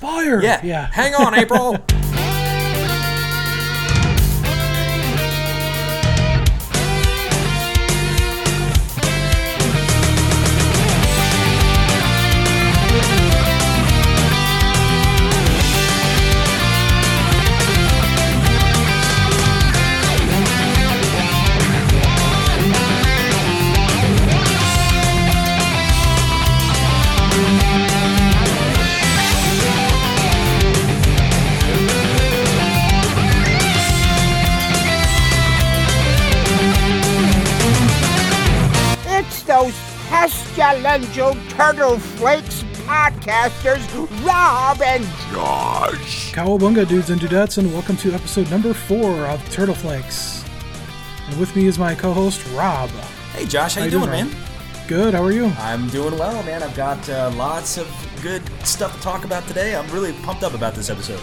Fire! Yeah. Yeah. Hang on, April. turtle flakes podcasters, Rob and Josh. Cowabunga, dudes and dudettes, and welcome to episode number four of Turtle Flakes. And with me is my co-host Rob. Hey, Josh, how, How you you doing, doing, man? Good. How are you? I'm doing well, man. I've got uh, lots of good stuff to talk about today. I'm really pumped up about this episode.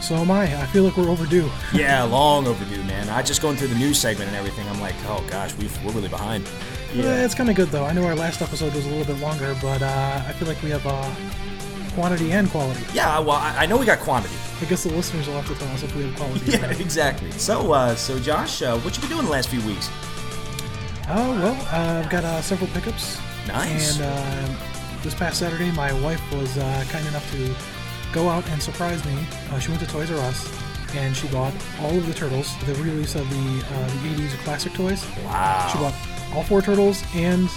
So am I. I feel like we're overdue. Yeah, long overdue, man. I just going through the news segment and everything. I'm like, oh gosh, we've, we're really behind. Yeah. It's kind of good though. I know our last episode was a little bit longer, but uh, I feel like we have uh, quantity and quality. Yeah, well, I, I know we got quantity. I guess the listeners will have to tell us if we have quality. Yeah, exactly. So, uh, so Josh, uh, what you been doing the last few weeks? Oh well, uh, I've got uh, several pickups. Nice. And uh, this past Saturday, my wife was uh, kind enough to go out and surprise me. Uh, she went to Toys R Us and she bought all of the turtles, the release of the uh, the 80s classic toys. Wow. She bought all four turtles and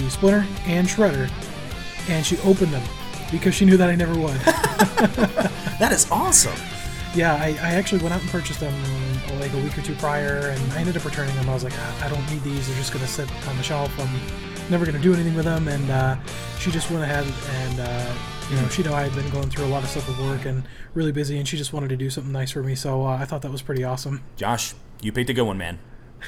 the Splinter and Shredder, and she opened them because she knew that I never would. That is awesome. yeah, I, I actually went out and purchased them like a week or two prior, and I ended up returning them. I was like, "Ah, I don't need these; they're just gonna sit on the shelf. I'm never gonna do anything with them. And uh, she just went ahead and uh, you know, she knew I had been going through a lot of stuff with work and really busy, and she just wanted to do something nice for me. So uh, I thought that was pretty awesome. Josh, you picked a good one, man.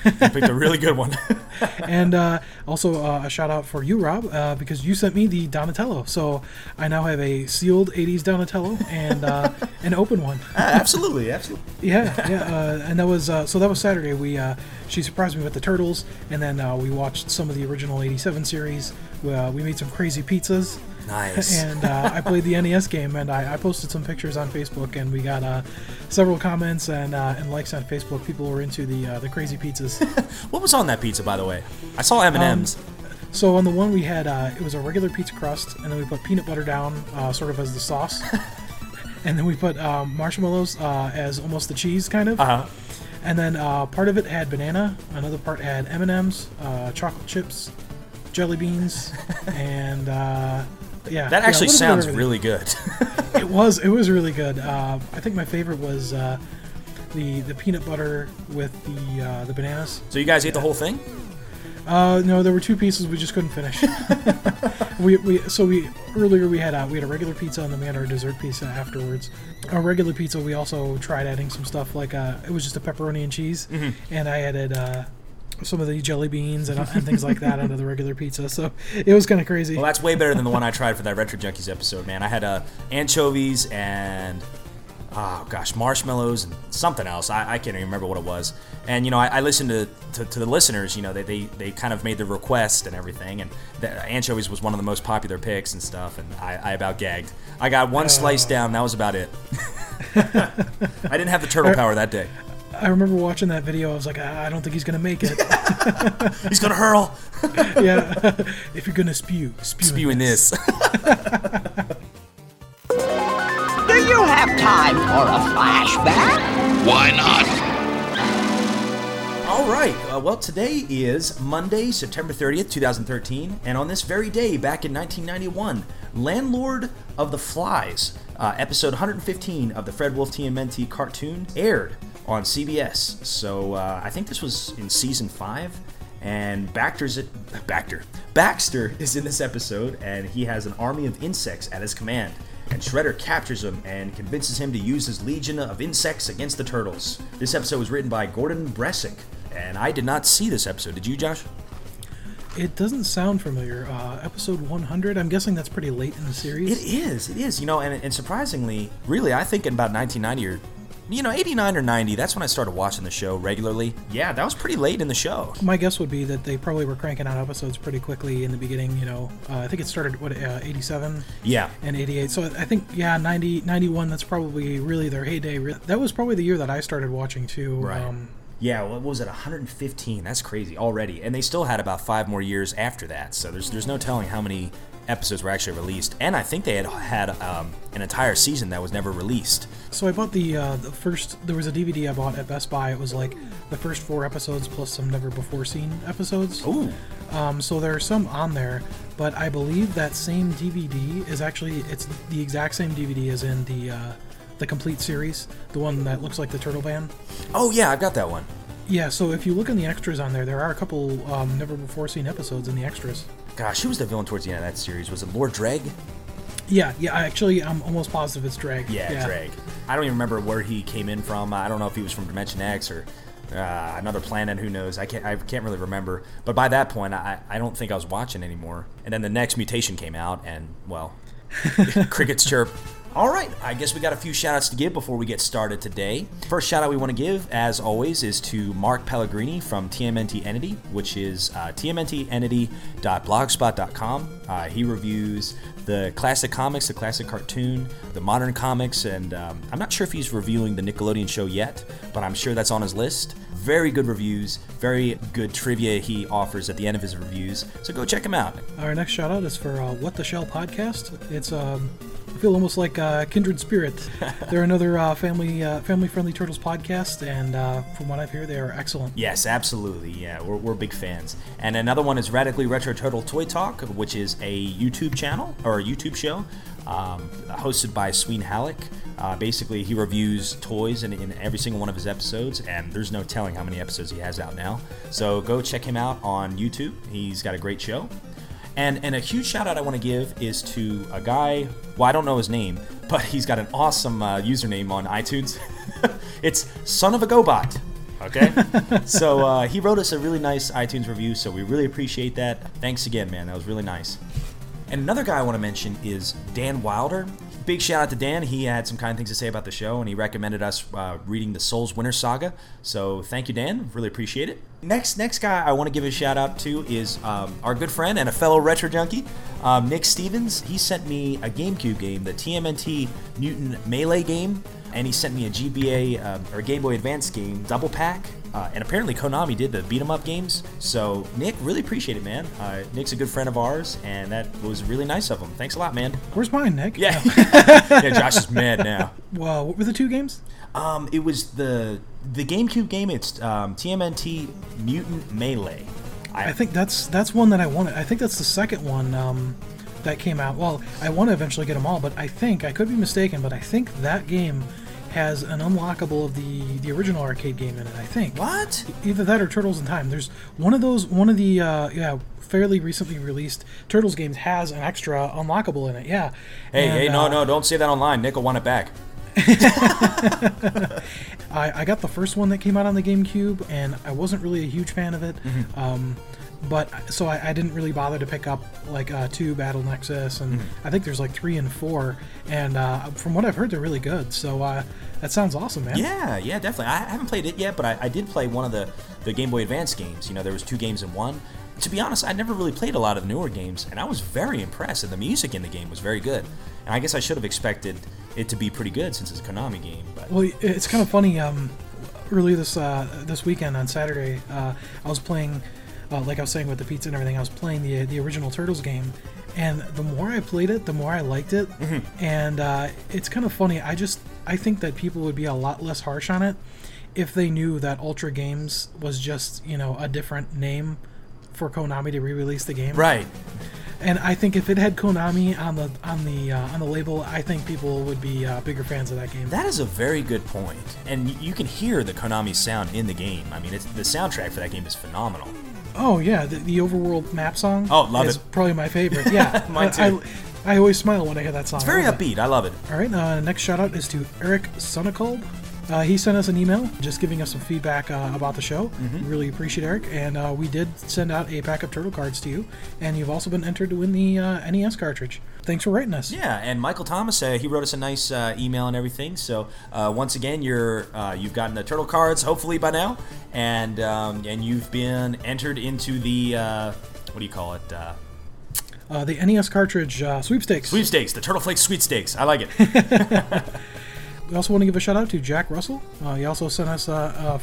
You picked a really good one. and uh, also uh, a shout out for you, Rob, uh, because you sent me the Donatello. So I now have a sealed '80s Donatello and uh, an open one. absolutely, absolutely. Yeah, yeah, uh, and that was uh, so that was Saturday. We uh, she surprised me with the turtles, and then uh, we watched some of the original '87 series. We, uh, we made some crazy pizzas, Nice. and uh, I played the NES game, and I, I posted some pictures on Facebook, and we got uh, several comments and uh, and likes on Facebook. People were into the uh, the crazy pizzas. What was on that pizza, by the way? I saw M and M's. so on the one we had uh, it was a regular pizza crust, and then we put peanut butter down, uh, sort of as the sauce. And then we put um, marshmallows uh, as almost the cheese, kind of. Uh huh. And then uh, part of it had banana, another part had M and M's, uh, chocolate chips, jelly beans, and uh, yeah. That actually of sounds really good. It was. It was really good. Uh, I think my favorite was uh, the the peanut butter with the uh, the bananas. so you guys ate the whole thing? Uh, no, there were two pieces we just couldn't finish. we, we so we earlier we had uh, we had a regular pizza and then we had our dessert pizza afterwards. Our regular pizza we also tried adding some stuff like uh, it was just a pepperoni and cheese, Mm-hmm. and I added uh, some of the jelly beans and, and things like that onto the regular pizza. So it was kind of crazy. Well, that's way better than the one I tried for that Retro Junkies episode, man. I had uh, anchovies and oh gosh, marshmallows and something else. I, I can't even remember what it was. And you know, I, I listened to, to, to the listeners. You know, they, they they kind of made the request and everything. And the anchovies was one of the most popular picks and stuff. And I, I about gagged. I got one slice down. That was about it. I didn't have the turtle power that day. I remember watching that video. I was like, ah, I don't think he's gonna make it. He's gonna hurl, yeah, if you're gonna spew, spew, in spewing this. Do you have time for a flashback? Why not? All right. Uh, well, today is Monday, September 30th, 2013, and on this very day, back in 1991, Landlord of the Flies, uh, episode 115 of the Fred Wolf TMNT cartoon, aired on CBS. So uh, I think this was in season five, and Baxter's it, Baxter Baxter is in this episode, and he has an army of insects at his command. And Shredder captures him and convinces him to use his legion of insects against the turtles. This episode was written by Gordon Bressack, and I did not see this episode. Did you, Josh? It doesn't sound familiar. Uh, episode 100. I'm guessing that's pretty late in the series. It is. It is. You know, and, and surprisingly, really, I think in about 1990 or you know, 89 or 90, that's when I started watching the show regularly. Yeah, that was pretty late in the show. My guess would be that they probably were cranking out episodes pretty quickly in the beginning. You know, uh, I think it started what uh, 87 Yeah. and 88. So I think yeah, 90, 91. That's probably really their heyday. That was probably the year that I started watching too. Right. Um, Yeah, what was it? 115. That's crazy already. And they still had about five more years after that. So there's there's no telling how many episodes were actually released. And I think they had had um, an entire season that was never released. So I bought the uh, the first. There was a DVD I bought at Best Buy. It was like the first four episodes plus some never before seen episodes. Ooh. Um, so there are some on there, but I believe that same DVD is actually it's the exact same DVD as in the uh, the complete series, the one that looks like the Turtle Band. Oh yeah, I've got that one. Yeah. So if you look in the extras on there, there are a couple um, never before seen episodes in the extras. Gosh, who was the villain towards the end of that series? Was it Lord Dreg? Yeah. Yeah. Actually, I'm almost positive it's Drag. Yeah, Dreg. I don't even remember where he came in from. I don't know if he was from Dimension X or uh, another planet. Who knows? I can't. I can't really remember. But by that point, I, I don't think I was watching anymore. And then the next mutation came out, and well, crickets chirp. All right, I guess we got a few shout outs to give before we get started today. First shout out we want to give, as always, is to Mark Pellegrini from TMNT Entity, which is uh, tmntentity.blogspot.com. Uh, he reviews the classic comics, the classic cartoon, the modern comics, and um, I'm not sure if he's reviewing the Nickelodeon show yet, but I'm sure that's on his list. Very good reviews, very good trivia he offers at the end of his reviews, so go check him out. Our next shout out is for uh, What the Shell podcast. It's um, feel almost like uh, kindred spirit. They're another uh, family uh, family friendly turtles podcast, and uh, from what I've heard, they are excellent. Yes, absolutely. Yeah, we're, we're big fans. And another one is Radically Retro Turtle Toy Talk, which is a YouTube channel or a YouTube show um, hosted by Sween Halleck. Uh, basically, he reviews toys in, in every single one of his episodes, and there's no telling how many episodes he has out now. So go check him out on YouTube. He's got a great show. And, and a huge shout out I want to give is to a guy, well, I don't know his name, but he's got an awesome uh, username on iTunes. it's Son of a GoBot. Okay? so uh, he wrote us a really nice iTunes review, so we really appreciate that. Thanks again, man. That was really nice. And another guy I want to mention is Dan Wilder. Big shout out to Dan. He had some kind things to say about the show, and he recommended us uh, reading the Souls Winter Saga. So thank you, Dan. Really appreciate it. Next, next guy I want to give a shout out to is um, our good friend and a fellow retro junkie, um, Nick Stevens. He sent me a GameCube game, the TMNT Mutant Melee game, and he sent me a GBA uh, or Game Boy Advance game double pack. Uh, and apparently Konami did the beat 'em up games. So Nick, really appreciate it, man. Uh, Nick's a good friend of ours, and that was really nice of him. Thanks a lot, man. Where's mine, Nick? Yeah, yeah. Josh is mad now. Well, what were the two games? Um, it was the the GameCube game. It's um, TMNT Mutant Melee. I think that's that's one that I wanted. I think that's the second one um, that came out. Well, I want to eventually get them all, but I think I could be mistaken. But I think that game has an unlockable of the the original arcade game in it. I think. What? Either that or Turtles in Time. There's one of those. One of the uh, yeah fairly recently released Turtles games has an extra unlockable in it. Yeah. Hey, And, hey, no, uh, no, don't say that online. Nick will want it back. I, I got the first one that came out on the GameCube, and I wasn't really a huge fan of it. Mm-hmm. Um, but so I, I didn't really bother to pick up like uh, two Battle Nexus, and Mm-hmm. I think there's like three and four. And uh, from what I've heard, they're really good. So uh, that sounds awesome, man. Yeah, yeah, definitely. I haven't played it yet, but I, I did play one of the, the Game Boy Advance games. You know, there was two games in one. To be honest, I never really played a lot of the newer games, and I was very impressed. And the music in the game was very good. And I guess I should have expected it to be pretty good since it's a Konami game. But Well, it's kind of funny. Um, earlier this uh, this weekend on Saturday, uh, I was playing, uh, like I was saying with the pizza and everything. I was playing the the original Turtles game, and the more I played it, the more I liked it. And uh, it's kind of funny. I just I think that people would be a lot less harsh on it if they knew that Ultra Games was just you know a different name for Konami to re-release the game. right, And I think if it had Konami on the on the uh, on the label, I think people would be uh, bigger fans of that game. that is a very good point. And you can hear the Konami sound in the game. I mean, it's, the soundtrack for that game is phenomenal. Oh yeah, the, the overworld map song. Oh, love is it. Probably my favorite. Yeah, Mine too. I, I always smile when I hear that song. It's very it. upbeat. I love it. All right, uh, next shout out is to Eric Sunnekolb. Uh, he sent us an email just giving us some feedback uh, about the show. Mm-hmm. Really appreciate Eric, and uh, we did send out a pack of turtle cards to you, and you've also been entered to win the uh, NES cartridge. Thanks for writing us. Yeah, and Michael Thomas, uh, he wrote us a nice uh, email and everything. So uh, once again, you're uh, you've gotten the turtle cards hopefully by now, and um, and you've been entered into the uh, what do you call it? Uh, Uh, the NES cartridge uh, sweepstakes. sweepstakes, the Turtle Flakes sweepstakes. I like it. We also want to give a shout out to Jack Russell. Uh, he also sent us a, a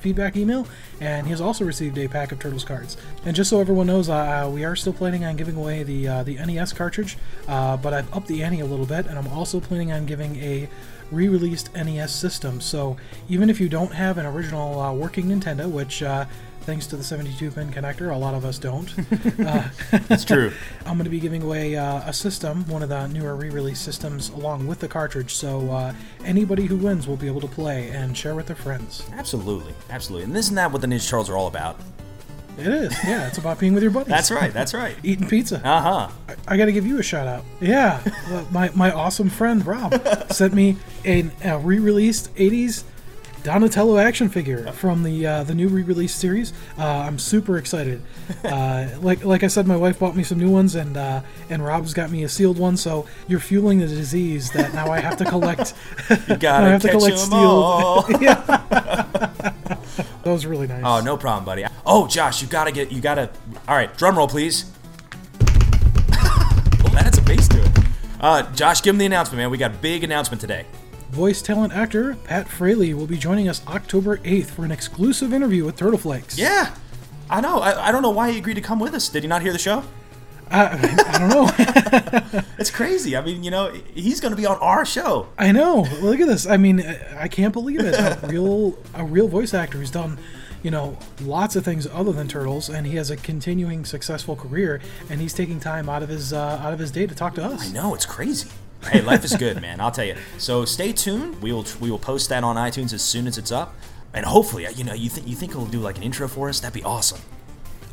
feedback email, and he has also received a pack of Turtles cards. And just so everyone knows, uh, we are still planning on giving away the uh, the NES cartridge, uh, but I've upped the ante a little bit, and I'm also planning on giving a re-released NES system. So even if you don't have an original uh, working Nintendo, which uh, thanks to the 72-pin connector, a lot of us don't. That's true. I'm going to be giving away uh, a system, one of the newer re-release systems, along with the cartridge. So uh, anybody who wins will be able to play and share with their friends. Absolutely, absolutely. And isn't that what the Ninja Turtles are all about? It is, yeah. It's about being with your buddies. That's right. That's right. Eating pizza. Uh huh. I, I got to give you a shout out. Yeah, uh, my my awesome friend Rob sent me a, a re-released '80s Donatello action figure from the uh, the new re-release series. Uh, I'm super excited. Uh, like like I said, my wife bought me some new ones, and uh, and Rob's got me a sealed one. So you're fueling the disease that now I have to collect. You gotta have to collect 'em steel. all. that was really nice. Oh, no problem, buddy. Oh, Josh, you gotta get, you gotta. All right, drum roll, please. oh, that has a bass to it. Uh, Josh, give him the announcement, man. We got a big announcement today. Voice talent actor Pat Fraley will be joining us October 8th for an exclusive interview with Turtle Flakes. Yeah, I know. I, I don't know why he agreed to come with us. Did he not hear the show? I, I don't know. It's crazy. I mean, you know, he's gonna be on our show. I know. Look at this. I mean, I I can't believe it. A real, a real voice actor who's done, you know, lots of things other than turtles, and he has a continuing successful career, and he's taking time out of his uh, out of his day to talk to us. I know. it's crazy. Hey, life is good, man. I'll tell you. So stay tuned. We will we will post that on iTunes as soon as it's up, and hopefully, you know, you think you think he'll do like an intro for us? That'd be awesome.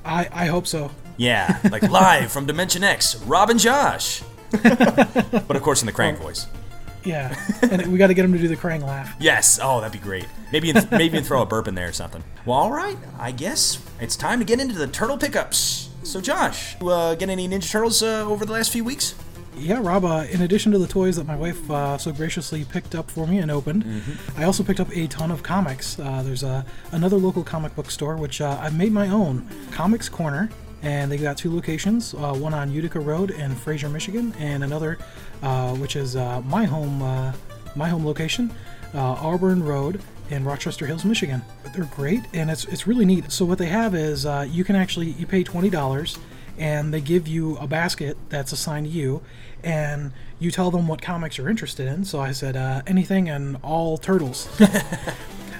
I, I hope so. Yeah, like live from Dimension X, Rob and Josh. but of course, in the Krang voice. Yeah, and we got to get him to do the Krang laugh. Yes. Oh, that'd be great. Maybe maybe throw a burp in there or something. Well, all right. I guess it's time to get into the turtle pickups. So, Josh, you, uh, get any Ninja Turtles uh, over the last few weeks? Yeah, Rob. Uh, in addition to the toys that my wife uh, so graciously picked up for me and opened, I also picked up a ton of comics. Uh, there's a another local comic book store which uh, I've made my own, Comics Corner, and they got two locations: uh, one on Utica Road in Fraser, Michigan, and another uh, which is uh, my home uh, my home location, uh, Auburn Road in Rochester Hills, Michigan. But they're great, and it's it's really neat. So what they have is uh, you can actually you pay twenty dollars, and they give you a basket that's assigned to you, and you tell them what comics you're interested in. So I said uh, anything and all turtles.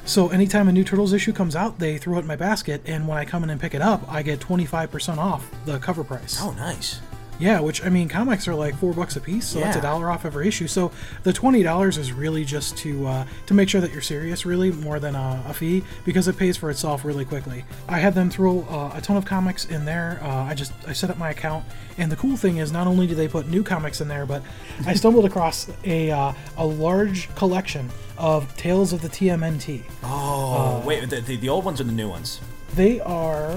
So anytime a new Turtles issue comes out, they throw it in my basket, and when I come in and pick it up, I get 25% off the cover price. Oh, nice. Yeah, which I mean, comics are like four bucks a piece, so that's a dollar off every issue. So the twenty dollars is really just to uh, to make sure that you're serious, really more than a, a fee, because it pays for itself really quickly. I had them throw uh, a ton of comics in there. Uh, I just I set up my account, and the cool thing is not only do they put new comics in there, but I stumbled across a uh, a large collection of Tales of the TMNT. Oh, wait, the, the, the old ones or the new ones? They are.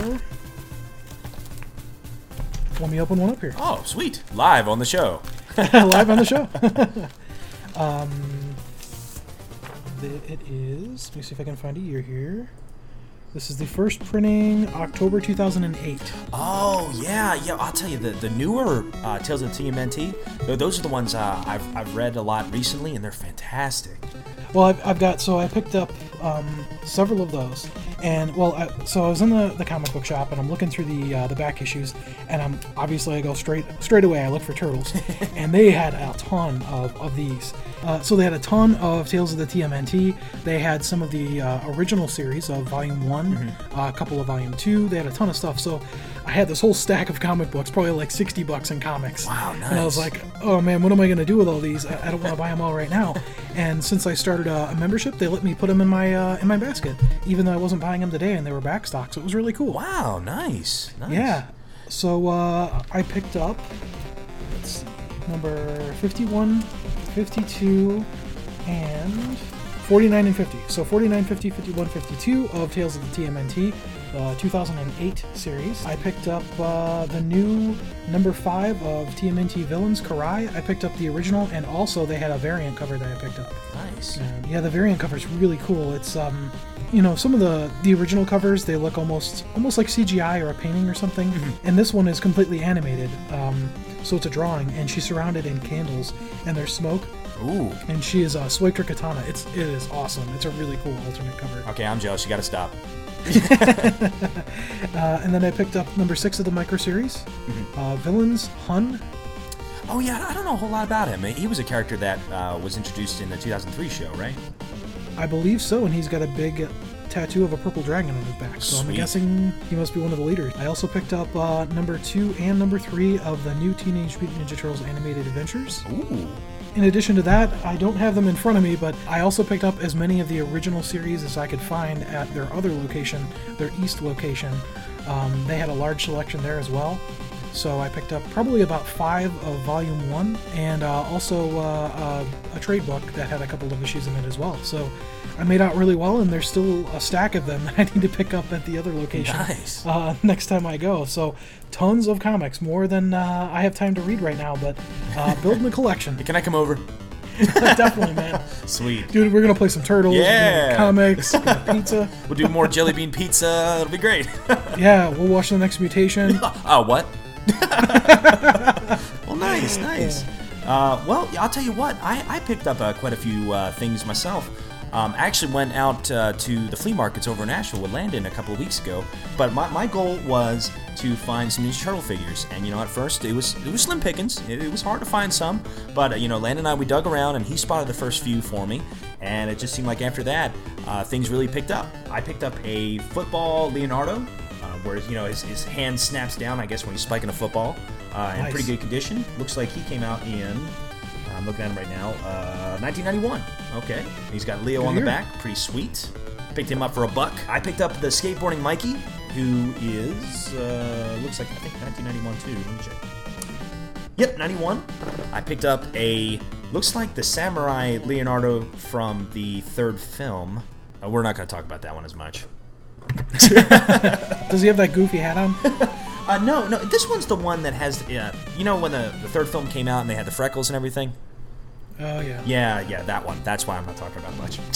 Let me open one up here. Oh, sweet. Live on the show. live on the show. um, the- it is. Let me see if I can find a year here. This is the first printing, October 2008. Oh, yeah, yeah. I'll tell you, the, the newer uh, Tales of the TMNT, th- those are the ones uh, I've, I've read a lot recently, and they're fantastic. Well, I've, I've got so I picked up um, several of those, and well, I, so I was in the, the comic book shop and I'm looking through the uh, the back issues, and I'm obviously I go straight straight away. I look for turtles, and they had a ton of, of these. Uh, so they had a ton of Tales of the TMNT. They had some of the uh, original series of Volume One, uh, a couple of Volume Two. They had a ton of stuff. So I had this whole stack of comic books, probably like sixty bucks in comics. Wow, nice. And I was like, oh man, what am I going to do with all these? I, I don't want to buy them all right now. And since I started a, a membership, they let me put them in my uh, in my basket, even though I wasn't buying them today and they were back stock. So it was really cool. Wow, nice. nice. Yeah. So uh, I picked up let's see, number 51, 52, and 49 and 50. So 49, 50, 51, 52 of Tales of the TMNT, the 2008 series. I picked up uh, the new number 5 of TMNT Villains, Karai. I picked up the original, and also they had a variant cover that I picked up. Nice. And yeah, the variant cover is really cool. It's um, you know, some of the the original covers they look almost almost like CGI or a painting or something, and this one is completely animated. Um, so it's a drawing, and she's surrounded in candles, and there's smoke, Ooh. and she is a uh, Suicune Katana. It's it is awesome. It's a really cool alternate cover. Okay, I'm jealous. You got to stop. Uh, and then I picked up number six of the micro series, uh, Villains Hun. Oh yeah, I don't know a whole lot about him. He was a character that uh, was introduced in the 2003 show, right? I believe so, and he's got a big tattoo of a purple dragon on his back. So I'm guessing he must be one of the leaders. I also picked up uh, number two and number three of the new Teenage Mutant Ninja Turtles animated adventures. Ooh. In addition to that, I don't have them in front of me, but I also picked up as many of the original series as I could find at their other location, their east location. Um, they had a large selection there as well. So I picked up probably about five of Volume 1 and uh, also uh, uh, a trade book that had a couple of issues in it as well. So I made out really well, and there's still a stack of them that I need to pick up at the other location Nice. uh, next time I go. So tons of comics, more than uh, I have time to read right now, but uh, building a collection. Can I come over? Definitely, man. Sweet. Dude, we're gonna play some turtles. Yeah. comics, we're gonna have pizza. We'll do more jelly bean pizza. It'll be great. Yeah, we'll watch the next mutation. oh, what? well, nice, nice. Uh, well, I'll tell you what. I, I picked up uh, quite a few uh, things myself. Um, I actually went out uh, to the flea markets over in Nashville with Landon a couple of weeks ago. But my, my goal was to find some Ninja Turtle figures. And you know, at first it was it was slim pickings. It, it was hard to find some. But uh, you know, Landon and I we dug around and he spotted the first few for me. And it just seemed like after that, uh, things really picked up. I picked up a football Leonardo uh, where you know his, his hand snaps down, I guess, when he's spiking a football. Uh, in Nice. pretty good condition. Looks like he came out in. I'm looking at him right now. Uh, 1991. Okay. He's got Leo Good on the back. Pretty sweet. Picked him up for a buck. I picked up the skateboarding Mikey, who is uh, looks like I think 1991 too. Let me check. Yep, 91. I picked up a looks like the samurai Leonardo from the third film. Uh, we're not going to talk about that one as much. Does he have that goofy hat on? Uh, no, no. This one's the one that has, uh, you know, when the, the third film came out and they had the freckles and everything. Oh yeah. Yeah, yeah, that one. That's why I'm not talking about much.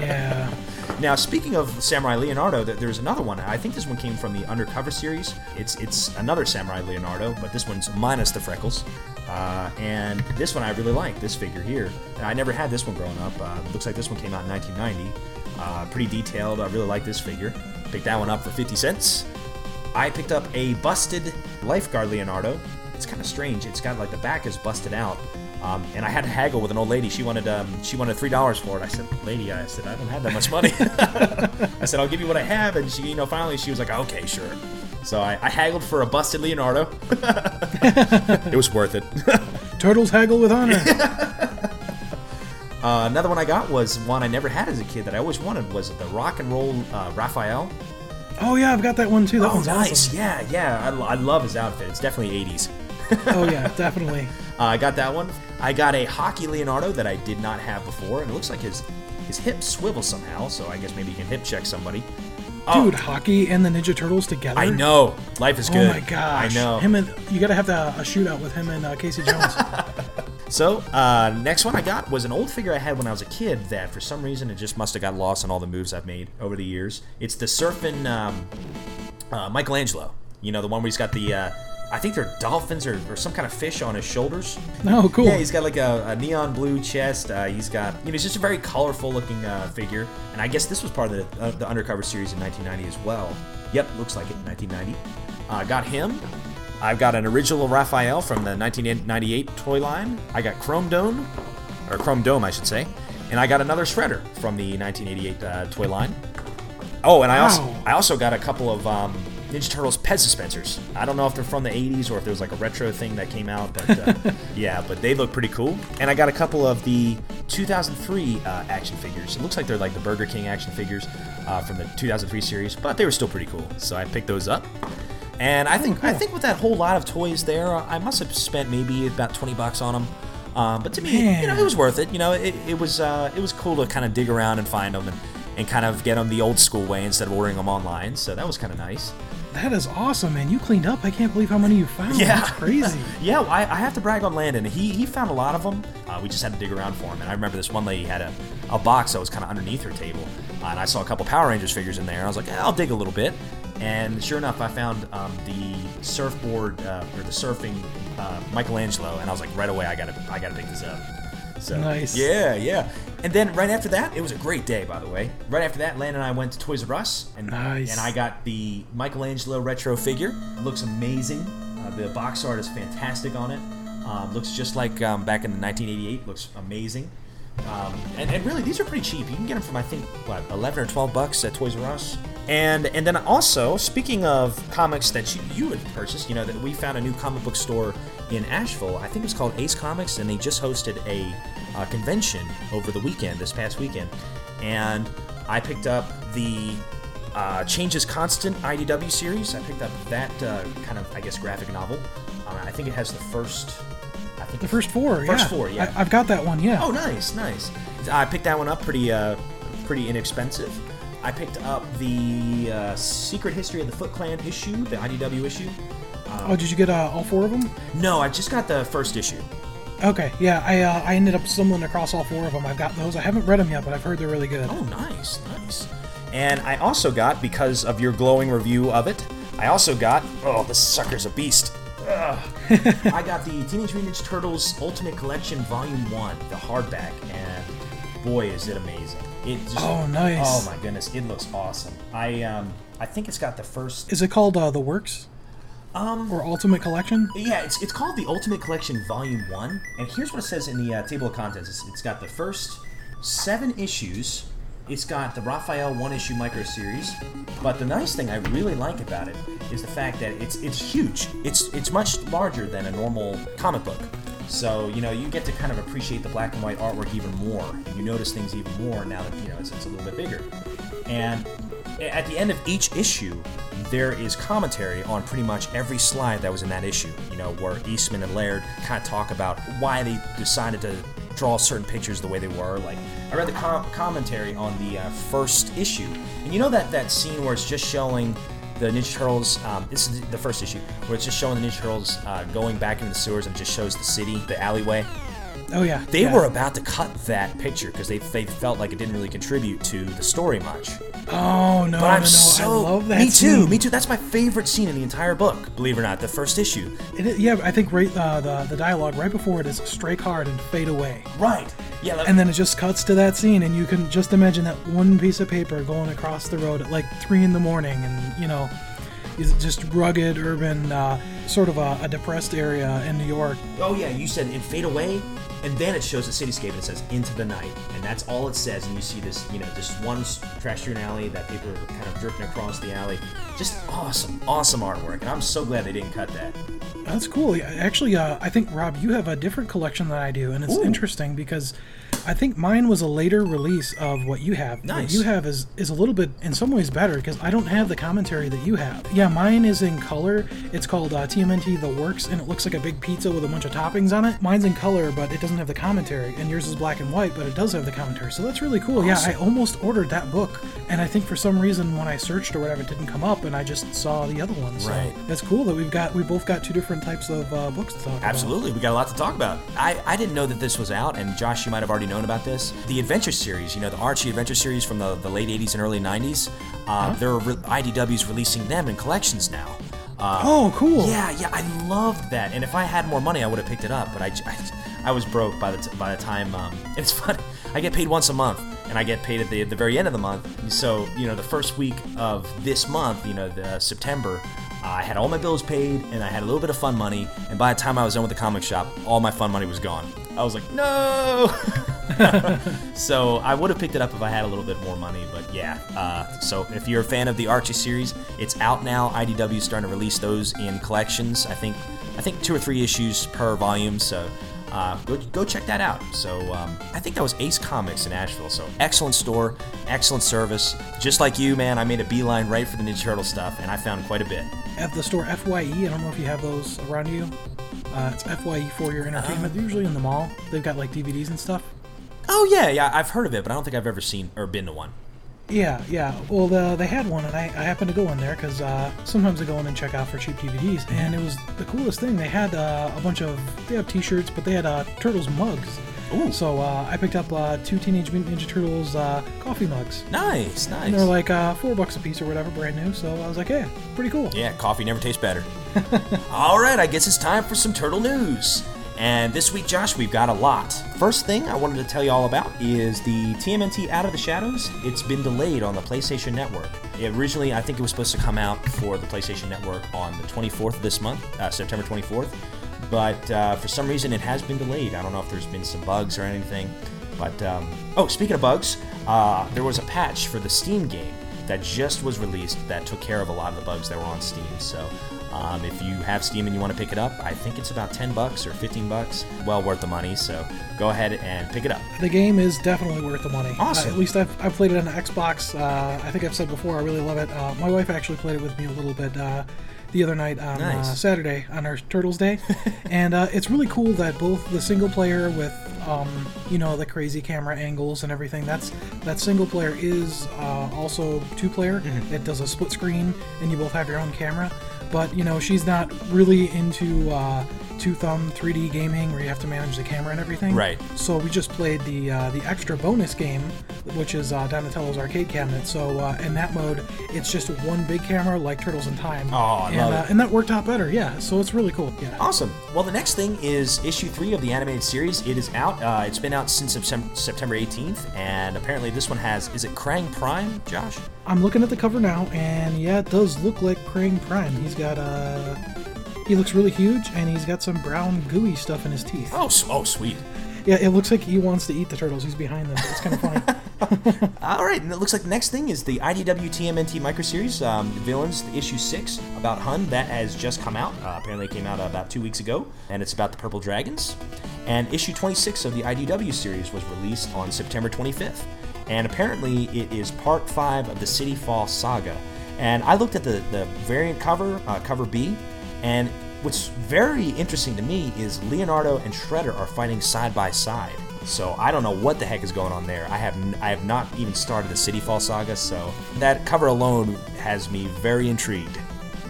Yeah. now, speaking of Samurai Leonardo, there's another one. I think this one came from the Undercover series. It's it's another Samurai Leonardo, but this one's minus the freckles. Uh, and this one I really like. This figure here. I never had this one growing up. Uh, looks like this one came out in 1990. Uh, pretty detailed. I really like this figure. Picked that one up for 50 cents. I picked up a busted lifeguard Leonardo. It's kind of strange. It's got like the back is busted out. Um, and I had to haggle with an old lady. She wanted um, she wanted three dollars for it. I said, "Lady, I said I don't have that much money." I said, "I'll give you what I have." And she, you know, finally she was like, "Okay, sure." So I, I haggled for a busted Leonardo. it was worth it. Turtles haggle with honor. Uh, another one I got was one I never had as a kid that I always wanted was the rock and roll uh, Raphael. Oh yeah, I've got that one too. That oh, one's nice! awesome. Yeah, yeah. I, I love his outfit. It's definitely 80s. Oh yeah, definitely. Uh, I got that one. I got a hockey Leonardo that I did not have before, and it looks like his his hip swivels somehow. So I guess maybe he can hip check somebody. Oh, Dude, hockey and the Ninja Turtles together. I know. Life is good. Oh my gosh. I know. Him and you gotta have the, a shootout with him and uh, Casey Jones. So, uh, next one I got was an old figure I had when I was a kid that for some reason it just must have got lost in all the moves I've made over the years. It's the surfing um, uh, Michelangelo. You know, the one where he's got the, uh, I think they're dolphins or, or some kind of fish on his shoulders. oh, cool. Yeah, he's got like a, a neon blue chest. Uh, he's got, you know, he's just a very colorful looking uh, figure. And I guess this was part of the, uh, the Undercover series in 1990 as well. Yep, looks like it, 1990. Uh, got him. I've got an original Raphael from the 1998 toy line. I got Chrome Dome, or Chrome Dome, I should say. And I got another Shredder from the 1988 uh, toy line. Oh, and I also I also got a couple of um, Ninja Turtles Pez dispensers. I don't know if they're from the 80s or if there was like a retro thing that came out, but uh, yeah, but they look pretty cool. And I got a couple of the 2003 uh, action figures. It looks like they're like the Burger King action figures uh, from the 2003 series, but they were still pretty cool. So I picked those up. And I think I think with that whole lot of toys there, I must have spent maybe about 20 bucks on them. Um, but to me, you know, it was worth it. You know, it, it was uh, it was cool to kind of dig around and find them and, and kind of get them the old school way instead of ordering them online. So that was kind of nice. That is awesome, man. You cleaned up. I can't believe how many you found. Yeah. That's crazy. Yeah, well, I, I have to brag on Landon. He he found a lot of them. Uh, we just had to dig around for him. And I remember this one lady had a, a box that was kind of underneath her table, uh, and I saw a couple Power Rangers figures in there. And I was like, eh, I'll dig a little bit. And sure enough, I found um, the surfboard uh, or the surfing uh, Michelangelo, and I was like, right away, I gotta I gotta pick this up. So Nice. Yeah, yeah. And then right after that, it was a great day, by the way. Right after that, Landon and I went to Toys R Us, and Nice. and I got the Michelangelo retro figure. It looks amazing. Uh, the box art is fantastic on it. Um, looks just like um, back in the 1988. Looks amazing. Um, and, and really, these are pretty cheap. You can get them from I think what 11 or 12 bucks at Toys R Us. And and then also, speaking of comics that you, you had purchased, you know that we found a new comic book store in Asheville. I think it was called Ace Comics, and they just hosted a uh, convention over the weekend, this past weekend. And I picked up the uh, Change Is Constant IDW series. I picked up that uh, kind of, I guess, graphic novel. Uh, I think it has the first. I think The first four. First yeah. four, yeah. I, I've got that one. Yeah. Oh, nice, nice. I picked that one up pretty, uh, pretty inexpensive. I picked up the uh, Secret History of the Foot Clan issue, the IDW issue. Oh, did you get uh, all four of them? No, I just got the first issue. Okay. Yeah. I uh, I ended up stumbling across all four of them. I've got those. I haven't read them yet, but I've heard they're really good. Oh, nice, nice. And I also got, because of your glowing review of it, I also got, oh, this sucker's a beast. I got the Teenage Mutant Ninja Turtles Ultimate Collection Volume 1, the hardback, and boy, is it amazing. It just, Oh, nice. Oh my goodness, it looks awesome. I um I think it's got the first Is it called uh, the Works? Um. Or Ultimate Collection? Yeah, it's, it's called the Ultimate Collection Volume 1. And here's what it says in the uh, table of contents it's, it's got the first seven issues, it's got the Raphael one issue micro series. But the nice thing I really like about it is the fact that it's it's huge. It's it's much larger than a normal comic book. So you know you get to kind of appreciate the black and white artwork even more, you notice things even more now that you know it's, it's a little bit bigger. And at the end of each issue, there is commentary on pretty much every slide that was in that issue. You know, where Eastman and Laird kind of talk about why they decided to draw certain pictures the way they were. Like, I read the com- commentary on the uh, first issue, and you know that that scene where it's just showing the Ninja Turtles. Um, this is the first issue where it's just showing the Ninja Turtles uh, going back into the sewers and just shows the city, the alleyway. Oh yeah. They yeah. were about to cut that picture because they, they felt like it didn't really contribute to the story much. Oh no, But no, I'm no! so I love that. me too, me too. That's my favorite scene in the entire book. Believe it or not, the first issue. Is- yeah, I think right uh, the the dialogue right before it is strike hard and fade away, Right. Yeah. Like, and then it just cuts to that scene, and you can just imagine that one piece of paper going across the road at like three in the morning, and you know, is just rugged, urban, uh, sort of a, a depressed area in New York. oh yeah, you said it fade away, and then it shows the cityscape and it says into the night, and that's all it says. And you see this, you know, just one trash strewn alley, that paper kind of dripping across the alley. Just awesome, awesome artwork, and I'm so glad they didn't cut that. That's cool. Actually, uh, I think Rob, you have a different collection than I do, and it's Ooh. interesting because I think mine was a later release of what you have. Nice. What you have is is a little bit, in some ways, better because I don't have the commentary that you have. Yeah, mine is in color. It's called uh, TMNT The Works, and it looks like a big pizza with a bunch of toppings on it. Mine's in color, but it doesn't have the commentary, and yours is black and white, but it does have the commentary. So that's really cool. Yeah, I almost ordered that book, and I think for some reason when I searched or whatever, it didn't come up, and I just saw the other one. So Right. that's cool that we've got we both got two different types of uh, books to talk about. Absolutely, we got a lot to talk about. I, I didn't know that this was out, and Josh, you might have already known about this. The Adventure series, you know, the Archie Adventure series from the, the late 80s and early 90s, uh, there are re- IDWs releasing them in collections now. Uh, Oh, cool. Yeah, yeah, I loved that. And if I had more money, I would have picked it up. But I, I was broke by the t- by the time. Um, it's funny. I get paid once a month, and I get paid at the at the very end of the month. So you know, the first week of this month, you know, the September. I had all my bills paid, and I had a little bit of fun money. And by the time I was done with the comic shop, all my fun money was gone. I was like, no. so I would have picked it up if I had a little bit more money, but yeah. Uh, so if you're a fan of the Archie series, it's out now. IDW is starting to release those in collections. I think I think two or three issues per volume. So uh, go go check that out. So um, I think that was Ace Comics in Asheville. So excellent store, excellent service. Just like you, man, I made a beeline right for the Ninja Turtle stuff, and I found quite a bit. At the store FYE, I don't know if you have those around you. Uh, it's FYE for your entertainment. They're usually in the mall. They've got like DVDs and stuff. Oh yeah, yeah, I've heard of it, but I don't think I've ever seen or been to one. Yeah, yeah. Well, the, they had one, and I, I happened to go in there because uh, sometimes I go in and check out for cheap DVDs, and it was the coolest thing. They had uh, a bunch of they have T-shirts, but they had uh, Turtles mugs. Ooh. So uh, I picked up uh, two Teenage Mutant Ninja Turtles uh, coffee mugs. Nice, nice. And they're like uh, four bucks a piece or whatever, brand new. So I was like, hey, pretty cool. Yeah, coffee never tastes better. All right, I guess it's time for some turtle news. And this week, Josh, we've got a lot. First thing I wanted to tell you all about is the TMNT Out of the Shadows. It's been delayed on the PlayStation Network. It originally, I think it was supposed to come out for the PlayStation Network on the 24th of this month, uh, September 24th. But uh, for some reason, it has been delayed. I don't know if there's been some bugs or anything. But, um, oh, speaking of bugs, uh, there was a patch for the Steam game that just was released that took care of a lot of the bugs that were on Steam. So um, if you have Steam and you want to pick it up, I think it's about 10 bucks or 15 bucks. Well worth the money. So go ahead and pick it up. The game is definitely worth the money. Awesome. Uh, at least I've, I've played it on the Xbox. Uh, I think I've said before, I really love it. Uh, my wife actually played it with me a little bit uh, the other night on uh, Saturday on our Turtles Day. and uh, it's really cool that both the single player with, um, you know, the crazy camera angles and everything, that's that single player is uh, also two player. Mm-hmm. It does a split screen and you both have your own camera. But, you know, she's not really into uh, two thumb 3D gaming where you have to manage the camera and everything. Right. So we just played the uh, the extra bonus game, which is uh, Donatello's arcade cabinet. So uh, in that mode, it's just one big camera like Turtles in Time. Oh, I and, love uh, it. and that worked out better. Yeah. So it's really cool. Yeah. Awesome. Well, the next thing is issue three of the animated series. It is out. Uh, it's been out since Septem- September 18th, and apparently this one has. Is it Krang Prime, Josh? I'm looking at the cover now, and yeah, it does look like Krang Prime. He's got uh, he looks really huge, and he's got some brown gooey stuff in his teeth. Oh, s- oh, sweet. Yeah, it looks like he wants to eat the turtles. He's behind them. It's kind of funny. All right, and it looks like the next thing is the IDW TMNT micro series, um, Villains, issue six about Hun. That has just come out. Uh, apparently, it came out about two weeks ago, and it's about the Purple Dragons. And issue 26 of the IDW series was released on September 25th, and apparently, it is part five of the City Fall saga. And I looked at the the variant cover, uh, cover B, and what's very interesting to me is Leonardo and Shredder are fighting side by side. So I don't know what the heck is going on there. I have n- I have not even started the City Fall saga, so that cover alone has me very intrigued.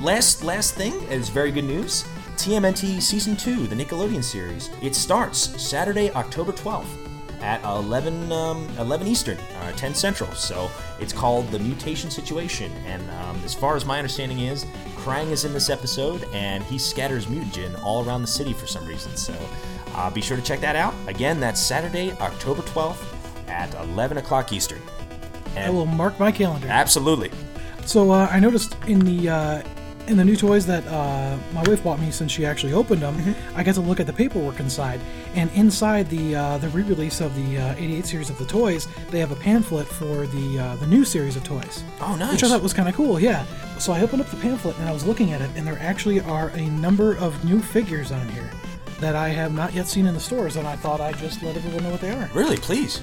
Last last thing is very good news. TMNT season two, the Nickelodeon series, it starts Saturday, October 12th at 11 um, 11 Eastern, uh, 10 Central. So it's called the Mutation Situation, and um, as far as my understanding is, Krang is in this episode, and he scatters mutagen all around the city for some reason. So uh, be sure to check that out. Again, that's Saturday, October 12th at 11 o'clock Eastern. I And will mark my calendar. absolutely. So uh, I noticed in the uh, in the new toys that uh, my wife bought me since she actually opened them, Mm-hmm. I got to look at the paperwork inside. And inside the uh, the re-release of the uh, '88 series of the toys, they have a pamphlet for the uh, the new series of toys. Oh, nice. Which I thought was kind of cool. Yeah. So I opened up the pamphlet and I was looking at it, and there actually are a number of new figures on here that I have not yet seen in the stores, and I thought I'd just let everyone know what they are. Really, please.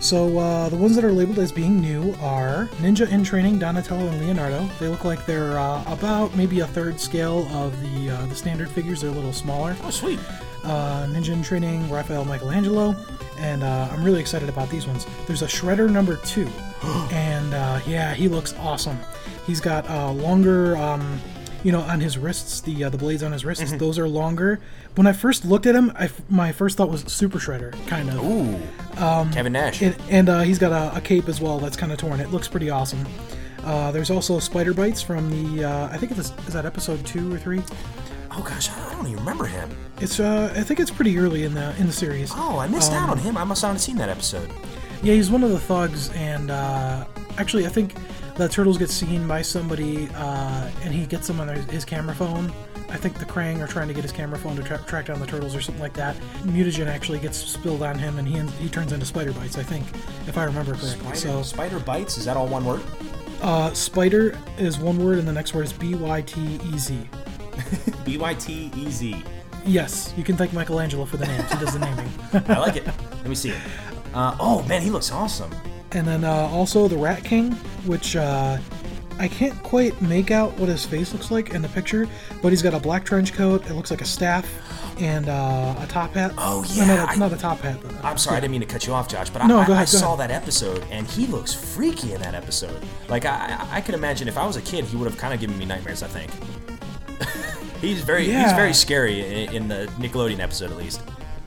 So uh, the ones that are labeled as being new are Ninja in Training, Donatello and Leonardo. They look like they're uh, about maybe a third scale of the uh, the standard figures. They're a little smaller. Oh, sweet. Uh, Ninja in Training, Raphael Michelangelo, and uh, I'm really excited about these ones. There's a Shredder number two, and uh, yeah, he looks awesome. He's got uh, longer. Um, you know, on his wrists, the uh, the blades on his wrists, those are longer. When I first looked at him, I f my first thought was Super Shredder, kind of. Ooh. Kevin Nash. And, and uh, he's got a, a cape as well that's kind of torn. It looks pretty awesome. Uh, there's also Spider Bytez from the, uh, I think it's, is that episode two or three? oh gosh, I don't even remember him. It's, uh, I think it's pretty early in the in the series. Oh, I missed Um, out on him. I must not have seen that episode. Yeah, he's one of the thugs, and uh, actually, I think the turtles get seen by somebody, uh, and he gets them on their, his camera phone. I think the Krang are trying to get his camera phone to tra- track down the turtles or something like that. Mutagen actually gets spilled on him, and he he turns into Spider Bytez. I think, if I remember correctly. Spider, So, spider bites. Is that all one word? uh, Spider is one word, and the next word is B Y T E Z. B Y T E Z. Yes, you can thank Michelangelo for the names. He does the naming. I like it. Let me see it. Uh, oh man, he looks awesome. And then uh, also the Rat King, which uh, I can't quite make out what his face looks like in the picture, but he's got a black trench coat. It looks like a staff. and uh, a top hat. Oh, No, yeah, not, a, I- not a top hat. But, I'm sorry, I didn't mean to cut you off, Josh, but No, I, go I, saw ahead. that episode, and he looks freaky in that episode. Like, I, I can imagine if I was a kid, he would have kind of given me nightmares. I think. he's very he's very scary in, in the Nickelodeon episode, at least.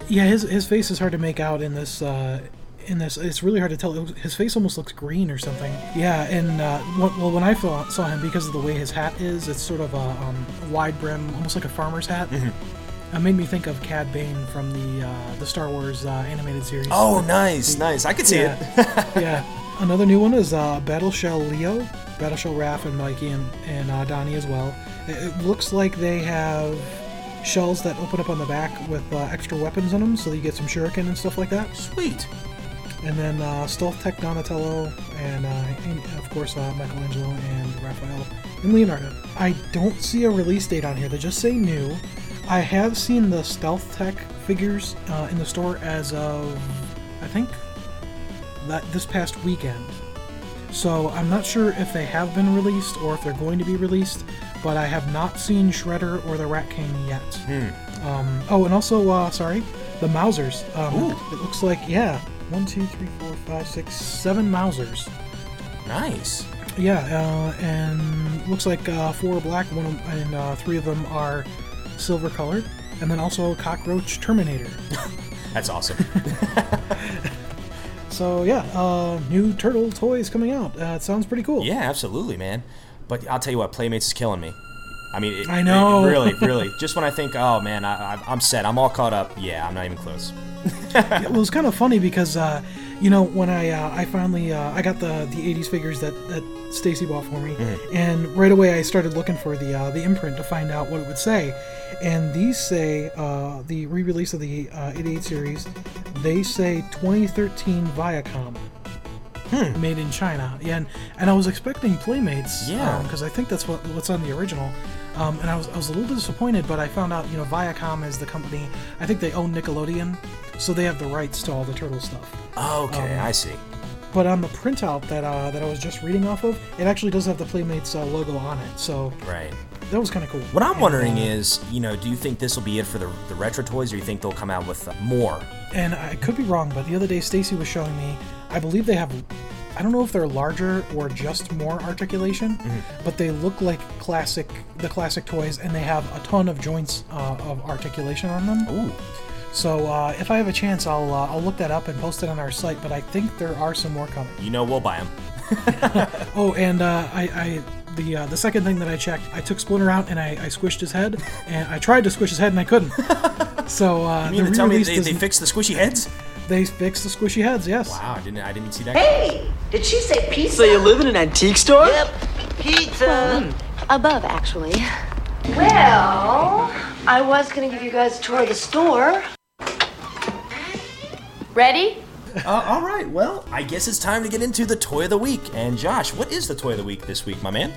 Yeah, his his face is hard to make out in this. Uh, in this, it's really hard to tell. His face almost looks green or something. Yeah, and uh, well, when I saw, him, because of the way his hat is, it's sort of a um, wide brim, almost like a farmer's hat. Mm-hmm. It made me think of Cad Bane from the uh, the Star Wars uh, animated series. Oh, nice, nice. I could see it. yeah, yeah. Another new one is uh, Battleshell Leo, Battleshell Raph and Mikey and, and uh, Donnie as well. It, it looks like they have shells that open up on the back with uh, extra weapons in them, so you get some shuriken and stuff like that. Sweet. And then uh, Stealth Tech Donatello, and, uh, and of course uh, Michelangelo and Raphael and Leonardo. I don't see a release date on here. They just say new. I have seen the Stealth Tech figures uh, in the store as of I think that this past weekend. So I'm not sure if they have been released or if they're going to be released, but I have not seen Shredder or the Rat King yet. Um, oh, and also, uh, sorry, the Mousers. Um, it looks like yeah, one, two, three, four, five, six, seven Mousers. Nice. Yeah, uh, and looks like uh, four are black, one of- and uh, three of them are silver colored, and then also Cockroach Terminator. That's awesome. So yeah, uh, new turtle toys coming out. Uh, it sounds pretty cool. yeah, absolutely, man. But I'll tell you what, Playmates is killing me. I mean, it, I know. it- really, really. Just when I think, oh man, I, I'm set, I'm all caught up. Yeah, I'm not even close. Yeah, well, it's kind of funny because uh, you know when I uh, I finally uh, I got the the '80s figures that that Stacy bought for me, and right away I started looking for the uh, the imprint to find out what it would say, and these say uh, the re-release of the uh, '88 series, they say 2013 Viacom. Made in China, yeah, and, and I was expecting Playmates, Yeah. because I think that's what what's on the original, um, and I was I was a little disappointed, but I found out you know Viacom is the company, I think they own Nickelodeon, so they have the rights to all the turtle stuff. Okay, Um, I see. But on the printout that uh, that I was just reading off of, it actually does have the Playmates uh, logo on it, so Right. that was kind of cool. What I'm And, wondering uh, is, you know, do you think this will be it for the, the retro toys, or you think they'll come out with uh, more? and I could be wrong, but the other day Stacy was showing me, I believe they have, I don't know if they're larger or just more articulation, Mm-hmm. but they look like classic, the classic toys, and they have a ton of joints uh, of articulation on them. Ooh. So uh, if I have a chance, I'll uh, I'll look that up and post it on our site. But I think there are some more coming. You know, we'll buy them. Oh, and uh, I, I the uh, the second thing that I checked, I took Splinter out and I, I squished his head, and I tried to squish his head and I couldn't. So uh, You mean the to tell me they, they fixed the squishy heads? They fixed the squishy heads. Yes. Wow, I didn't I didn't see that. Hey, did she say pizza? So you live in an antique store? Yep, pizza. Above, actually. Well, I was gonna give you guys a tour of the store. Ready? Uh, all right, well, I guess it's time to get into the toy of the week. And Josh, what is the toy of the week this week, my man?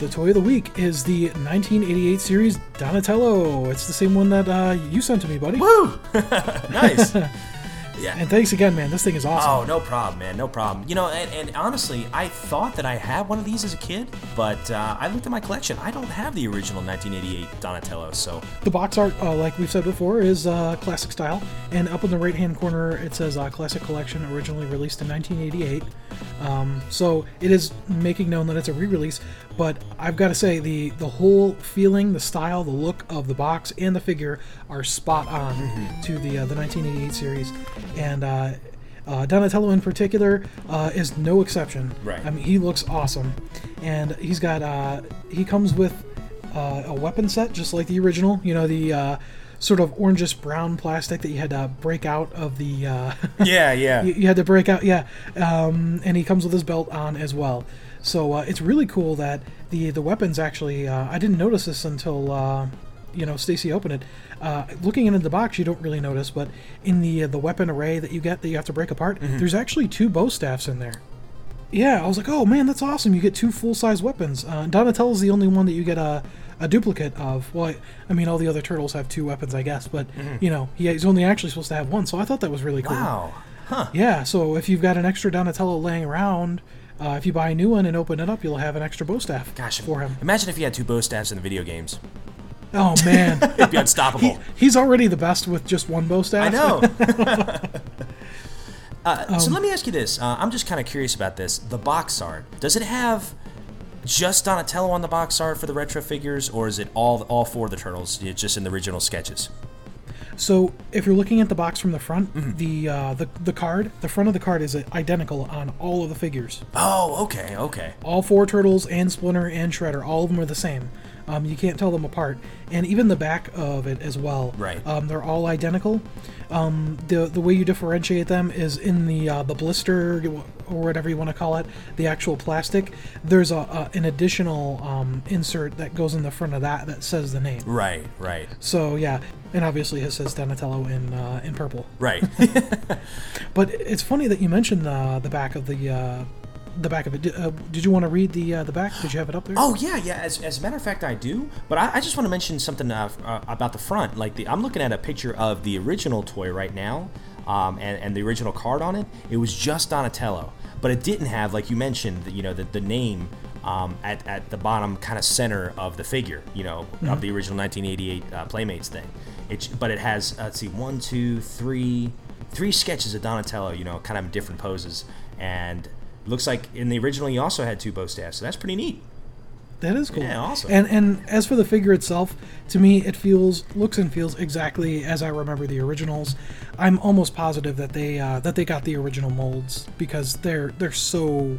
The toy of the week is the 1988 series Donatello. It's the same one that uh, you sent to me, buddy. Woo! nice. yeah. And thanks again, man. This thing is awesome. Oh, no problem, man. No problem. You know, and, and honestly, I thought that I had one of these as a kid, but uh, I looked at my collection. I don't have the original 1988 Donatello, so The box art, uh, like we've said before, is uh, classic style, and up in the right-hand corner it says uh, "Classic Collection," originally released in 1988. Um, so it is making known that it's a re-release, but I've got to say the the whole feeling, the style, the look of the box and the figure are spot on to the uh, the 1988 series, and. Uh, uh, Donatello in particular uh, is no exception. Right. I mean, he looks awesome, and he's got uh, he comes with uh, a weapon set just like the original. You know the uh, sort of orangish brown plastic that you had to break out of the. Uh, yeah, yeah. you, you had to break out, yeah. Um, and he comes with his belt on as well. So uh, it's really cool that the the weapons actually. Uh, I didn't notice this until uh, you know Stacy opened it. Uh, looking into the box, you don't really notice, but in the uh, the weapon array that you get that you have to break apart, there's actually two bow staffs in there. Yeah, I was like, oh man, that's awesome! You get two full size weapons. Uh, Donatello's the only one that you get a, a duplicate of. Well, I, I mean, all the other turtles have two weapons, I guess, but you know, he, he's only actually supposed to have one. So I thought that was really cool. Wow. Huh. Yeah, so if you've got an extra Donatello laying around, uh, if you buy a new one and open it up, you'll have an extra bow staff Gosh, for him. Imagine if he had two bow staffs in the video games. Oh man, It'd be unstoppable. he's already the best with just one bow staff. I know. uh, so let me ask you this. Uh, I'm just kind of curious about this. The box art. Does it have just Donatello on the box art for the retro figures, or is it all all four of the turtles just in the original sketches? So if you're looking at the box from the front, Mm-hmm. the uh, the the card, the front of the card is identical on all of the figures. Oh, okay, okay. All four turtles and Splinter and Shredder, all of them are the same. Um, you can't tell them apart, and even the back of it as well. Right. Um, they're all identical. Um, the the way you differentiate them is in the uh, the blister or whatever you want to call it, the actual plastic. There's a, a an additional um, insert that goes in the front of that that says the name. Right, right, So yeah, and obviously it says Donatello in uh, in purple. right. But it's funny that you mentioned uh, the back of the uh, the back of it. Did, uh, did you want to read the uh, the back? Did you have it up there? Oh yeah, yeah. As, as a matter of fact, I do. But I, I just want to mention something uh, uh, about the front. Like the, I'm looking at a picture of the original toy right now, um, and, and the original card on it. It was just Donatello, but it didn't have, like you mentioned, the, you know, the, the name um, at, at the bottom kind of center of the figure. You know, of the original 1988 uh, Playmates thing. It, but it has uh, let's see, one, two, three, three sketches of Donatello. You know, kind of in different poses, and looks like in the original he also had two bow staffs. So that's pretty neat. That is cool. Yeah, awesome. And and as for the figure itself, to me it feels looks and feels exactly as I remember the originals. I'm almost positive that they uh, that they got the original molds because they're they're so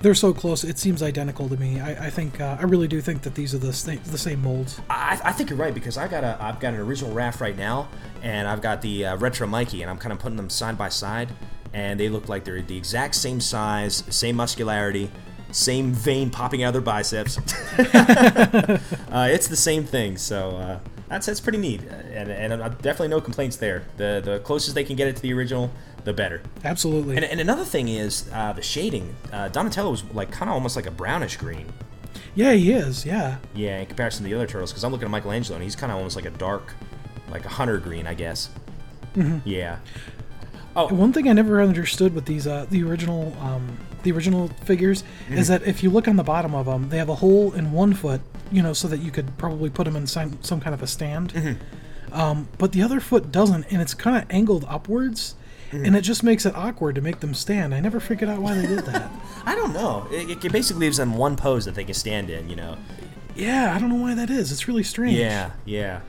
they're so close. It seems identical to me. I, I think uh, I really do think that these are the same the same molds. I, I think you're right because I got a I've got an original Raph right now, and I've got the uh, retro Mikey, and I'm kind of putting them side by side, and they look like they're the exact same size, same muscularity, same vein popping out of their biceps. uh, it's the same thing, so uh, that's that's pretty neat, and, and uh, definitely no complaints there. The the closest they can get it to the original, the better. Absolutely. And, and another thing is uh, the shading. Uh, Donatello was like kind of almost like a brownish green. yeah, he is. Yeah. Yeah, in comparison to the other turtles, because I'm looking at Michelangelo and he's kind of almost like a dark, like a hunter green, I guess. Yeah. One thing I never understood with these uh, the original um, the original figures is that if you look on the bottom of them, they have a hole in one foot, you know, so that you could probably put them in some, some kind of a stand. Um, but the other foot doesn't, and it's kind of angled upwards, and it just makes it awkward to make them stand. I never figured out why they did that. I don't know. It, it basically leaves them one pose that they can stand in, you know. yeah, I don't know why that is. It's really strange. Yeah, yeah.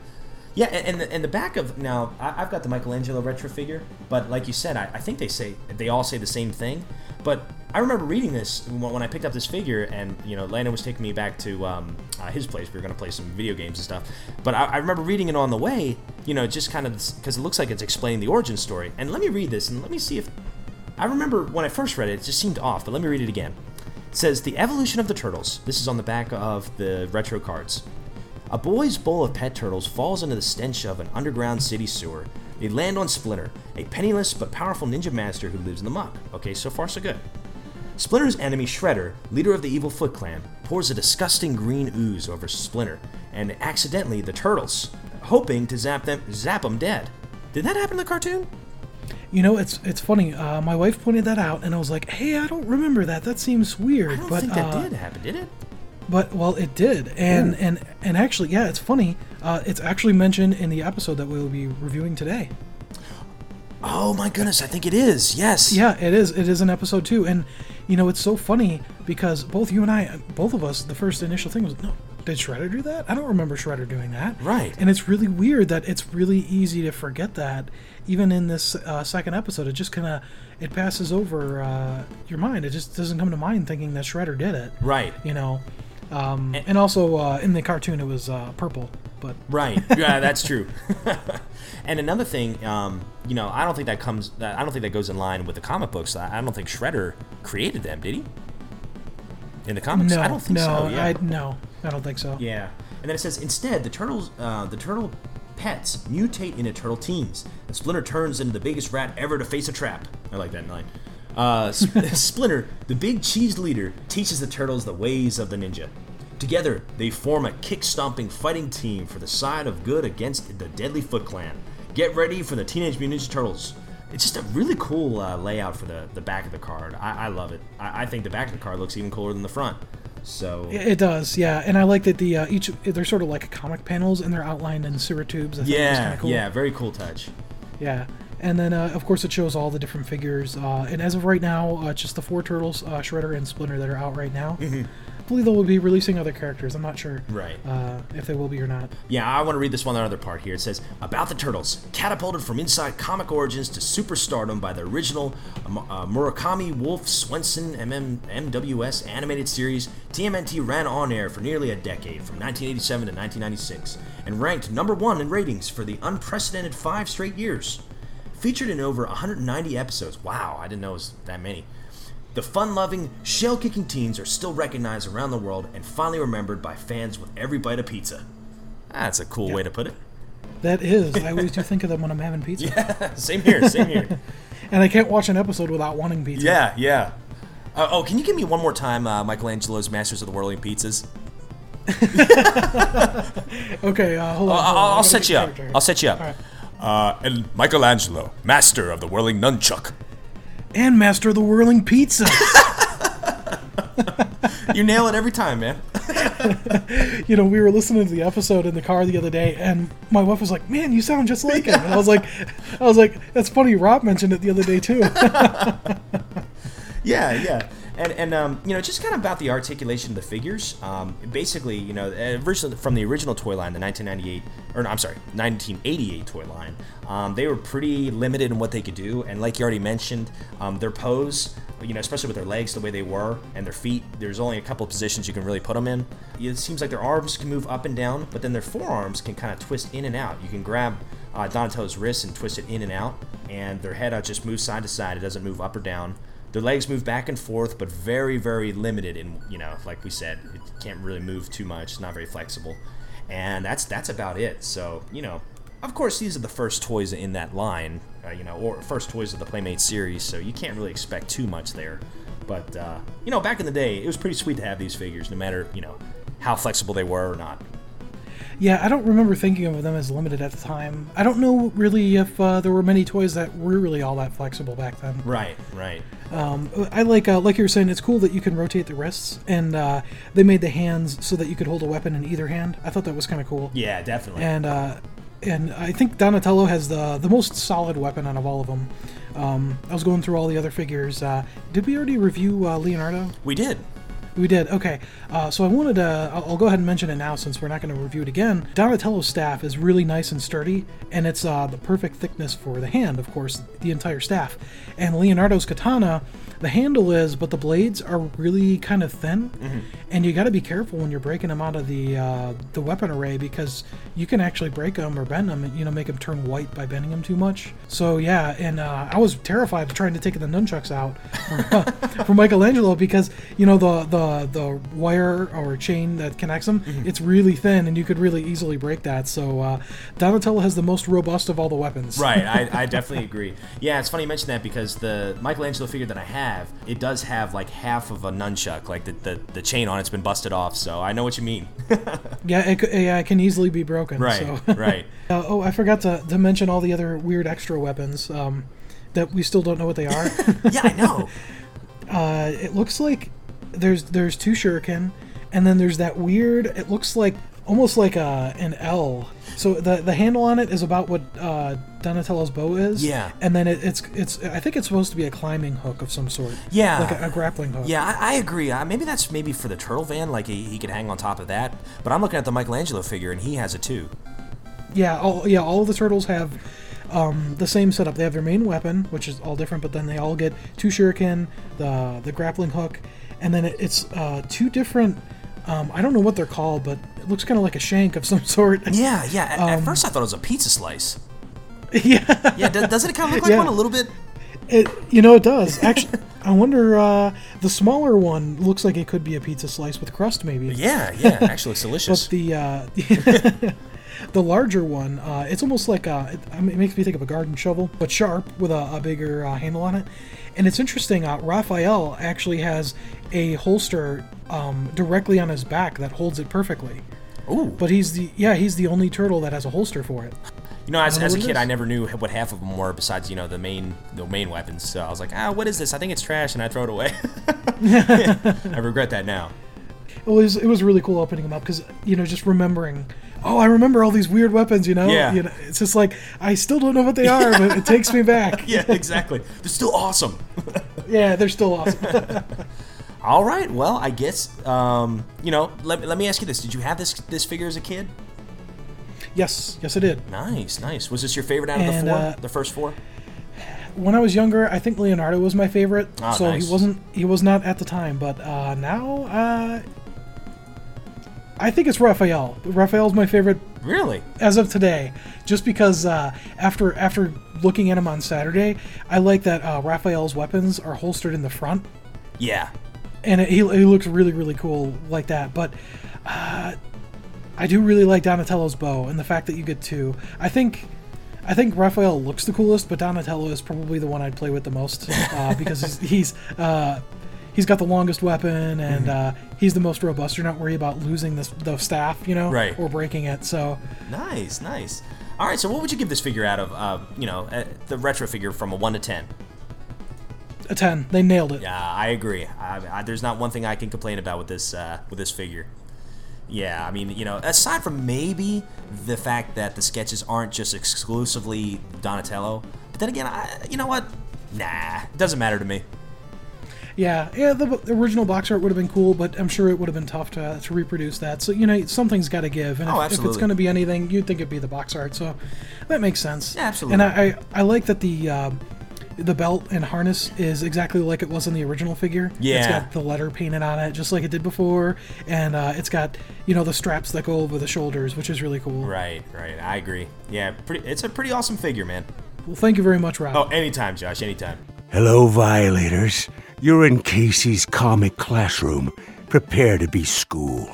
Yeah, and, and, the, and the back of now, I, I've got the Michelangelo retro figure, but like you said, I, I think they say they all say the same thing. But I remember reading this when, I picked up this figure, and you know, Landon was taking me back to um, uh, his place. We were to play some video games and stuff. But I, I remember reading it on the way, you know, just kind of because it looks like it's explaining the origin story. And let me read this, and let me see if I remember when I first read it, it just seemed off. But let me read it again. It says the evolution of the turtles. This is on the back of the retro cards. A boy's bowl of pet turtles falls into the stench of an underground city sewer. They land on Splinter, a penniless but powerful ninja master who lives in the muck. Okay, so far so good. Splinter's enemy Shredder, leader of the evil Foot Clan, pours a disgusting green ooze over Splinter, and accidentally the turtles, hoping to zap them, zap them dead. Did that happen in the cartoon? You know, it's it's funny. Uh, my wife pointed that out, and I was like, "Hey, I don't remember that. That seems weird." I don't but think that uh, did happen, did it? But well, it did, and and and actually, yeah, it's funny. Uh, it's actually mentioned in the episode that we will be reviewing today. Oh my goodness, I think it is. Yes. Yeah, it is. It is an episode two, and you know, it's so funny because both you and I, both of us, the first initial thing was, no, did Shredder do that? I don't remember Shredder doing that. Right. And it's really weird that it's really easy to forget that, even in this uh, second episode. It just kind of it passes over uh, your mind. It just doesn't come to mind thinking that Shredder did it. Right. You know. Um, and also uh, in the cartoon, it was uh, purple, but Right. Yeah, that's true. and another thing, um, you know, I don't think that comes. I don't think that goes in line with the comic books. I I don't think Shredder created them, did he? In the comics, no, I don't think no, so. Yeah. I no, I don't think so. Yeah. And then it says instead the turtles, uh, the turtle pets mutate into turtle teens, and Splinter turns into the biggest rat ever to face a trap. I like that line. Uh, Sp- Splinter, the big cheese leader, teaches the turtles the ways of the ninja. Together, they form a kick-stomping fighting team for the side of good against the Deadly Foot Clan. Get ready for the Teenage Mutant Ninja Turtles. It's just a really cool uh, layout for the, the back of the card. I, I love it. I, I think the back of the card looks even cooler than the front. So It does, yeah, and I like that the uh, each they're sort of like comic panels and they're outlined in sewer tubes. I yeah, cool. yeah, very cool touch. Yeah, and then uh, of course it shows all the different figures. Uh, and as of right now, uh, just the four turtles, uh, Shredder and Splinter that are out right now. I believe they will be releasing other characters. I'm not sure, Right. uh, if they will be or not. Yeah, I want to read this one other part here. It says about the turtles, catapulted from inside comic origins to superstardom by the original uh, uh, Murakami Wolf Swenson MM, MWS animated series. TMNT ran on air for nearly a decade, from 1987 to 1996, and ranked number one in ratings for the unprecedented five straight years. Featured in over 190 episodes. Wow, I didn't know it was that many. The fun loving, shell kicking teens are still recognized around the world and finally remembered by fans with every bite of pizza. That's a cool way to put it. That is, I always do think of them when I'm having pizza, Same here, same here. and I can't watch an episode without wanting pizza. yeah, yeah. Uh, oh, can you give me one more time uh, Michelangelo's Masters of the Whirling Pizzas? Okay, uh, hold on. hold I'll, I'll set you up. I'll set you up. All right. Uh, and Michelangelo, Master of the Whirling Nunchuck. And master of the whirling pizza. You nail it every time, man. you know, we were listening to the episode in the car the other day, and my wife was like, "Man, you sound just like him." And I was like, "I was like, that's funny." Rob mentioned it the other day too. Yeah, yeah. And, and um, you know, just kind of about the articulation of the figures. Um, basically, you know, uh, from the original toy line, the 1998, or I'm sorry, 1988 toy line, um, they were pretty limited in what they could do. And like you already mentioned, um, their pose, you know, especially with their legs the way they were and their feet, there's only a couple of positions you can really put them in. It seems like their arms can move up and down, but then their forearms can kind of twist in and out. You can grab uh, Donatello's wrist and twist it in and out, and their head uh, just moves side to side. It doesn't move up or down. Their legs move back and forth, but very, very limited. In you know, like we said, it can't really move too much. It's not very flexible, and that's that's about it. So you know, of course, these are the first toys in that line, uh, you know, or first toys of the Playmate series. So you can't really expect too much there. But uh, you know, back in the day, it was pretty sweet to have these figures, no matter you know how flexible they were or not. Yeah, I don't remember thinking of them as limited at the time. I don't know really if uh, there were many toys that were really all that flexible back then. Right, right. I like, uh, like you were saying, it's cool that you can rotate the wrists, and uh, they made the hands so that you could hold a weapon in either hand. I thought that was kind of cool. Yeah, definitely. and uh, and I think Donatello has the the most solid weapon out of all of them. Um, I was going through all the other figures. Uh, did we already review uh, Leonardo? we did. We did. Okay. Uh, so I wanted to. I'll, I'll go ahead and mention it now since we're not going to review it again. Donatello's staff is really nice and sturdy, and it's uh, the perfect thickness for the hand, of course, the entire staff. And Leonardo's katana, the handle is, but the blades are really kind of thin, and you got to be careful when you're breaking them out of the uh, the weapon array because you can actually break them or bend them, and you know make them turn white by bending them too much. So yeah, and uh, I was terrified of trying to take the nunchucks out for Michelangelo because you know the the the wire or chain that connects them, it's really thin, and you could really easily break that. So uh, Donatello has the most robust of all the weapons. Right, I, I definitely agree. Yeah, it's funny you mention that because the Michelangelo figure that I have, it does have like half of a nunchuck, like the, the, the chain on it's been busted off, so I know what you mean. Yeah, it, yeah, it can easily be broken. right, so. right. Uh, oh, I forgot to, to mention all the other weird extra weapons um, that we still don't know what they are. Yeah, I know. uh, it looks like there's there's two shuriken, and then there's that weird. It looks like almost like a an L. So the the handle on it is about what uh, Donatello's bow is. Yeah. And then it, it's it's I think it's supposed to be a climbing hook of some sort. Yeah. Like a, a grappling hook. Yeah, I, I agree. Uh, maybe that's maybe for the turtle van, like he, he could hang on top of that. But I'm looking at the Michelangelo figure, and he has it too. Yeah, all yeah, all the turtles have um, the same setup. They have their main weapon, which is all different, but then they all get two shuriken, the the grappling hook, and then it, it's uh, two different. Um, I don't know what they're called, but it looks kind of like a shank of some sort. Yeah, yeah. At, at first, I thought it was a pizza slice. yeah, Yeah, do, doesn't it kind of look like Yeah. one a little bit? it, you know it does. Actually, I wonder. Uh, the smaller one looks like it could be a pizza slice with crust, maybe. Yeah, yeah. Actually, it's delicious. But the uh, the larger one, uh, it's almost like a, it, I mean, it makes me think of a garden shovel, but sharp with a, a bigger uh, handle on it. And it's interesting. Uh, Raphael actually has a holster um, directly on his back that holds it perfectly. Ooh. But he's the yeah he's the only turtle that has a holster for it. You know, as, I don't know as a kid. I never knew what half of them were besides, you know, the main the main weapons. So I was like, ah, what is this? I think it's trash, and I throw it away. I regret that now. it was it was really cool opening them up because you know just remembering. Oh, I remember all these weird weapons. You know, Yeah. You know, it's just like I still don't know what they are, but it takes me back. Yeah, exactly. They're still awesome. Yeah, they're still awesome. All right. Well, I guess um, you know. Let, let me ask you this: Did you have this this figure as a kid? yes, yes, I did. Nice, nice. Was this your favorite out of the four? uh, the first four? When I was younger, I think Leonardo was my favorite. Ah, so nice. he wasn't. He was not at the time, but uh, now uh, I think it's Raphael. Raphael's my favorite Really? as of today, just because uh, after after looking at him on Saturday, I like that uh, Raphael's weapons are holstered in the front, Yeah. and it, he, he looks really really cool like that. But uh, I do really like Donatello's bow and the fact that you get two. I think. I think Raphael looks the coolest, but Donatello is probably the one I'd play with the most uh, because he's he's, uh, he's got the longest weapon and uh, he's the most robust. You're not worried about losing this the staff, you know, Right. or breaking it. So Nice, nice. All right. So, what would you give this figure out of? Uh, you know, uh, the retro figure from a one to ten? a ten, they nailed it. Yeah, I agree. I, I, there's not one thing I can complain about with this uh, with this figure. Yeah, I mean, you know, aside from maybe the fact that the sketches aren't just exclusively Donatello, but then again, I, you know what? Nah, it doesn't matter to me. Yeah, yeah. The, the original box art would have been cool, but I'm sure it would have been tough to, to reproduce that. So you know, something's got to give, and Oh, if, if it's going to be anything, you'd think it'd be the box art. So that makes sense. Yeah, absolutely. And I I, I like that the. Um, the belt and harness is exactly like it was in the original figure. Yeah, it's got the letter painted on it, just like it did before, and uh, it's got you know the straps that go over the shoulders, which is really cool. Right, right. I agree. Yeah, pretty. It's a pretty awesome figure, man. Well, thank you very much, Rob. Oh, anytime, Josh. Anytime. Hello, Violators. You're in Casey's comic classroom. Prepare to be schooled.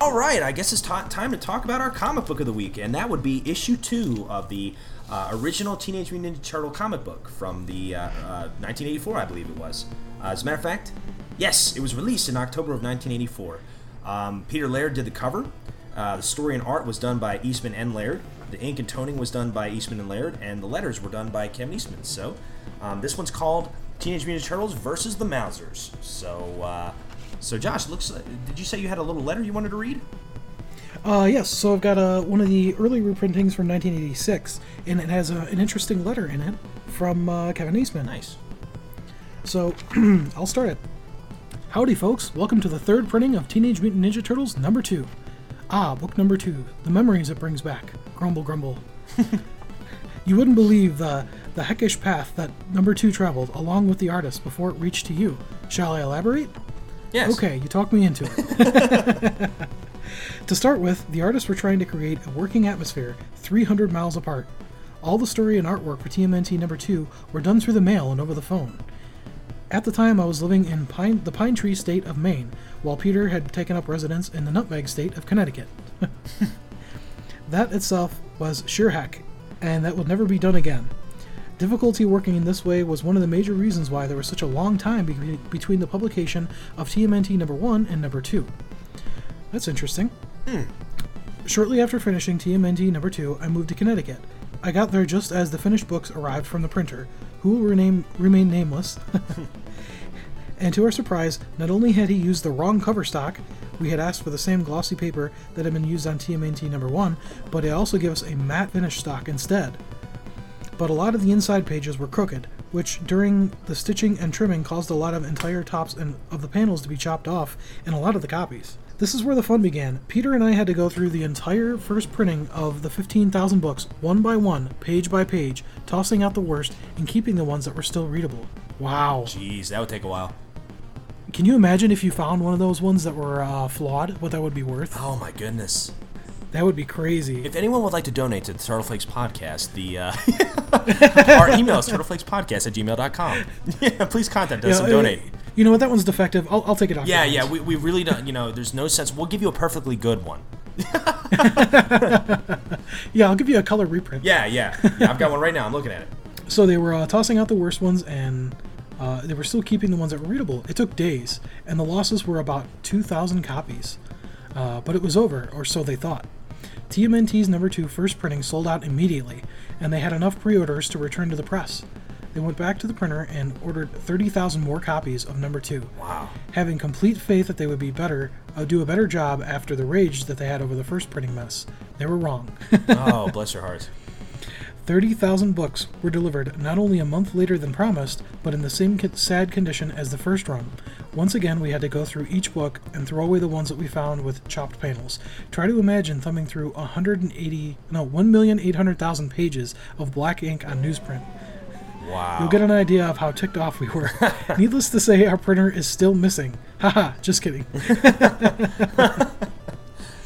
All right, I guess it's ti time to talk about our comic book of the week, and that would be issue two of the uh, original Teenage Mutant Ninja Turtle comic book from the uh, uh, 1984, I believe it was. Uh, as a matter of fact, yes, it was released in October of 1984. Um, Peter Laird did the cover. Uh, the story and art was done by Eastman and Laird. The ink and toning was done by Eastman and Laird, and the letters were done by Kevin Eastman. So, um, this one's called Teenage Mutant Ninja Turtles versus the Mousers. So, uh, so Josh, looks. Did you say you had a little letter you wanted to read? Uh, yes, so I've got uh, one of the early reprintings from 1986, and it has uh, an interesting letter in it from uh, Kevin Eastman. Nice. So, I'll start it. Howdy, folks. Welcome to the third printing of Teenage Mutant Ninja Turtles number two. Ah, book number two. The memories it brings back. Grumble, grumble. you wouldn't believe the, the heckish path that number two traveled along with the artist before it reached to you. Shall I elaborate? Yes. Okay, you talked me into it. to start with, the artists were trying to create a working atmosphere 300 miles apart. All the story and artwork for TMNT number 2 were done through the mail and over the phone. At the time, I was living in Pine, the Pine Tree state of Maine, while Peter had taken up residence in the Nutmeg state of Connecticut. that itself was sheer heck, and that would never be done again. Difficulty working in this way was one of the major reasons why there was such a long time be- between the publication of TMNT number 1 and number 2. That's interesting. Hmm. Shortly after finishing TMNT number 2, I moved to Connecticut. I got there just as the finished books arrived from the printer, who will rename, remain nameless. and to our surprise, not only had he used the wrong cover stock, we had asked for the same glossy paper that had been used on TMNT number 1, but he also gave us a matte finish stock instead but a lot of the inside pages were crooked, which during the stitching and trimming caused a lot of entire tops and of the panels to be chopped off in a lot of the copies. This is where the fun began. Peter and I had to go through the entire first printing of the 15,000 books, one by one, page by page, tossing out the worst and keeping the ones that were still readable. Wow. Jeez, that would take a while. Can you imagine if you found one of those ones that were uh, flawed, what that would be worth? Oh my goodness. That would be crazy. If anyone would like to donate to the Turtle Flakes podcast, the uh, our email is turtleflakespodcast at gmail.com. Yeah, please contact us Yeah, and uh, donate. You know what? That one's defective. I'll, I'll take it off. Yeah, yeah, we, we really don't, you know, there's no sense. We'll give you a perfectly good one. yeah, I'll give you a color reprint. Yeah, yeah. yeah I've got one right now. I'm looking at it. So they were uh, tossing out the worst ones, and uh, they were still keeping the ones that were readable. It took days, and the losses were about 2,000 copies. Uh, but it was over, or so they thought. TMNT's number two first printing sold out immediately, and they had enough pre orders to return to the press. they went back to the printer and ordered 30,000 more copies of number two. Wow. Having complete faith that they would be better, uh, do a better job after the rage that they had over the first printing mess. They were wrong. Oh, bless your heart. 30,000 books were delivered not only a month later than promised, but in the same sad condition as the first run. Once again, we had to go through each book and throw away the ones that we found with chopped panels. Try to imagine thumbing through 180, no, 1,800,000 pages of black ink on newsprint. Wow. You'll get an idea of how ticked off we were. Needless to say, our printer is still missing. Haha, just kidding.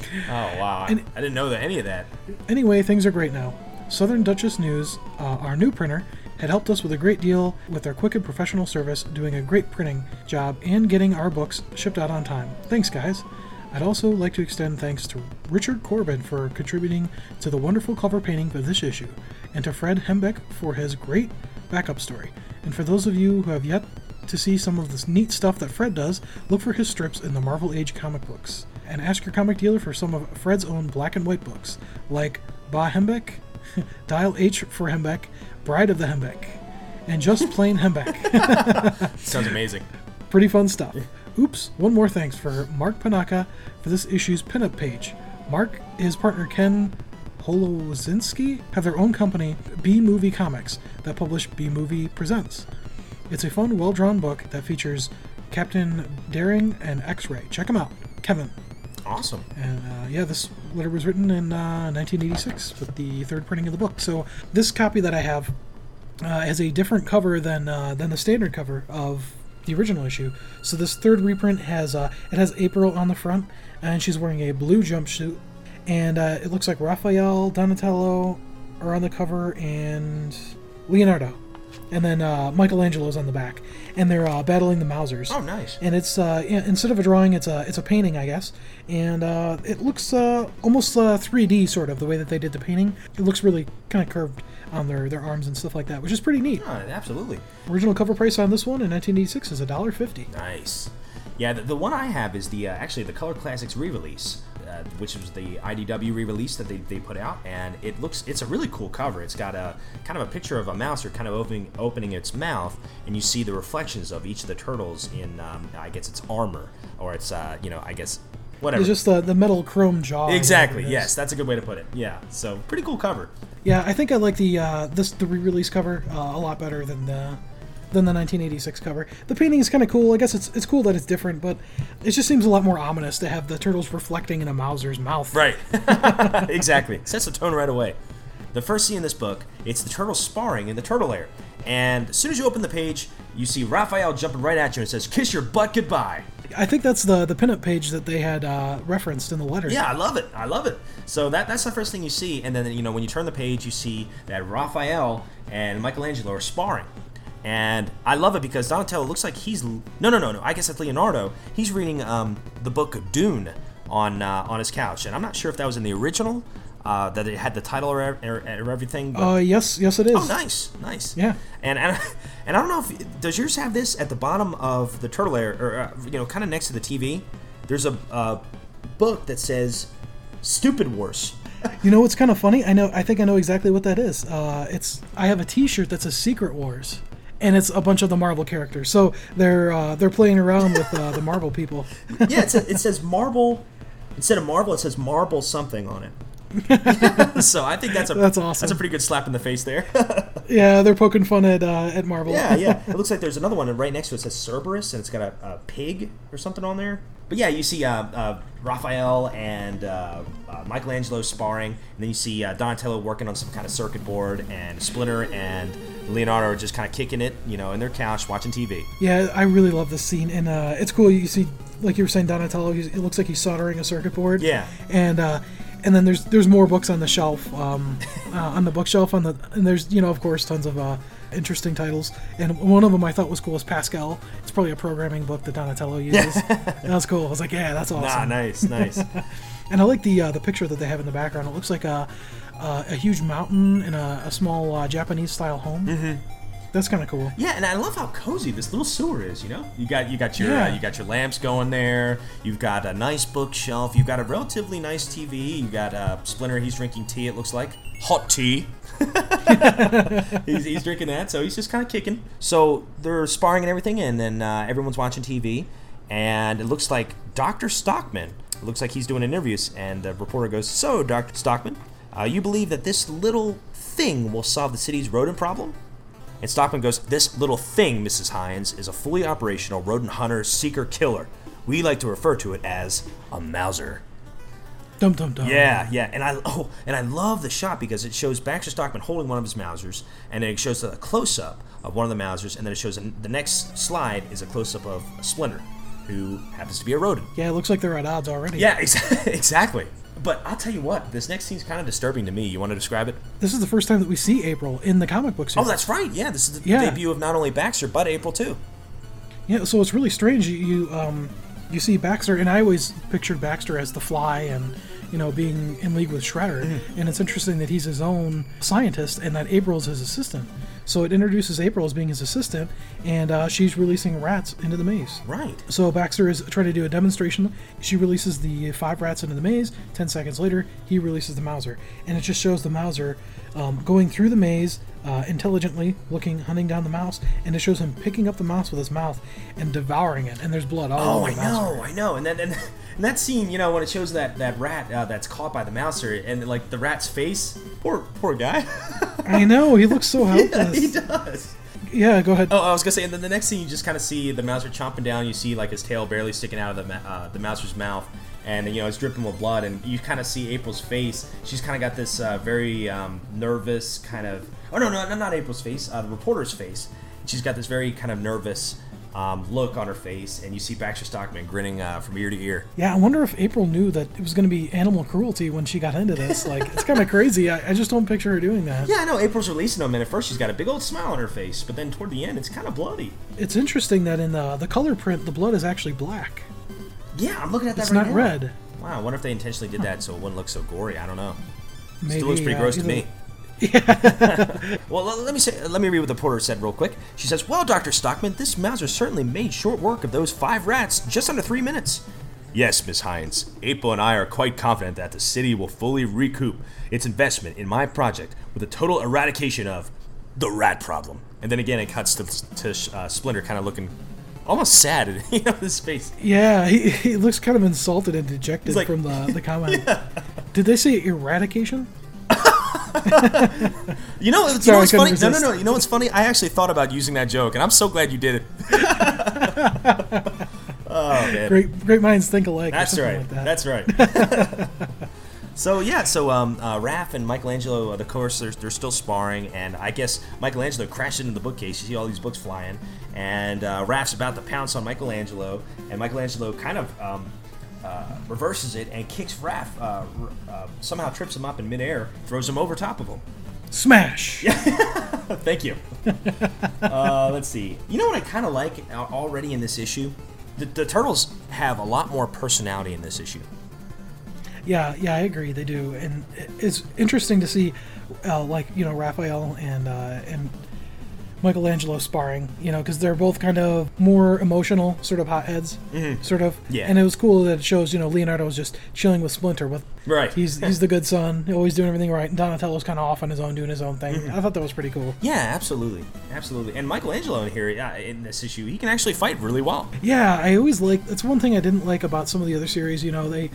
Oh wow. I, I didn't know that any of that. Anyway, things are great now. Southern Duchess News, uh, our new printer, had helped us with a great deal with their quick and professional service, doing a great printing job and getting our books shipped out on time. Thanks, guys. I'd also like to extend thanks to Richard Corben for contributing to the wonderful cover painting for this issue, and to Fred Hembeck for his great backup story. And for those of you who have yet to see some of this neat stuff that Fred does, look for his strips in the Marvel Age comic books. And ask your comic dealer for some of Fred's own black and white books, like Ba Hembeck, Dial H for Hembeck, Bride of the Hembeck, and just plain Hembeck. Sounds amazing. Pretty fun stuff. Oops, one more thanks for Mark Panaka for this issue's pinup page. Mark, his partner Ken Holozinski have their own company, B Movie Comics, that publish B Movie Presents. It's a fun, well drawn book that features Captain Daring and X Ray. Check them out. Kevin. Awesome. And uh, yeah, this letter was written in uh, 1986 with the third printing of the book. So this copy that I have uh, has a different cover than uh, than the standard cover of the original issue. So this third reprint has uh, it has April on the front, and she's wearing a blue jumpsuit, and uh, it looks like Raphael, Donatello are on the cover, and Leonardo, and then uh, Michelangelo's on the back, and they're uh, battling the Mousers. Oh, nice. And it's uh, instead of a drawing, it's a it's a painting, I guess, and uh, it looks uh, almost uh, 3D sort of the way that they did the painting. It looks really kind of curved on their their arms and stuff like that, which is pretty neat. Oh, absolutely. Original cover price on this one in 1986 is $1.50. Nice. Yeah, the, the one I have is the uh, actually the Color Classics re-release, uh, which was the IDW re-release that they, they put out, and it looks it's a really cool cover. It's got a kind of a picture of a mouse or kind of opening opening its mouth, and you see the reflections of each of the turtles in um, I guess it's armor or it's uh, you know I guess whatever. It's just the, the metal chrome jaw. exactly. whatever it is. Yes, that's a good way to put it. Yeah. So pretty cool cover. Yeah, I think I like the uh, this the re-release cover uh, a lot better than the than the 1986 cover. The painting is kind of cool. I guess it's it's cool that it's different, but it just seems a lot more ominous to have the turtles reflecting in a Mouser's mouth. Right. exactly. Sets the tone right away. The first scene in this book, it's the turtles sparring in the turtle lair. And as soon as you open the page, you see Raphael jumping right at you and says, Kiss your butt goodbye. I think that's the the pinup page that they had uh, referenced in the letter. Yeah, I love it. I love it. So that that's the first thing you see, and then you know when you turn the page, you see that Raphael and Michelangelo are sparring, and I love it because Donatello looks like he's no no no no. I guess it's Leonardo. He's reading um, the book Dune on uh, on his couch, and I'm not sure if that was in the original. Uh, that it had the title or, or, or everything. But, Uh, yes, yes, it is. oh, nice, nice. Yeah. And and and I don't know if does yours have this at the bottom of the turtle lair, or uh, you know, kind of next to the TV. There's a uh, book that says "Stupid Wars." You know what's kind of funny? I know. I think I know exactly what that is. Uh, it's I have a T-shirt that says Secret Wars, and it's a bunch of the Marvel characters. So they're uh, they're playing around with uh, the Marvel people. Yeah, it, says, it says Marvel instead of Marvel. It says Marble something on it. so I think that's a That's awesome. That's a pretty good slap in the face there. yeah, they're poking fun at uh, at Marvel. yeah, yeah. It looks like there's another one, and right next to it says Cerberus, and it's got a, a pig or something on there. But yeah, you see uh, uh, Raphael and uh, uh, Michelangelo sparring, and then you see uh, Donatello working on some kind of circuit board, and Splinter and Leonardo are just kind of kicking it, you know, in their couch watching TV. Yeah, I really love this scene, and uh, it's cool. You see, like you were saying, Donatello. He's, it looks like he's soldering a circuit board. Yeah. and uh, and then there's there's more books on the shelf, um, uh, on the bookshelf, on the and there's you know of course tons of uh, interesting titles, and one of them I thought was cool is Pascal. It's probably a programming book that Donatello uses. that was cool. I was like, yeah, that's awesome. Ah, nice, nice. And I like the uh, the picture that they have in the background. It looks like a a, a huge mountain and a, a small uh, Japanese style home. Mm-hmm. That's kind of cool. Yeah, and I love how cozy this little sewer is. You know, you got you got your Yeah. uh, you got your lamps going there. You've got a nice bookshelf. You've got a relatively nice TV. You got uh, Splinter. He's drinking tea. It looks like hot tea. he's, he's drinking that, so he's just kind of kicking. So they're sparring and everything, and then uh, everyone's watching TV, and it looks like Doctor Stockman. It looks like he's doing interviews, and the reporter goes, "So, Doctor Stockman, uh, you believe that this little thing will solve the city's rodent problem?" And Stockman goes, This little thing, Mrs. Hines, is a fully operational rodent hunter, seeker, killer. We like to refer to it as a Mouser. Dum dum dum. Yeah, yeah, and I oh, and I love the shot because it shows Baxter Stockman holding one of his Mousers, and then it shows a close up of one of the Mousers, and then it shows an, the next slide is a close up of a Splinter, who happens to be a rodent. Yeah, it looks like they're at odds already. Yeah, ex- exactly. But I'll tell you what, this next scene's kind of disturbing to me. You want to describe it? This is the first time that we see April in the comic book Oh, that's right. Yeah, this is the Yeah. debut of not only Baxter but April too. Yeah, so it's really strange. You, you um you see Baxter, and I always pictured Baxter as the Fly, and you know being in league with Shredder. Mm-hmm. And it's interesting that he's his own scientist, and that April's his assistant. So it introduces April as being his assistant, and uh, she's releasing rats into the maze. Right. So Baxter is trying to do a demonstration. She releases the five rats into the maze. Ten seconds later, he releases the Mouser, and it just shows the Mouser um, going through the maze uh, intelligently, looking, hunting down the mouse, and it shows him picking up the mouse with his mouth and devouring it. And there's blood all Oh, over I the Mouser. know, I know. And then and, and that scene, you know, when it shows that that rat uh, that's caught by the mouser and like the rat's face, poor poor guy. I know. He looks so yeah, helpless. he does. Yeah, go ahead. Oh, I was gonna say, and then the next scene, you just kind of see the mouser chomping down. You see like his tail barely sticking out of the uh, the mouser's mouth, and you know it's dripping with blood. And you kind of see April's face. She's kind of got this uh, very um, nervous kind of. Oh no, no, no, not April's face. Uh, the reporter's face. She's got this very kind of nervous um, look on her face, and you see Baxter Stockman grinning uh, from ear to ear. Yeah, I wonder if April knew that it was going to be animal cruelty when she got into this. Like, it's kind of crazy. I, I just don't picture her doing that. Yeah, I know. April's releasing them, and at first she's got a big old smile on her face, but then toward the end, it's kind of bloody. It's interesting that in the the color print, the blood is actually black. Yeah, I'm looking at that right now. It's right not now. red. Wow, I wonder if they intentionally did that so it wouldn't look so gory. I don't know. Maybe, Still looks pretty uh, gross to either- me. well, let, let me say. Let me read what the porter said real quick. She says, "Well, Doctor Stockman, this Mouser certainly made short work of those five rats, just under three minutes." Yes, Miss Hines. April and I are quite confident that the city will fully recoup its investment in my project with a total eradication of the rat problem. And then again, it cuts to, to uh, Splinter, kind of looking almost sad, you know, his face. Yeah, he, he looks kind of insulted and dejected like- from the, the comment. Did they say eradication? You know, Sorry, you know what's funny? No, no, no. You know what's funny? I actually thought about using that joke, and I'm so glad you did it. oh man, Great, great minds think alike. that's right. Like that. That's right. so yeah, so um, uh, Raph and Michelangelo, of course, they're, they're still sparring, and I guess Michelangelo crashed into the bookcase. You see all these books flying, and uh, Raph's about to pounce on Michelangelo, and Michelangelo kind of. Um, uh, reverses it and kicks Raph. Uh, r- uh, somehow trips him up in midair, throws him over top of him. Smash. Thank you. uh, let's see. You know what I kind of like already in this issue? The, the turtles have a lot more personality in this issue. Yeah, yeah, I agree. They do, and it's interesting to see, uh, like you know, Raphael and uh, and Michelangelo sparring. You know, because they're both kind of more emotional, sort of hotheads, sort of. Yeah. And it was cool that it shows you know Leonardo was just chilling with Splinter with. Right. He's he's the good son, always doing everything right, and Donatello's kind of off on his own, doing his own thing. I thought that was pretty cool. Yeah, absolutely, absolutely. And Michelangelo in here, uh, in this issue, he can actually fight really well. Yeah, I always like. That's one thing I didn't like about some of the other series. You know, they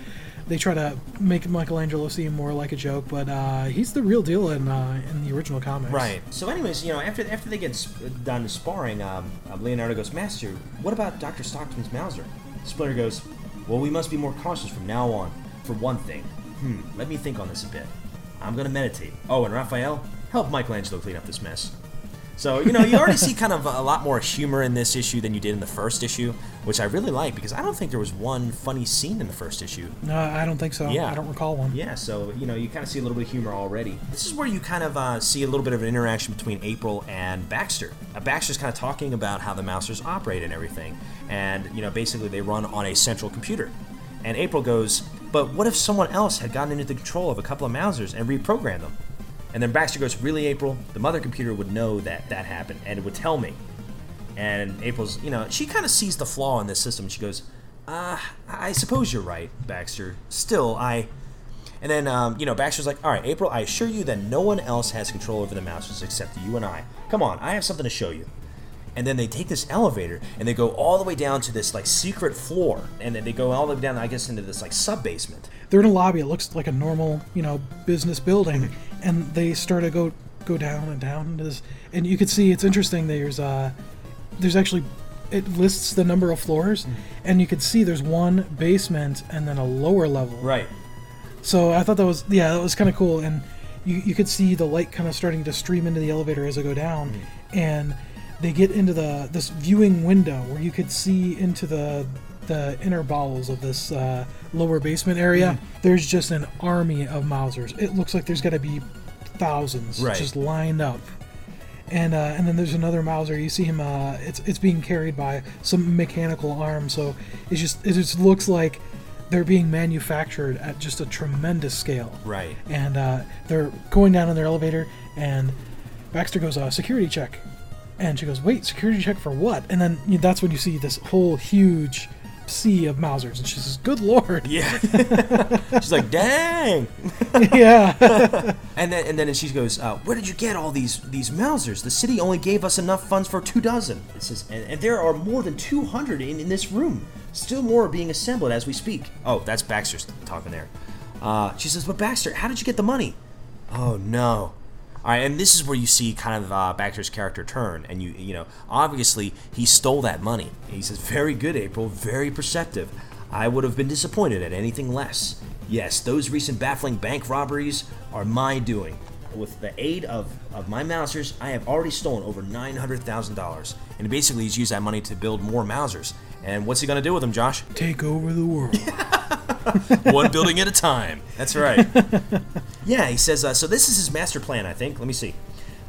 they try to make Michelangelo seem more like a joke, but uh, he's the real deal in uh, in the original comics. Right. So, anyways, you know, after after they get sp- done sparring, um, uh, Leonardo goes, "Master, what about Doctor Stockton's Mouser?" Splinter goes, "Well, we must be more cautious from now on. For one thing, hmm, let me think on this a bit. I'm gonna meditate. Oh, and Raphael, help Michelangelo clean up this mess." So, you know, you already see kind of a lot more humor in this issue than you did in the first issue, which I really like because I don't think there was one funny scene in the first issue. No, I don't think so. Yeah. I don't recall one. Yeah, so you know you kind of see a little bit of humor already. This is where you kind of uh, see a little bit of an interaction between April and Baxter. Uh, Baxter's kind of talking about how the Mousers operate and everything, and you know basically they run on a central computer. And April goes, "But what if someone else had gotten into the control of a couple of Mousers and reprogrammed them?" And then Baxter goes, "Really, April? The mother computer would know that that happened, and it would tell me." And April's, you know, she kind of sees the flaw in this system. She goes, "Uh, I suppose you're right, Baxter. Still, I." And then, um, you know, Baxter's like, "All right, April, I assure you that no one else has control over the mousers except you and I. Come on, I have something to show you." And then they take this elevator and they go all the way down to this like secret floor, and then they go all the way down, I guess, into this like sub basement. They're in a lobby. It looks like a normal, you know, business building, and they start to go go down and down into this. And you can see it's interesting. There's uh, there's actually it lists the number of floors, and you can see there's one basement and then a lower level. Right. So I thought that was yeah, that was kind of cool, and you you could see the light kind of starting to stream into the elevator as they go down, and they get into the this viewing window where you could see into the the inner bowels of this uh, lower basement area. There's just an army of Mousers. It looks like there's got to be thousands Right. just lined up. And, uh, and then there's another Mouser. You see him. Uh, it's it's being carried by some mechanical arm. So it's just it just looks like they're being manufactured at just a tremendous scale. Right. And uh, they're going down in their elevator, and Baxter goes, uh, "Security check," and she goes, "Wait, security check for what?" And then you know, that's when you see this whole huge sea of Mousers, and she says, "Good lord!" Yeah. She's like, "Dang." yeah. And then and then she goes, uh, "Where did you get all these these Mousers? The city only gave us enough funds for two dozen." It says, and, and there are more than two hundred in, in this room. Still more are being assembled as we speak. Oh, that's Baxter's talking there. Uh, she says, "But Baxter, how did you get the money?" Oh no. All right, and this is where you see kind of uh, Baxter's character turn, and you you know obviously he stole that money. He says, "Very good, April. Very perceptive. I would have been disappointed at anything less. Yes, those recent baffling bank robberies are my doing. With the aid of, of my Mousers, I have already stolen over $900,000. And basically, he's used that money to build more Mousers. And what's he going to do with them, Josh? Take over the world. One building at a time. That's right. yeah, he says, uh, so this is his master plan, I think. Let me see.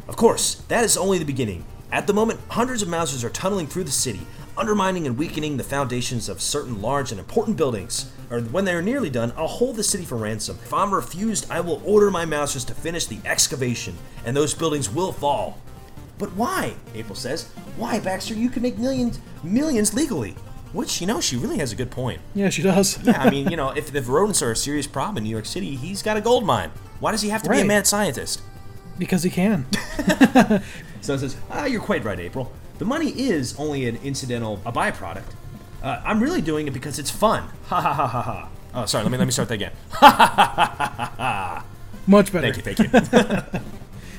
Of course, that is only the beginning. At the moment, hundreds of Mousers are tunneling through the city, undermining and weakening the foundations of certain large and important buildings. Or when they are nearly done, I'll hold the city for ransom. If I'm refused, I will order my Mousers to finish the excavation, and those buildings will fall. But why? April says. Why, Baxter? You could make millions, millions legally. Which, you know, she really has a good point. yeah, she does. Yeah, I mean, you know, if, if rodents are a serious problem in New York City, he's got a gold mine. Why does he have to be a mad scientist? because he can. So it says, ah, you're quite right, April. The money is only an incidental, a byproduct. Uh, I'm really doing it because it's fun. Ha ha ha ha ha. Oh, sorry. Let me let me start that again. Ha ha Ha ha ha Much better. Thank you, thank you.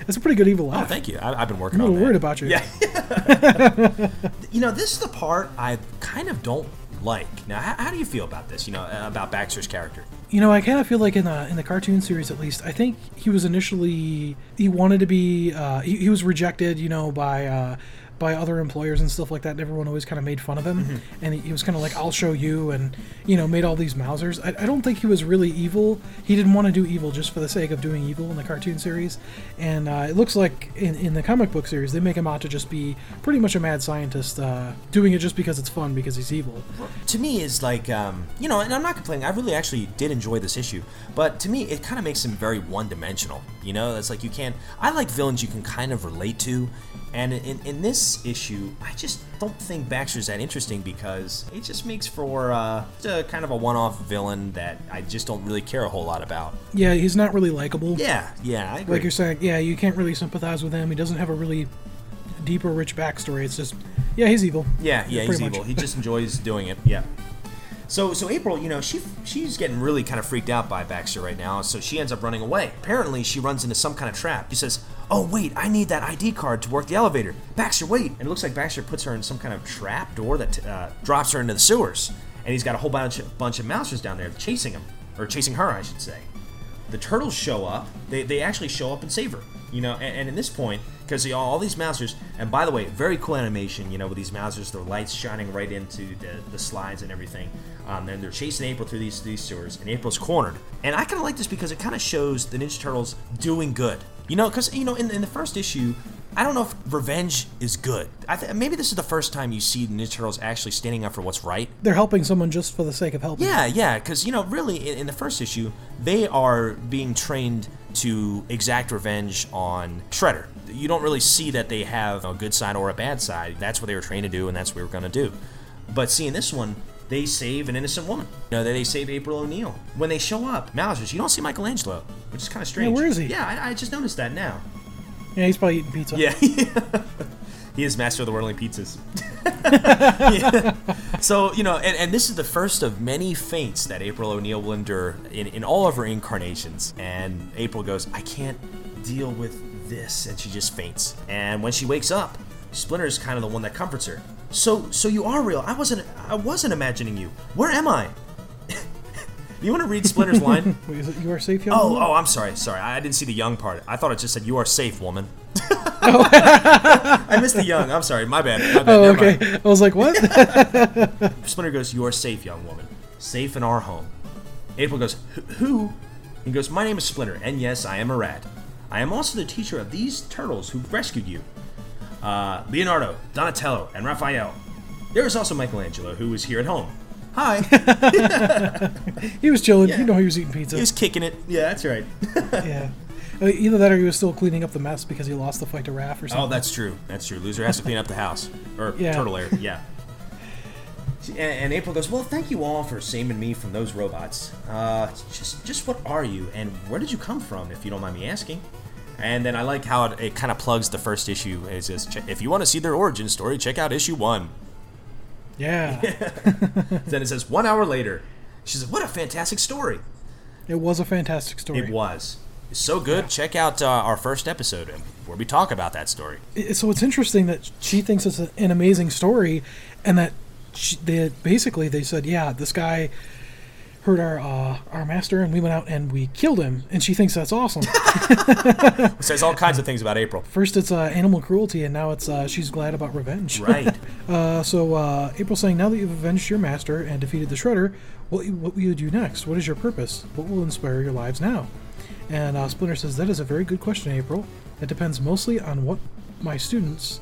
That's a pretty good evil laugh. Oh, laugh. thank you. I, I've been working I'm a on little worried about you. Yeah. you know, this is the part I kind of don't like. Now, how, how do you feel about this? You know, uh, about Baxter's character? You know, I kind of feel like in the in the cartoon series, at least, I think he was initially he wanted to be uh, he, he was rejected, you know, by uh, by other employers and stuff like that. And everyone always kind of made fun of him, Mm-hmm. and he, he was kind of like, "I'll show you," and you know, made all these Mousers. I, I don't think he was really evil. He didn't want to do evil just for the sake of doing evil in the cartoon series, and uh, it looks like in, in the comic book series they make him out to just be pretty much a mad scientist, uh, doing it just because it's fun because he's evil. to me is like um, you know and i'm not complaining i really actually did enjoy this issue but to me it kind of makes him very one-dimensional you know it's like you can't i like villains you can kind of relate to and in, in this issue i just don't think baxter's that interesting because it just makes for uh, a kind of a one-off villain that i just don't really care a whole lot about Yeah, he's not really likable. yeah yeah i agree like you're saying, yeah, you can't really sympathize with him. He doesn't have a really deep or rich backstory. It's just, yeah, he's evil. Yeah, yeah, he's much. evil. He just enjoys doing it. Yeah. So, so April, you know, she she's getting really kind of freaked out by Baxter right now. So she ends up running away. Apparently, she runs into some kind of trap. She says, "Oh wait, I need that ID card to work the elevator." Baxter, wait! And it looks like Baxter puts her in some kind of trap door that uh, drops her into the sewers. And he's got a whole bunch of, bunch of mousers down there chasing him, or chasing her, I should say the turtles show up. They, they actually show up and save her. You know, and, and in this point, because all, these mousers, and by the way, very cool animation. You know, with these mousers, the lights shining right into the, the slides and everything. Um, and they're chasing April through these these sewers, and April's cornered. And I kind of like this because it kind of shows the Ninja Turtles doing good. You know, because you know, in, in the first issue, I don't know if revenge is good. I th- maybe this is the first time you see the Ninja Turtles actually standing up for what's right. They're helping someone just for the sake of helping. Yeah, yeah, because you know, really, in, in the first issue, they are being trained to exact revenge on Shredder. You don't really see that they have a good side or a bad side. That's what they were trained to do, and that's what we were going to do. But seeing this one, they save an innocent woman. You know, they save April O'Neil. When they show up, Mausers, you don't see Michelangelo, which is kind of strange. where is he? Yeah, I, I just noticed that now. Yeah, he's probably eating pizza. Yeah. he is master of the whirling pizzas. Yeah. So, you know, and, and this is the first of many faints that April O'Neil will endure in, in all of her incarnations. And April goes, I can't deal with this. And she just faints. And when she wakes up, Splinter is kind of the one that comforts her. So, so you are real. I wasn't, I wasn't imagining you. Where am I? you want to read Splinter's line? Wait, is it you are safe, young Oh, woman? oh, I'm sorry, sorry. I didn't see the young part. I thought it just said "You are safe, woman." Oh. I missed the young. I'm sorry. My bad. My bad. Oh, Never mind. okay. I was like, what? Splinter goes, "You are safe, young woman. Safe in our home." April goes, "Who- "Who?" He goes, "My name is Splinter, and yes, I am a rat. I am also the teacher of these turtles who rescued you, uh, Leonardo, Donatello, and Raphael. There is also Michelangelo, who was here at home. Hi." he was chilling. You know he was eating pizza. he was kicking it. Yeah, that's right. yeah. Uh, Either that or he was still cleaning up the mess because he lost the fight to Raph or something. Oh, that's true. That's true. Loser has to clean up the house or Yeah. turtle air. Yeah. And, and April goes, "Well, thank you all for saving me from those robots. Uh, just, just what are you, and where did you come from, if you don't mind me asking?" And then I like how it, it kind of plugs the first issue. It says, "Che- "If you want to see their origin story, check out issue one." Yeah. then it says, "One hour later." She says, "What a fantastic story!" it was a fantastic story. It was. It's so good. Check out uh, our first episode where we talk about that story. So it's interesting that she thinks it's an amazing story, and that she, they basically they said, yeah, this guy hurt our uh, our master, and we went out and we killed him, and she thinks that's awesome. Says all kinds of things about April. First it's uh, animal cruelty, and now it's uh, she's glad about revenge. Right. Uh, so uh, April saying, now that you've avenged your master and defeated the Shredder, what what will you do next? What is your purpose? What will inspire your lives now? And uh, Splinter says, that is a very good question, April. It depends mostly on what my students.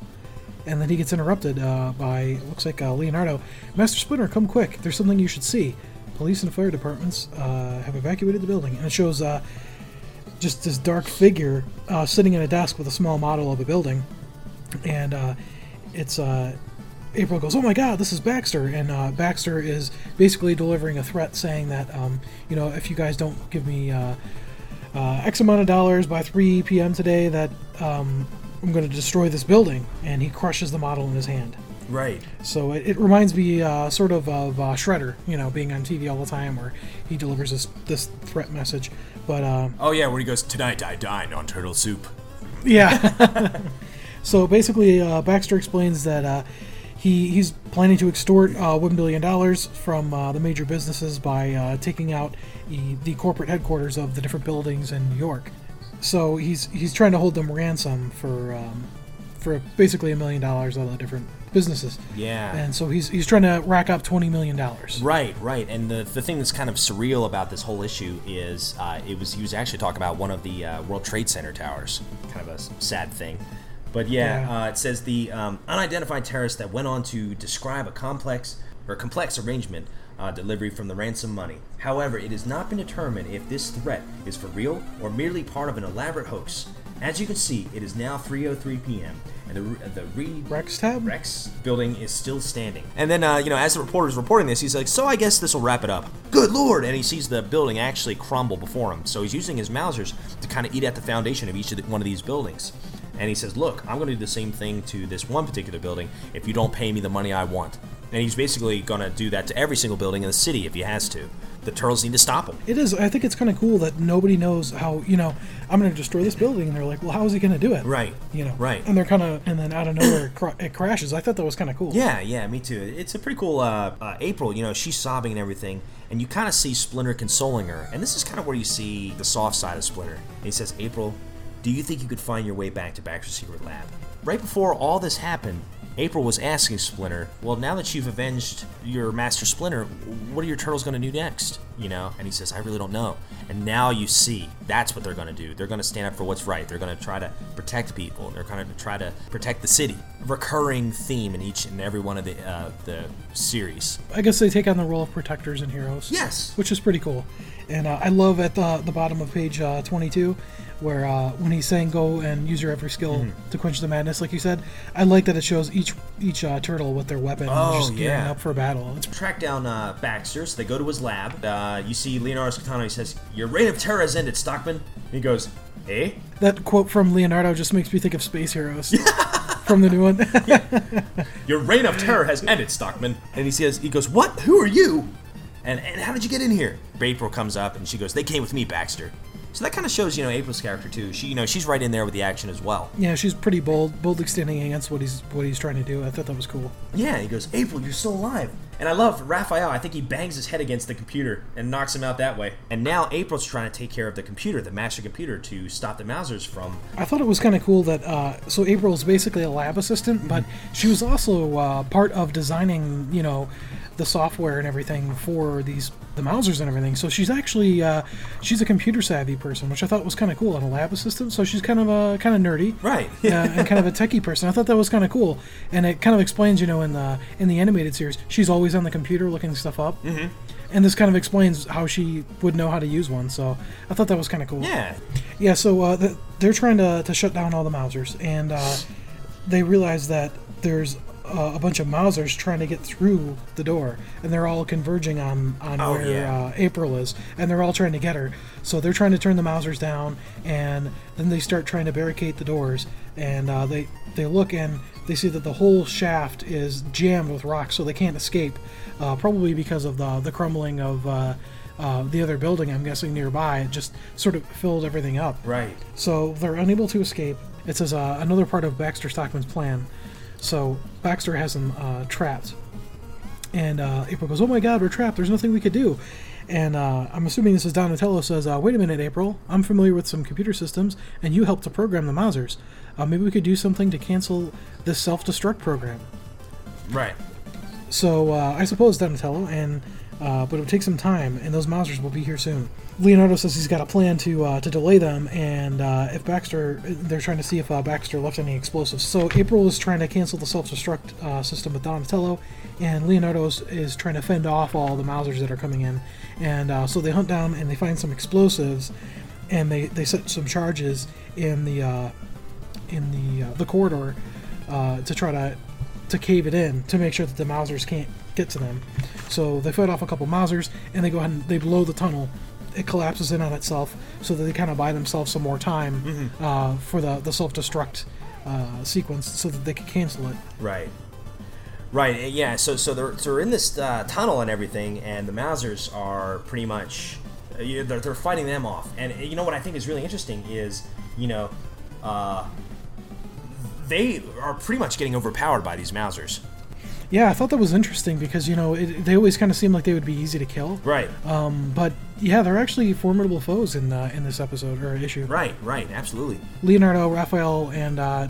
And then he gets interrupted uh, by looks like uh, Leonardo. Master Splinter, come quick! There's something you should see. Police and fire departments uh, have evacuated the building, and it shows uh, just this dark figure uh, sitting at a desk with a small model of a building and uh, it's uh, April goes, "Oh my God, this is Baxter!" And uh, Baxter is basically delivering a threat, saying that um, you know if you guys don't give me X amount of dollars by 3 p.m. today, that um, I'm going to destroy this building. And he crushes the model in his hand. Right. So it, it reminds me uh, sort of of uh, Shredder, you know, being on TV all the time, where he delivers this this threat message. But uh, Oh yeah, where he goes, Tonight I dine on turtle soup. Yeah. so basically, uh, Baxter explains that uh, he he's planning to extort uh, one billion dollars from uh, the major businesses by uh, taking out the, the corporate headquarters of the different buildings in New York. So he's he's trying to hold them ransom for um, for basically a million dollars of the different businesses. Yeah. And so he's he's trying to rack up twenty million dollars. Right, right. And the, the thing that's kind of surreal about this whole issue is uh, it was he was actually talking about one of the uh, World Trade Center towers. Kind of a sad thing. But yeah, Yeah. Uh, it says the um, unidentified terrorist that went on to describe a complex or complex arrangement uh, delivery from the ransom money. However, it has not been determined if this threat is for real or merely part of an elaborate hoax. As you can see, it is now 3:03 p.m. and the the re Rex tab? Rex building is still standing. And then, uh, you know, as the reporter is reporting this, he's like, "So I guess this will wrap it up." Good lord! And he sees the building actually crumble before him. So he's using his Mousers to kind of eat at the foundation of each of the, one of these buildings. And he says, "Look, I'm going to do the same thing to this one particular building if you don't pay me the money I want." And he's basically going to do that to every single building in the city if he has to. The turtles need to stop him. It is. I think it's kind of cool that nobody knows how. You know, I'm going to destroy this building, and they're like, "Well, how is he going to do it?" Right. You know. Right. And they're kind of, and then out of nowhere, it, cra- it crashes. I thought that was kind of cool. Yeah, yeah, me too. It's a pretty cool. Uh, uh, April, you know, she's sobbing and everything, and you kind of see Splinter consoling her. And this is kind of where you see the soft side of Splinter. And he says, "April, do you think you could find your way back to Baxter's secret lab?" Right before all this happened, April was asking Splinter, "Well, now that you've avenged your master Splinter, what are your turtles going to do next?" You know? And he says, I really don't know. And now you see that's what they're going to do. They're going to stand up for what's right. They're going to try to protect people. They're going to try to protect the city. Recurring theme in each and every one of the uh, the series. I guess they take on the role of protectors and heroes. Yes. which is pretty cool. And uh, I love at the the bottom of page uh, 22, where uh, when he's saying go and use your every skill Mm-hmm. to quench the madness, like you said, I like that it shows each each uh, turtle with their weapon Oh, just gearing up for a battle. It's Track down uh, Baxter, so they go to his lab. Uh, you see Leonardo's katana. He says, "Your reign of terror has ended, Stockman." And he goes, "Eh?" that quote from Leonardo just makes me think of Space Heroes from the new one. Your reign of terror has ended, Stockman. And he says, he goes, what? Who are you? And, and how did you get in here? April comes up and she goes, they came with me, Baxter. So that kind of shows, you know, April's character too. She, you know, she's right in there with the action as well. yeah, she's pretty bold, boldly standing against what he's what he's trying to do. I thought that was cool. Yeah, he goes, April, you're still alive. And I love Raphael. I think he bangs his head against the computer and knocks him out that way. And now April's trying to take care of the computer, the master computer, to stop the Mousers from. I thought it was kind of cool that uh, so April's basically a lab assistant, but she was also uh, part of designing, you know, the software and everything for these the Mousers and everything. So she's actually uh, she's a computer savvy person, which I thought was kind of cool. And a lab assistant, so she's kind of a kind of nerdy, Right. uh, and kind of a techie person. I thought that was kind of cool, and it kind of explains, you know, in the in the animated series, she's always on the computer looking stuff up. Mm-hmm. And this kind of explains how she would know how to use one. So I thought that was kind of cool. Yeah. Yeah, so uh, th- they're trying to, to shut down all the Mousers, and uh, they realize that there's uh, a bunch of Mousers trying to get through the door, and they're all converging on, on Oh, where yeah. uh, April is, and they're all trying to get her. So they're trying to turn the Mousers down, and then they start trying to barricade the doors, and uh, they they look and they see that the whole shaft is jammed with rocks, so they can't escape, uh, probably because of the the crumbling of. Uh, uh, the other building, I'm guessing nearby, it just sort of filled everything up. Right. So they're unable to escape. It says uh, another part of Baxter Stockman's plan. So Baxter has them uh, trapped. And uh, April goes, Oh my god, we're trapped. There's nothing we could do. And uh, I'm assuming this is Donatello says, uh, Wait a minute, April. I'm familiar with some computer systems, and you helped to program the Mousers. Uh, maybe we could do something to cancel this self destruct program. Right. So uh, I suppose Donatello, and uh, but it would take some time, and those Mousers will be here soon. Leonardo says he's got a plan to uh, to delay them, and uh, if Baxter, they're trying to see if uh, Baxter left any explosives. So April is trying to cancel the self-destruct uh, system with Donatello, and Leonardo is, trying to fend off all the Mousers that are coming in. And uh, so they hunt down and they find some explosives, and they, they set some charges in the uh, in the the corridor to try to to cave it in to make sure that the Mousers can't get to them. So they fight off a couple Mousers and they go ahead and they blow the tunnel. It collapses in on itself, so that they kind of buy themselves some more time uh, for the the self destruct uh, sequence, so that they can cancel it. Right. Right. uh, Yeah. So so they're so they're in this uh, tunnel and everything, and the Mousers are pretty much uh, they're, they're fighting them off. And uh, you know what I think is really interesting is you know uh, they are pretty much getting overpowered by these Mousers. Yeah, I thought that was interesting because you know it, they always kind of seem like they would be easy to kill, Right. but yeah, they're actually formidable foes in uh, in this episode or issue. right. Right. Absolutely. Leonardo, Raphael, and uh,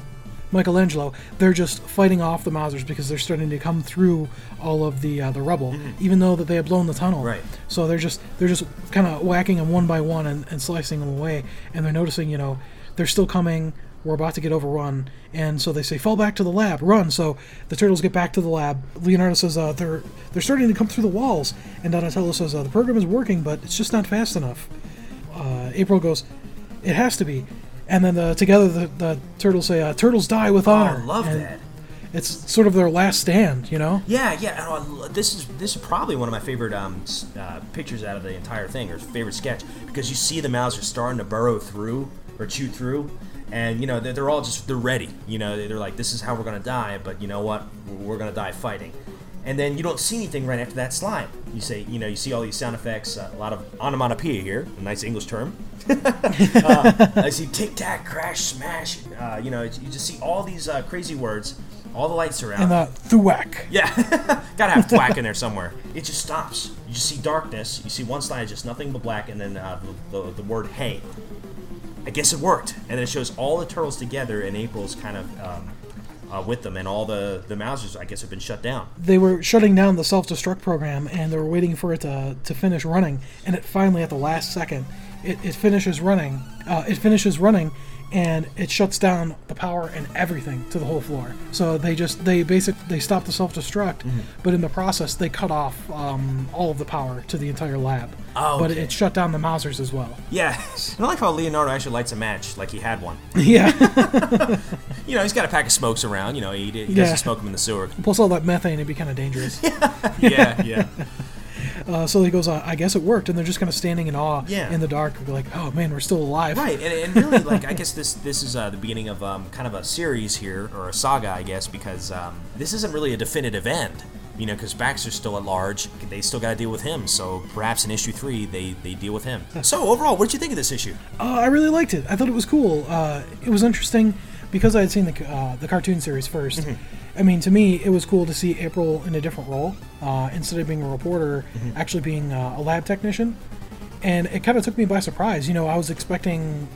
Michelangelo, they're just fighting off the Mousers because they're starting to come through all of the uh, the rubble, even though that they have blown the tunnel. Right. So they're just they're just kind of whacking them one by one and, and slicing them away, and they're noticing, you know, they're still coming. We're about to get overrun, and so they say, "Fall back to the lab, run!" So the turtles get back to the lab. Leonardo says, uh, "They're they're starting to come through the walls," and Donatello says, uh, "The program is working, but it's just not fast enough." uh, April goes, "It has to be," and then the, together the, the turtles say, uh, "Turtles die with honor." Oh, I love And that. It's sort of their last stand, you know. Yeah, yeah. lo- This is this is probably one of my favorite um, uh, pictures out of the entire thing, or favorite sketch, because you see the mouths are starting to burrow through or chew through, and you know they're, they're all just they're ready. You know they're like, this is how we're gonna die, but you know what? We're, gonna die fighting. And then you don't see anything right after that slide. You say, you know, you see all these sound effects, uh, a lot of onomatopoeia here, a nice English term. uh, I see tic tac, crash, smash. Uh, you know, you just see all these uh, crazy words. All the lights are out. And uh, Thuak. Yeah, gotta have thwack in there somewhere. It just stops. You just see darkness. You see one slide, just nothing but black, and then uh, the, the, the word "hey." I guess it worked, and it shows all the turtles together, and April's kind of um, uh, with them, and all the the Mousers, I guess, have been shut down. they were shutting down the self-destruct program and they were waiting for it to, to finish running. And it finally at the last second it, it finishes running uh, it finishes running and it shuts down the power and everything to the whole floor so they just they basic they stop the self-destruct Mm-hmm. but in the process they cut off um, all of the power to the entire lab Oh, but it shut down the Mousers as well Yeah, and I like how Leonardo actually lights a match like he had one. yeah You know, he's got a pack of smokes around. You know, he, he doesn't smoke them in the sewer. plus all that methane it'd be kind of dangerous yeah, yeah. Uh, so he goes uh, i guess it worked and they're just kind of standing in awe Yeah. in the dark like oh man we're still alive Right, and, and really, like, I guess this this is uh, the beginning of um, kind of a series here, or a saga, I guess, because um, this isn't really a definitive end. You know, because Baxter's still at large, they still got to deal with him. So perhaps in issue three, they they deal with him. So overall, what did you think of this issue? Uh, I really liked it. I thought it was cool. Uh, it was interesting because I had seen the uh, the cartoon series 1st I mean, to me, it was cool to see April in a different role. Uh, instead of being a reporter, actually being uh, a lab technician, and it kind of took me by surprise. You know, I was expecting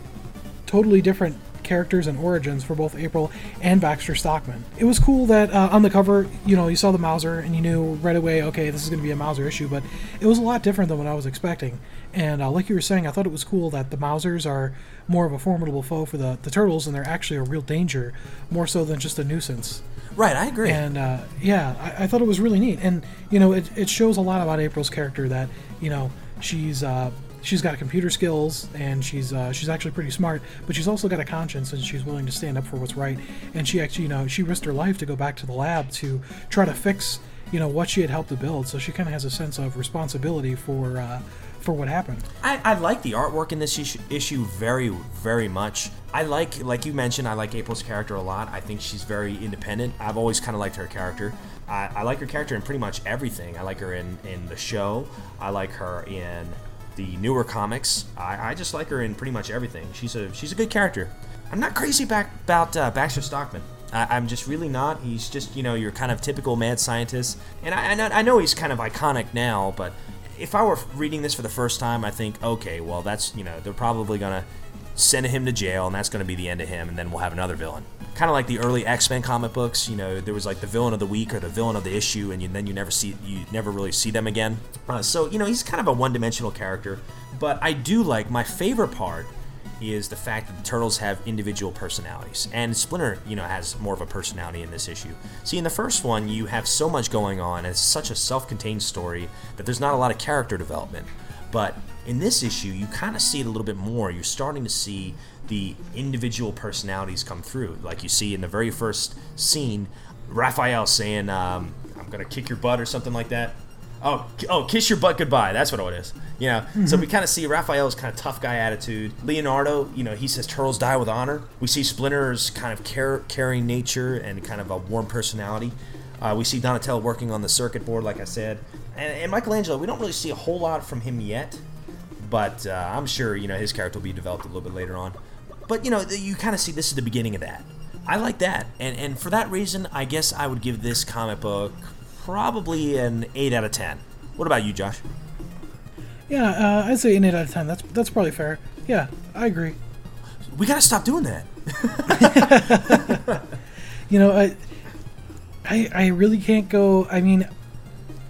totally different characters and origins for both April and Baxter Stockman. It was cool that uh, on the cover, you know, you saw the Mouser and you knew right away, okay, this is going to be a Mouser issue, but it was a lot different than what I was expecting. And uh, like you were saying, I thought it was cool that the Mousers are more of a formidable foe for the, the turtles and they're actually a real danger, more so than just a nuisance. Right, I agree. And uh, yeah, I, I thought it was really neat. And you know, it, it shows a lot about April's character that you know she's uh, she's got computer skills and she's uh, she's actually pretty smart, but she's also got a conscience and she's willing to stand up for what's right. And she actually, you know, she risked her life to go back to the lab to try to fix you know what she had helped to build. So she kind of has a sense of responsibility for uh, for what happened. I, I like the artwork in this issue, very, very much. I like, like you mentioned, I like April's character a lot. I think she's very independent. I've always kind of liked her character. I, I like her character in pretty much everything. I like her in, in the show. I like her in the newer comics. I, I just like her in pretty much everything. She's a she's a good character. I'm not crazy back, about uh, Baxter Stockman. I, I'm just really not. He's just you know your kind of typical mad scientist, and I, I I know he's kind of iconic now, but if I were reading this for the first time, I think, okay, well, that's, you know, they're probably to send him to jail, and that's to be the end of him, and then we'll have another villain. Kind of like the early X Men comic books, you know, there was like the villain of the week or the villain of the issue, and you, then you never see, you never really see them again. Uh, so, you know, he's kind of a one dimensional character, but I do like, my favorite part is the fact that the turtles have individual personalities. And splinter you know has more of a personality in this issue. See in the first one you have so much going on and it's such a self-contained story that there's not a lot of character development. But in this issue you kind of see it a little bit more. You're starting to see the individual personalities come through. Like you see in the very first scene raphael saying um, i'm gonna kick your butt or something like that Oh, oh, kiss your butt goodbye. That's what it is. You know, so we kind of see Raphael's kind of tough guy attitude. Leonardo, you know, he says turtles die with honor. We see Splinter's kind of care, caring nature and kind of a warm personality. Uh, we see Donatello working on the circuit board, like I said, and, and Michelangelo. We don't really see a whole lot from him yet, but uh, I'm sure you know his character will be developed a little bit later on. But you know, you kind of see this is the beginning of that. I like that, and and for that reason, I guess I would give this comic book probably an eight out of ten. What about you, Josh? Yeah, uh, I'd say an eight out of ten. That's that's probably fair. Yeah, I agree. We gotta stop doing that. You know, I, I, I really can't go. I mean,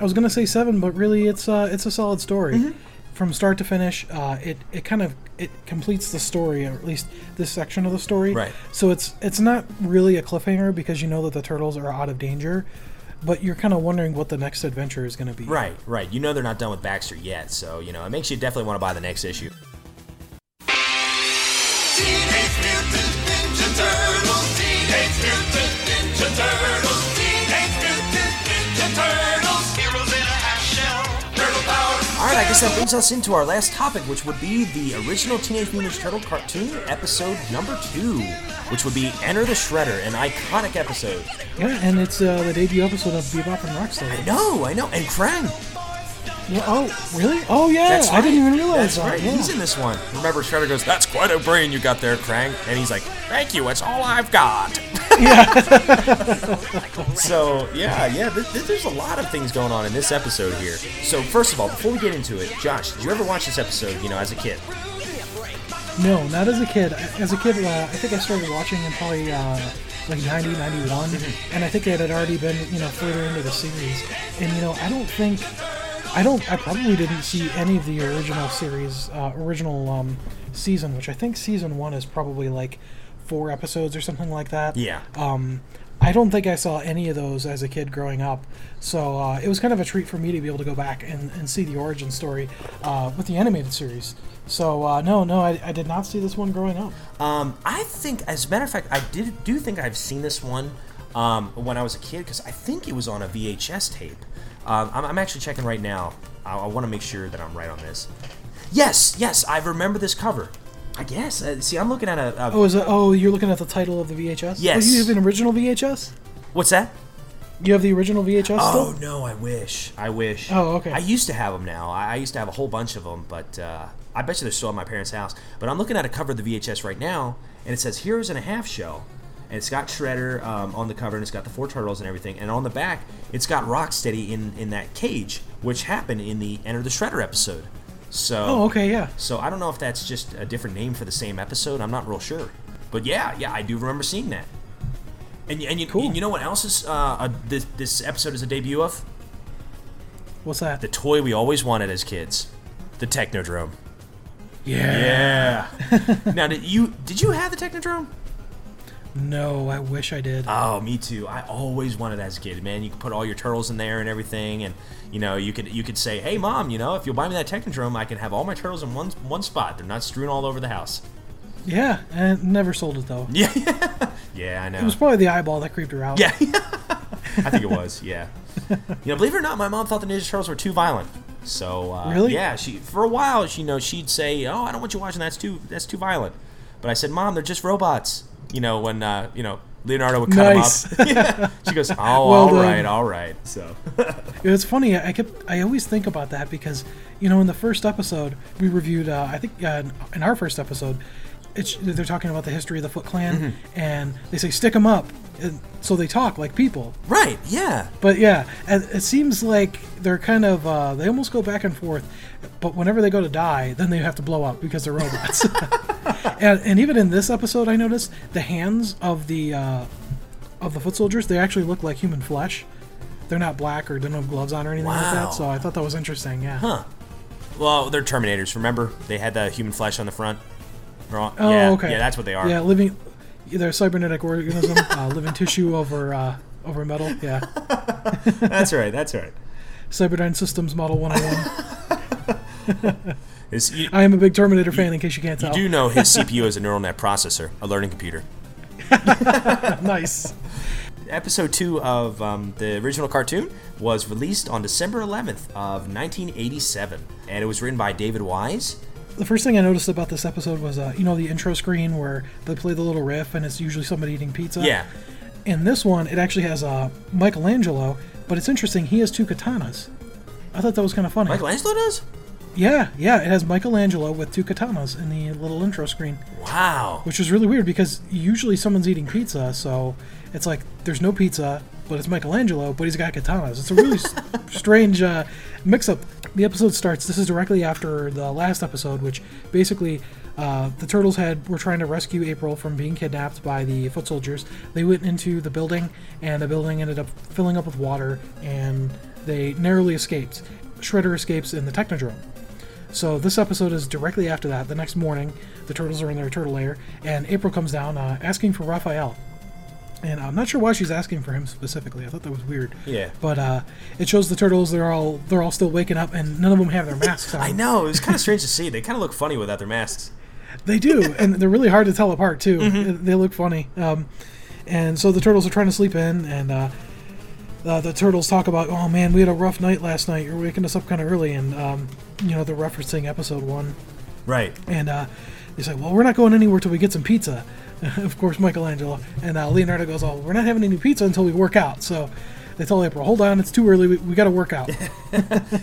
I was gonna say seven, but really, it's uh, it's a solid story, Mm-hmm. from start to finish. Uh, it it kind of it completes the story, or at least this section of the story. Right. So it's it's not really a cliffhanger because you know that the turtles are out of danger, but you're kind of wondering what the next adventure is gonna be. Right, right. You know they're not done with Baxter yet, so you know it makes you definitely want to buy the next issue. Teenage Mutant Ninja Turtles. Teenage Mutant Ninja Turtles. I guess that brings us into our last topic, which would be the original Teenage Mutant Ninja Turtle cartoon episode number two, which would be Enter the Shredder, an iconic episode. Yeah, and it's uh, the debut episode of Bebop and Rocksteady. No, I know, and Krang. Well, oh, really? Oh, yeah. That's I didn't even realize That's that. right. Yeah. He's in this one. Remember, Shredder goes, "That's quite a brain you got there, Krang," and he's like, "Thank you. It's all I've got." Yeah. so yeah, yeah. Th- th- there's a lot of things going on in this episode here. So first of all, before we get into it, Josh, did you ever watch this episode? You know, as a kid? No, not as a kid. As a kid, uh, I think I started watching in probably uh, like 90, 91, and I think it had already been you know further into the series. And you know, I don't think, I don't, I probably didn't see any of the original series, uh, original um, season, which I think season one is probably like four episodes or something like that. Yeah. Um, I don't think I saw any of those as a kid growing up, so uh, it was kind of a treat for me to be able to go back and, and see the origin story uh, with the animated series. So uh, no, no, I, I did not see this one growing up. Um, I think, as a matter of fact, I did do think I've seen this one um, when I was a kid because I think it was on a VHS tape. Um, I'm, I'm actually checking right now. I, I want to make sure that I'm right on this. Yes, yes, I remember this cover. I guess. Uh, see, I'm looking at a. a Oh, is it? Oh, you're looking at the title of the VHS. Yes. Oh, you have an original VHS. What's that? You have the original VHS Oh still? no, I wish. I wish. Oh, okay. I used to have them now. I, I used to have a whole bunch of them, but uh, I bet you they're still at my parents' house. But I'm looking at a cover of the VHS right now, and it says "Heroes and a Half Shell," and it's got Shredder um, on the cover, and it's got the four turtles and everything, and on the back, it's got Rocksteady in in that cage, which happened in the Enter the Shredder episode. So. Oh, okay, yeah. So I don't know if that's just a different name for the same episode. I'm not real sure. But yeah, yeah, I do remember seeing that. And, and you, Cool. and you know what else is uh, a, this, this episode is a debut of? What's that? The toy we always wanted as kids, the Technodrome. yeah. Yeah. now, did you did you have the Technodrome? No, I wish I did. Oh, me too. I always wanted as a kid, man. You could put all your turtles in there and everything, and you know you could you could say, "Hey, mom, you know, if you'll buy me that Technodrome, I can have all my turtles in one one spot. They're not strewn all over the house." yeah, and never sold it though. Yeah, yeah, I know. It was probably the eyeball that creeped her out. Yeah, I think it was. Yeah, you know, believe it or not, my mom thought the Ninja Turtles were too violent. So uh, Really? yeah, she for a while, she you know, she'd say, "Oh, I don't want you watching. That's too that's too violent." But I said, "Mom, they're just robots." You know, when uh, you know Leonardo would cut Nice. them up. yeah. She goes, "Oh, Well all done. right, all right." So It's funny. I kept. I always think about that because, you know, in the first episode we reviewed. Uh, I think uh, in our first episode, it's they're talking about the history of the Foot Clan, Mm-hmm. and they say stick them up, and so they talk like people. right, yeah, But yeah, and it seems like they're kind of. Uh, they almost go back and forth, but whenever they go to die, then they have to blow up because they're robots. and, and even in this episode, I noticed the hands of the uh, of the foot soldiers. They actually look like human flesh. They're not black or don't have gloves on or anything like Wow. that. So I thought that was interesting. Yeah. huh? Well, they're Terminators. Remember, they had the human flesh on the front. Wrong. Oh, yeah, okay. Yeah, that's what they are. Yeah, living. They're cybernetic organism, uh, living tissue over uh, over metal. Yeah. That's right. That's right. Cyberdyne Systems Model 101. It's- you, I am a big Terminator fan, in case you can't tell. you do know his CPU is a neural net processor, a learning computer. Nice. episode two of um, the original cartoon was released on December 11th of 1987, and it was written by David Wise. The first thing I noticed about this episode was, uh, you know, the intro screen where they play the little riff and it's usually somebody eating pizza. Yeah, In this one, it actually has uh, Michelangelo, but it's interesting. He has two katanas. I thought that was kind of funny. Michelangelo does. yeah, yeah, it has Michelangelo with two katanas in the little intro screen, Wow. which is really weird because usually someone's eating pizza, so it's like there's no pizza, but it's Michelangelo, but he's got katanas. It's a really s- strange uh, mix-up. The episode starts. This is directly after the last episode, which basically uh, the turtles had were trying to rescue April from being kidnapped by the foot soldiers. They went into the building, and the building ended up filling up with water, and they narrowly escaped. Shredder escapes in the Technodrome. So this episode is directly after that. The next morning, the turtles are in their turtle lair, and April comes down uh, asking for Raphael. And I'm not sure why she's asking for him specifically. I thought that was weird. Yeah. But uh, it shows the turtles they're all they're all still waking up, and none of them have their masks on. I know. It was kind of strange to see. They kind of look funny without their masks. They do, and they're really hard to tell apart too. Mm-hmm. They look funny. Um, and so the turtles are trying to sleep in, and uh, uh, the turtles talk about, "Oh man, we had a rough night last night. You're waking us up kind of early." And um, you know, they're referencing episode one. Right. And uh, they say, "Well, we're not going anywhere till we get some pizza." of course, Michelangelo and uh, Leonardo goes, "Oh, we're not having any pizza until we work out." So they tell April, "Hold on, it's too early. We, we got to work out."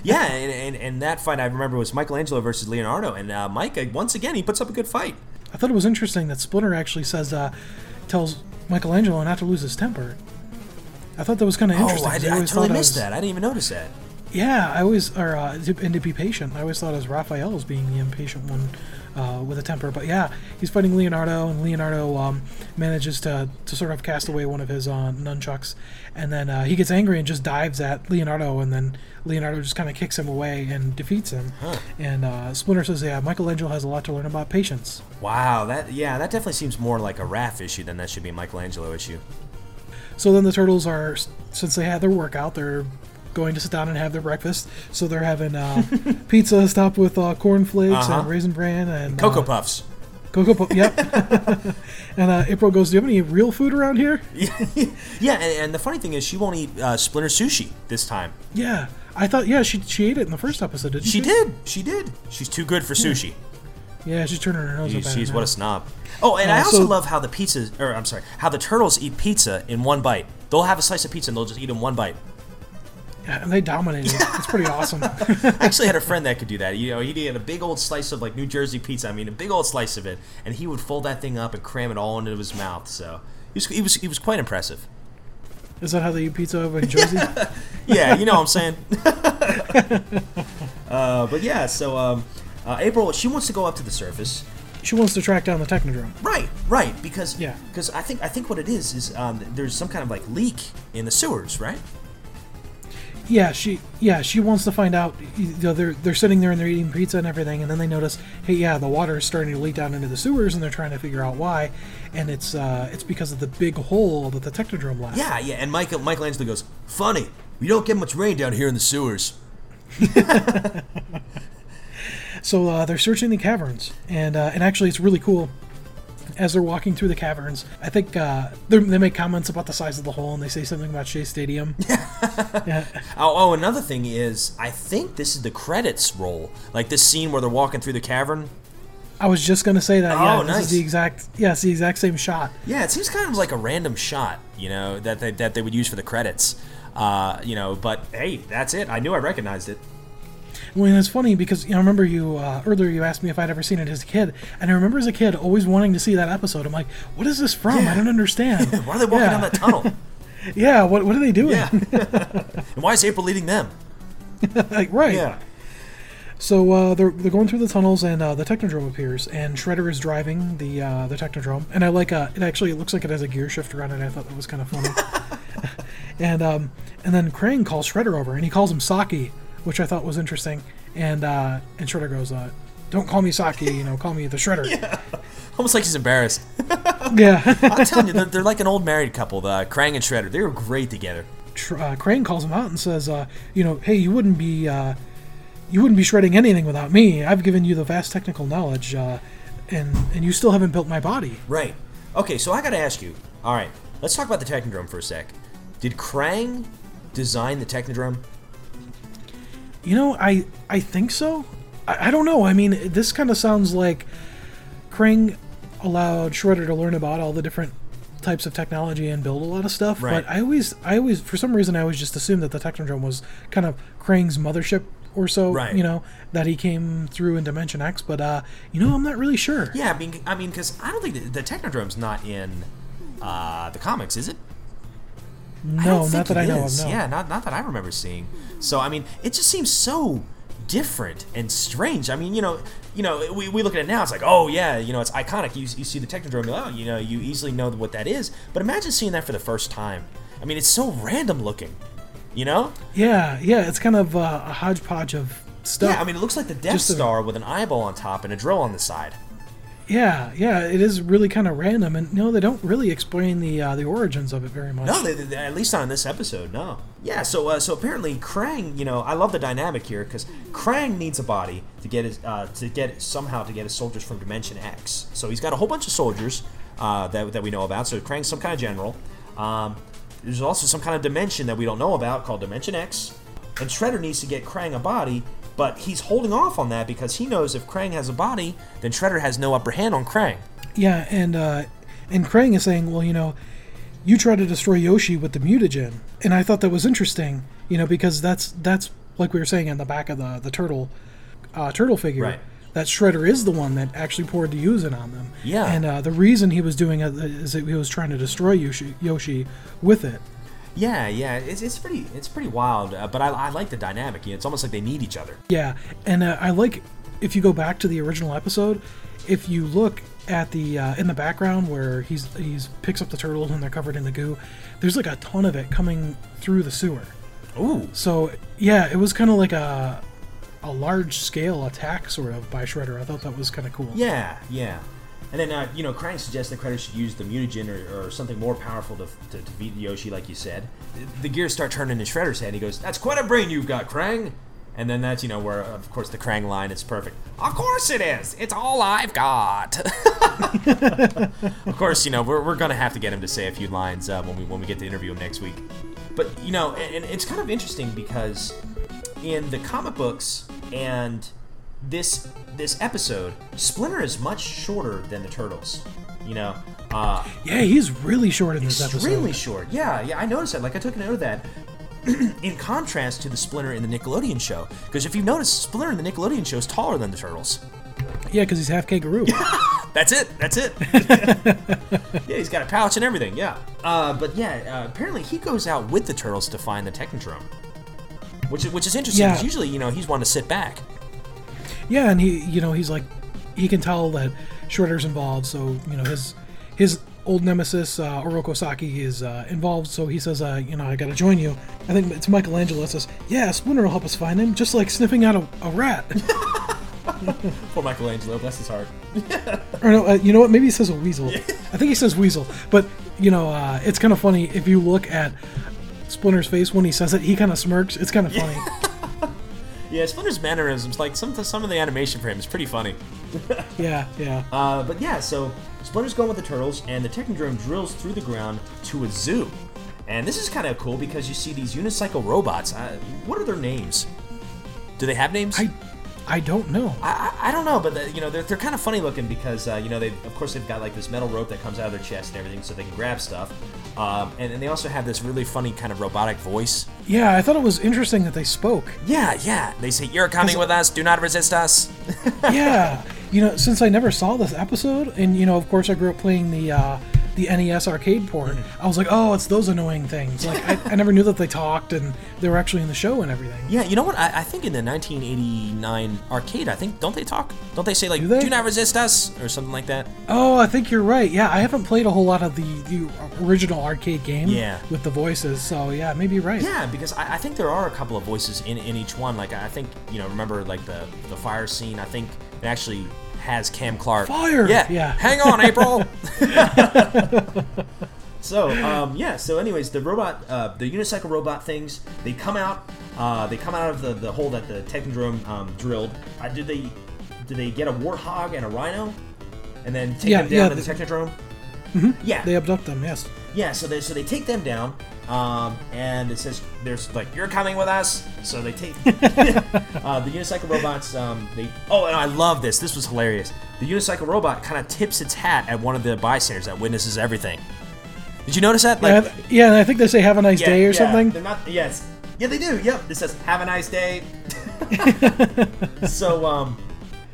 Yeah, and, and, and that fight I remember was Michelangelo versus Leonardo, and uh, Mike once again he puts up a good fight. I thought it was interesting that Splinter actually says, uh, tells Michelangelo not to lose his temper. I thought that was kind of Oh, interesting. I, 'cause did- I always totally missed was- that. I didn't even notice that. Yeah, I always, or uh, and to be patient. I always thought as Raphael as being the impatient one uh, with a temper. But yeah, he's fighting Leonardo, and Leonardo um, manages to, to sort of cast away one of his uh, nunchucks, and then uh, he gets angry and just dives at Leonardo, and then Leonardo just kind of kicks him away and defeats him. And uh, Splinter says, "Yeah, Michelangelo has a lot to learn about patience." Wow, that yeah, that definitely seems more like a Raph issue than that should be a Michelangelo issue. So then the turtles are, since they had their workout, they're going to sit down and have their breakfast. So they're having uh, pizza topped with uh, cornflakes Uh-huh. and raisin bran and Cocoa uh, Puffs. Cocoa puffs. Yep. and uh, April goes, "Do you have any real food around here?" Yeah, and, and the funny thing is, she won't eat uh, Splinter sushi this time. Yeah. I thought, yeah, she she ate it in the first episode, didn't she? She did. She did. She's too good for sushi. Yeah, she's turning her nose up she's what a snob. Oh, and Uh, I also so- love how the pizzas, or I'm sorry, how the turtles eat pizza in one bite. They'll have a slice of pizza and they'll just eat in one bite. Yeah, and they dominated. It's pretty awesome. I actually had a friend that could do that. You know, he'd eat a big old slice of like New Jersey pizza. I mean, a big old slice of it, and he would fold that thing up and cram it all into his mouth. So he was he was, he was quite impressive. Is that how they eat pizza over in Jersey? Yeah, you know what I'm saying. uh, but yeah, so um, uh, April she wants to go up to the surface. she wants to track down the Technodrome. Right, right, because Yeah. because I think I think what it is is um, there's some kind of like leak in the sewers, right? Yeah, she yeah she wants to find out. You know, they're they're sitting there and they're eating pizza and everything, and then they notice, hey, yeah, the water is starting to leak down into the sewers, and they're trying to figure out why, and it's uh, it's because of the big hole that the Technodrome left. Yeah, yeah. And Michael Michelangelo goes, "Funny, we don't get much rain down here in the sewers." So uh, they're searching the caverns, and uh, and actually, it's really cool. As they're walking through the caverns, I think uh, they're- make comments about the size of the hole, and they say something about Shea Stadium. yeah, Oh, oh, another thing is, I think this is the credits roll, like this scene where they're walking through the cavern. I was just gonna say that. Yeah, Oh, this nice. is the exact. Yeah, it's the exact same shot. Yeah, it seems kind of like a random shot, you know, that they, that they would use for the credits. Uh, you know, but hey, that's it. I knew I recognized it. Well, and it's funny because you know, I remember you uh, earlier. You asked me if I'd ever seen it as a kid, and I remember as a kid always wanting to see that episode. I'm like, "What is this from? I don't understand." Why are they walking yeah. down that tunnel? Yeah, what what are they doing? Yeah. and why is April leading them? like right. Yeah. So uh, they're they're going through the tunnels, and uh, the Technodrome appears, and Shredder is driving the uh, the Technodrome, and I like uh, it. Actually, it looks like it has a gear shifter on it. I thought that was kind of funny. and um, and then Krang calls Shredder over, and he calls him Saki, which I thought was interesting. And uh, and Shredder goes, uh, "Don't call me Saki, you know, call me the Shredder." yeah. Almost like he's embarrassed. yeah. I'm telling you, they're, they're like an old married couple, the Krang and Shredder. They were great together. Tr- uh, Krang calls him out and says, uh, "You know, hey, you wouldn't be, uh, you wouldn't be shredding anything without me. I've given you the vast technical knowledge, uh, and and you still haven't built my body." Right. Okay, so I gotta ask you. All right, let's talk about the Technodrome for a sec. Did Krang design the Technodrome? You know, I I think so. I, I don't know. I mean, this kind of sounds like Krang allowed Shredder to learn about all the different types of technology and build a lot of stuff. Right. But I always, I always, for some reason, I always just assumed that the Technodrome was kind of Krang's mothership or so. Right. You know, that he came through in Dimension X. But uh, you know, I'm not really sure. Yeah, I mean, I mean, because I don't think the, the Technodrome's not in uh, the comics, is it? No, think that I know is. of. No. Yeah, not not that I remember seeing. So I mean, it just seems so different and strange. I mean, you know, you know, we, we look at it now. It's like, oh yeah, you know, it's iconic. You, you see the Technodrome, oh, you know, you easily know what that is. But imagine seeing that for the first time. I mean, it's so random looking. You know? Yeah, yeah, it's kind of uh, a hodgepodge of stuff. Yeah, I mean, it looks like the Death Just a- Star with an eyeball on top and a drill on the side. Yeah, yeah, it is really kind of random, and no, they don't really explain the uh, the origins of it very much. No, they, they- at least in this episode. No. Yeah. So uh, so apparently Krang, you know, I love the dynamic here because Krang needs a body to get his uh, to get somehow to get his soldiers from Dimension X. So he's got a whole bunch of soldiers uh, that that we know about. So Krang's some kind of general. Um, there's also some kind of dimension that we don't know about called Dimension X. And Shredder needs to get Krang a body, but he's holding off on that because he knows if Krang has a body, then Shredder has no upper hand on Krang. Yeah, and uh, and Krang is saying, well, you know, you try to destroy Yoshi with the mutagen, and I thought that was interesting, you know, because that's that's like we were saying in the back of the the turtle uh, turtle figure. Right. That Shredder is the one that actually poured the Yuuzin on them. Yeah. And uh, the reason he was doing it is that he was trying to destroy Yoshi, Yoshi with it. Yeah, yeah, it's, it's pretty it's pretty wild, uh, but I, I like the dynamic. You know, it's almost like they need each other. Yeah, and uh, I like if you go back to the original episode, if you look at the uh, in the background where he's he's picks up the turtles and they're covered in the goo, there's like a ton of it coming through the sewer. Ooh. So yeah, it was kind of like a a large scale attack sort of by Shredder. I thought that was kind of cool. Yeah, yeah. And then, uh, you know, Krang suggests that Shredder should use the mutagen or, or something more powerful to, to, to beat Yoshi, like you said. The, the gears start turning in Shredder's head. He goes, That's quite a brain you've got, Krang. And then that's, you know, where, of course, the Krang line is perfect. Of course it is. It's all I've got. of course, you know, we're, we're going to have to get him to say a few lines uh, when, we, when we get to interview him next week. But, you know, and, and it's kind of interesting because in the comic books and this this episode, Splinter is much shorter than the Turtles. You know, uh, Yeah, he's really short in this extremely episode. short. Yeah, yeah, I noticed that. Like I took note of that. in contrast to the Splinter in the Nickelodeon show, because if you've noticed, Splinter in the Nickelodeon show is taller than the Turtles. Yeah, because he's half kangaroo. That's it. That's it. yeah, he's got a pouch and everything. Yeah. Uh, but yeah, uh, apparently he goes out with the turtles to find the Technodrome, which is which is interesting. 'cause Yeah. usually, you know, he's wanting to sit back. Yeah, and he, you know, he's like, he can tell that Shredder's involved. So you know, his his old nemesis uh, Oroku Saki is uh, involved. So he says, uh, you know, I got to join you. I think it's Michelangelo that says, yeah, Splinter will help us find him, just like sniffing out a, a rat. Poor Michelangelo, bless his heart. or no, uh, you know what? Maybe he says a weasel. I think he says weasel. But you know, uh, it's kind of funny if you look at Splinter's face when he says it. He kind of smirks. It's kind of funny. Yeah, Splinter's mannerisms, like some some of the animation for him is pretty funny. Yeah, yeah. Uh, but yeah, so Splinter's going with the turtles, and the Technodrome drills through the ground to a zoo. And this is kind of cool because you see these unicycle robots. Uh, what are their names? Do they have names? I I don't know. I, I I don't know, but the, you know they're, they're kind of funny looking because uh, you know they of course they've got like this metal rope that comes out of their chest and everything, so they can grab stuff. Um, and, and they also have this really funny kind of robotic voice. Yeah, I thought it was interesting that they spoke. Yeah, yeah. They say, "You're coming with us. Do not resist us." yeah, you know, since I never saw this episode, and you know, of course, I grew up playing the uh, the NES arcade port. Mm-hmm. I was like, oh, it's those annoying things. Like, I, I never knew that they talked and they were actually in the show and everything. Yeah, you know what? I, I think in the 1989 arcade, I think don't they talk? Don't they say like Do they? "Do not resist us" or something like that? Oh, I think you're right. Yeah, I haven't played a whole lot of the, the original arcade game Yeah. with the voices, so yeah, maybe you're right. Yeah, because I, I think there are a couple of voices in, in each one. Like I think you know, remember like the the fire scene? I think it actually has Cam Clark. Fire! Yeah, Yeah. Hang on, April. so um, yeah. So anyways, the robot, uh, the unicycle robot things, they come out. Uh, they come out of the, the hole that the Technodrome um, drilled. Uh, did they did they get a warthog and a rhino, and then take Yeah, them down yeah, to the th- Technodrome? Yeah, They abduct them, yes. Yeah, so they so they take them down, um, and it says there's like you're coming with us. So they take uh, the unicycle robots. Um, they oh, and I love this. This was hilarious. The unicycle robot kind of tips its hat at one of the bystanders that witnesses everything. Did you notice that? Yeah, yeah, and I think they say have a nice yeah, day or yeah, something. They're not. Yes. Yeah, they do. Yep. It says "Have a nice day." so um,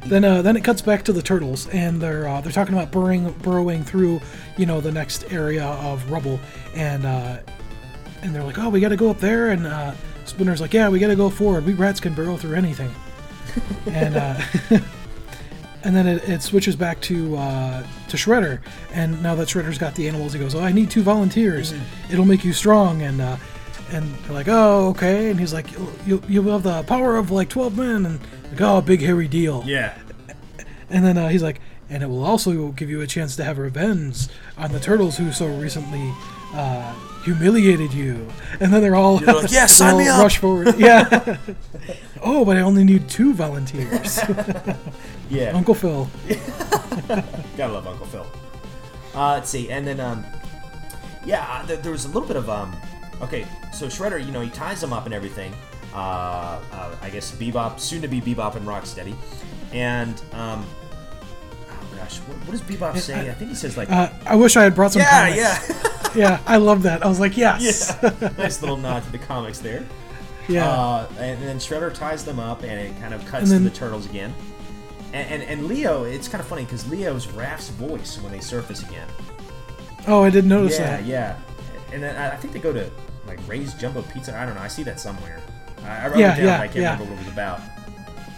Then, uh, then it cuts back to the turtles, and they're uh, they're talking about burrowing burrowing through, you know, the next area of rubble, and uh, and they're like, oh, we got to go up there, and uh, Splinter's like, yeah, we got to go forward. We rats can burrow through anything, and uh, and then it, it switches back to uh, to Shredder, and now that Shredder's got the animals, he goes, oh, I need two volunteers. It'll make you strong, and. Uh, and they're like, oh, okay. And he's like, you'll, you'll have the power of like 12 men. And like, oh, big hairy deal. yeah. And then uh, he's like, and it will also give you a chance to have revenge on the turtles who so recently uh, humiliated you. And then they're all, like, "Yeah, sign me up." rush forward. Yeah. oh, but I only need two volunteers. Yeah. Uncle Phil. Gotta love Uncle Phil. Uh, let's see, and then um, yeah, uh, there, there was a little bit of um, okay, so Shredder, you know, he ties them up and everything. Uh, uh I guess Bebop, soon to be Bebop and Rocksteady, and um, oh gosh, what, what does Bebop say? I think he says like, Uh, I wish I had brought some yeah, comics. yeah, Yeah, I love that. I was like, yes. nice little nod to the comics there. Yeah. Uh, and then Shredder ties them up, and it kind of cuts then- to the turtles again. And, and, and Leo, it's kind of funny because Leo's Raph's voice when they surface again. oh, I didn't notice Yeah, that. yeah. Yeah. And then I I think they go to like Ray's Jumbo Pizza. I don't know. I see that somewhere. I, I wrote Yeah, it down. yeah, I can't yeah. remember what it was about.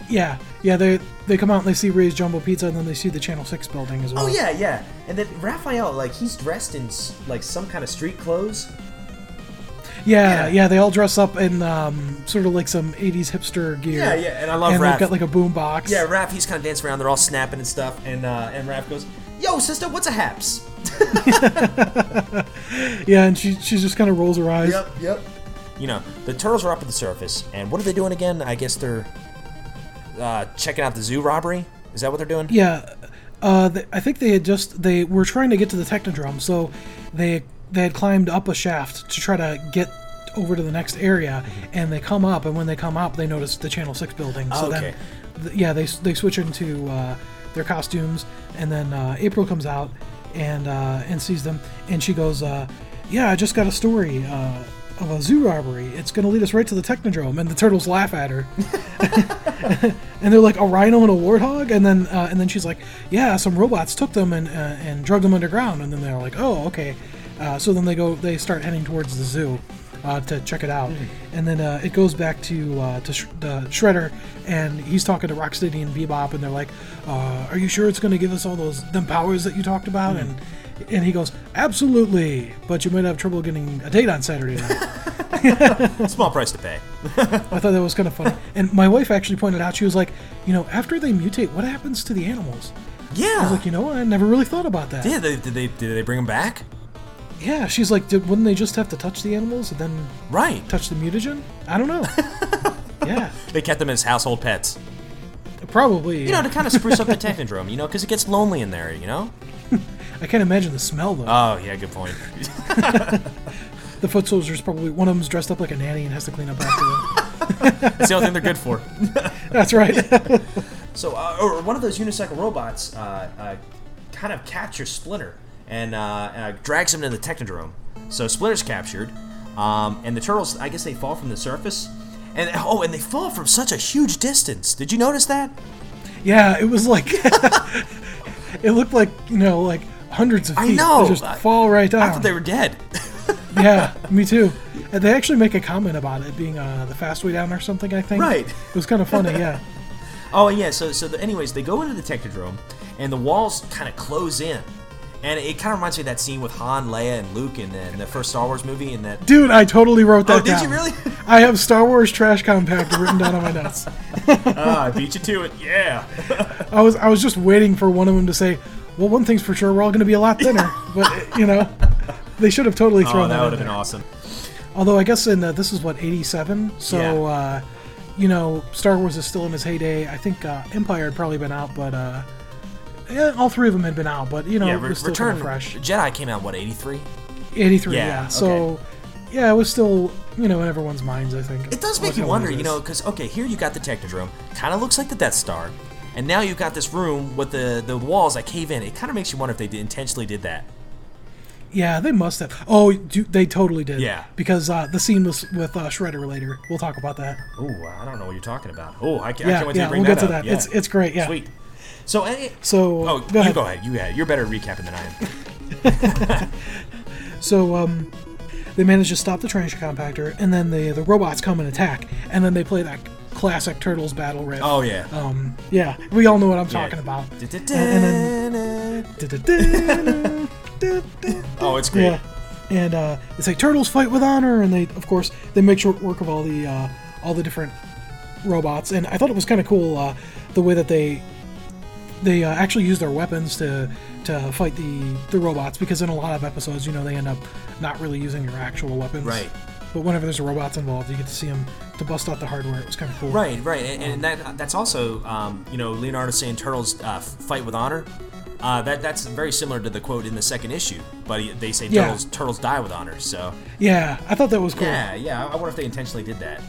Yeah, yeah. They they come out and they see Ray's Jumbo Pizza, and then they see the Channel Six building as well. Oh yeah, yeah. And then Raphael, like he's dressed in like some kind of street clothes. yeah, Yeah. yeah. They all dress up in um, sort of like some '80s hipster gear. Yeah, yeah, and I love And Raph. they've got like a boom box. Yeah, Raph, he's kind of dancing around. They're all snapping and stuff, and uh, and Raph goes, "Yo, sister, what's a haps?" yeah, and she she just kind of rolls her eyes. Yep, yep. You know, the turtles are up at the surface, and what are they doing again? I guess they're uh, checking out the zoo robbery. Is that what they're doing? Yeah, uh, th I think they had just they were trying to get to the Technodrome, so they they had climbed up a shaft to try to get over to the next area, Mm-hmm. and they come up, and when they come up, they notice the Channel Six building. So Okay. then, th- yeah, they they switch into uh, their costumes, and then uh, April comes out and uh, and sees them, and she goes, uh, "Yeah, I just got a story." Of a zoo robbery. It's going to lead us right to the Technodrome, and the turtles laugh at her. and they're like a rhino and a warthog, and then uh, and then she's like, yeah, some robots took them and uh, and drug them underground, and then they're like, oh, okay. Uh, so then they go, they start heading towards the zoo uh, to check it out, and then uh, it goes back to uh, to Sh- the Shredder, and he's talking to Rocksteady and Bebop, and they're like, uh, are you sure it's going to give us all those them powers that you talked about? And and he goes, absolutely, but you might have trouble getting a date on Saturday night. Small price to pay. I thought that was kind of funny. And my wife actually pointed out, she was like, you know, after they mutate, what happens to the animals? I Yeah. was like, you know, I never really thought about that. yeah. They, did they did they bring them back? Yeah, she's like, did, wouldn't they just have to touch the animals and then Right. touch the mutagen? I don't know. yeah, They kept them as household pets. probably. You know, to kind of spruce up the Technodrome. You know, because it gets lonely in there. You know. I can't imagine the smell though. Oh yeah, good point. the foot soldiers probably one of them's dressed up like a nanny and has to clean up after them. That's the only thing they're good for. That's right. So, uh, or one of those unicycle robots uh, uh, kind of captures Splinter and uh, uh, drags him to the Technodrome. So Splinter's captured, um, and the turtles, I guess they fall from the surface. And oh, and they fall from such a huge distance. Did you notice that? yeah, it was like it looked like you know like hundreds of I feet. know. They just I- fall right down. I thought they were dead. Yeah, me too. And they actually make a comment about it being uh, the fast way down or something. I think. Right. It was kind of funny. Yeah. Oh yeah, so so the, anyways, they go into the Technodrome, and the walls kind of close in, and it kind of reminds me of that scene with Han, Leia, and Luke in the, in the first Star Wars movie, and that. Dude, I totally wrote that Oh, did down. you really? I have Star Wars trash compact written down on my notes. Ah, I beat you to it. Yeah. I was I was just waiting for one of them to say, "Well, one thing's for sure, we're all going to be a lot thinner." but you know, they should have totally thrown Oh, that that, would have been awesome. Although I guess in this is what '87, so Yeah. uh, you know, Star Wars is still in its heyday. I think uh, Empire had probably been out, but uh, yeah, all three of them had been out, but you know, Yeah, it was still Return fresh. Jedi came out what eighty three. 83, Yeah, yeah. So, yeah, it was still, you know, in everyone's minds, I think. It does make you wonder, you know, because okay, here you got the Technodrome, kind of looks like the Death Star, and now you've got this room with the the walls that cave in. It kind of makes you wonder if they did, intentionally did that. Yeah, they must have. Oh, do, they totally did. Yeah. Because uh, the scene was with uh, Shredder later. We'll talk about that. Ooh, I don't know what you're talking about. Oh, I, ca- I can't wait yeah, to bring that up. Yeah, we'll that get to up. that. Yeah. It's it's great. Yeah. Sweet. So, eh, So oh, go you ahead. go ahead. You had. You're better at recapping than I am. So um, they manage to stop the trash compactor, and then the the robots come and attack, and then they play that classic Turtles battle riff. Oh yeah. Um, yeah, we all know what I'm talking about. Da-da-da-da. Oh, it's great. Yeah, and uh, it's like turtles fight with honor, and they, of course, they make short work of all the uh, all the different robots. And I thought it was kind of cool uh, the way that they they uh, actually use their weapons to to fight the the robots because in a lot of episodes, you know, they end up not really using their actual weapons. Right. But whenever there's robots involved, you get to see them to bust out the hardware. It was kind of cool. Right, right, and, and that that's also um, you know Leonardo saying turtles uh, fight with honor. Uh, that that's very similar to the quote in the second issue, but he, they say Yeah. turtles turtles die with honor. So Yeah, I thought that was cool. yeah, yeah. I I wonder if they intentionally did that.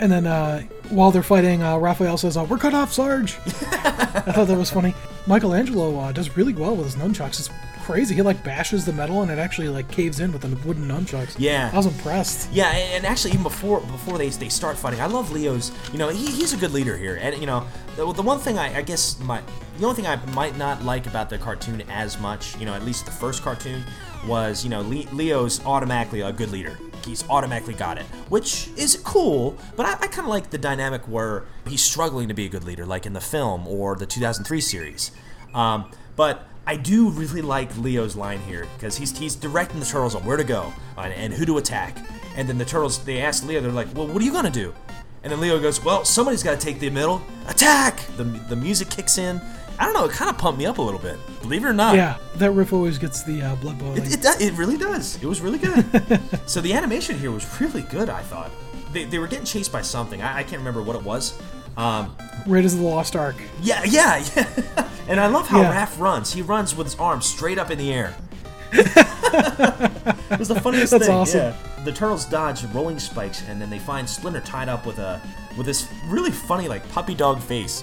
And then uh, while they're fighting, uh, Raphael says, uh, "We're cut off, Sarge." I thought that was funny. Michelangelo uh, does really well with his nunchucks. It's crazy. He like bashes the metal and it actually like caves in with the wooden nunchucks. Yeah. I was impressed. Yeah, and actually, even before before they, they start fighting, I love Leo's. You know, he, he's a good leader here, and you know, the, the one thing I, I guess my the only thing I might not like about the cartoon as much, you know, at least the first cartoon, was you know Le, Leo's automatically a good leader. he's automatically got it, which is cool. But I, I kind of like the dynamic where he's struggling to be a good leader, like in the film or the 2003 series. Um, but I do really like Leo's line here because he's he's directing the turtles on where to go and, and who to attack. And then the turtles they ask Leo, they're like, "Well, what are you gonna do?" And then Leo goes, "Well, somebody's got to take the middle. Attack!" The the music kicks in. I don't know. It kind of pumped me up a little bit. Believe it or not. Yeah, that riff always gets the uh, blood boiling. It, it, it really does. It was really good. so the animation here was really good. I thought they, they were getting chased by something. I, I can't remember what it was. Um, Raiders of the Lost Ark. yeah, yeah, yeah. and I love how Yeah. Raph runs. He runs with his arms straight up in the air. it was the funniest That's thing. awesome. Yeah. The turtles dodge rolling spikes, and then they find Splinter tied up with a with this really funny like puppy dog face.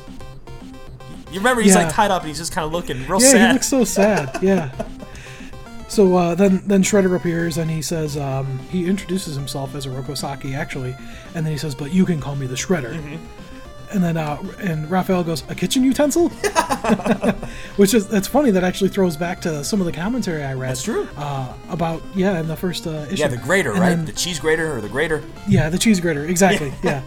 You remember he's Yeah. like tied up and he's just kind of looking real Yeah, sad. Yeah, he looks so sad. Yeah. So uh, then, then Shredder appears and he says um, he introduces himself as Oroku Saki actually, and then he says, "But you can call me the Shredder." Mm-hmm. And then uh, and Raphael goes, "A kitchen utensil," which is that's funny. That actually throws back to some of the commentary I read. That's true. Uh, about yeah, in the first uh, issue. yeah, the grater, And right? then- the cheese grater or the grater. yeah, the cheese grater, exactly. Yeah.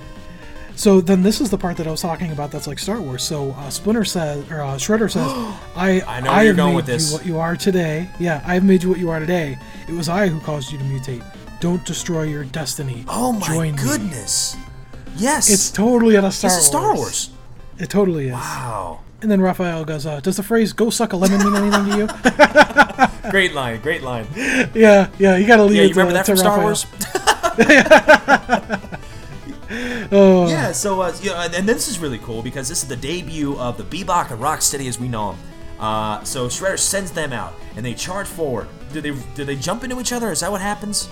So then this is the part that I was talking about. That's like Star Wars. So uh, Splinter says, or uh, Shredder says, "I I know where you're going with this. you what you are today. Yeah, I have made you what you are today. It was I who caused you to mutate. Don't destroy your destiny. Oh my Join me." Yes, It's totally out of Star Wars. Star Wars. It totally is. Wow, And then Raphael goes, uh, "Does the phrase "go suck a lemon" mean anything to you?" great line, great line. yeah, yeah. You got to leave Yeah, you to, remember that to from Star Raphael. Wars? Oh. Yeah, so uh, yeah, and this is really cool because this is the debut of the Bebop and Rocksteady as we know them. Uh, so Shredder sends them out, and they charge forward. Do they do they jump into each other? Is that what happens?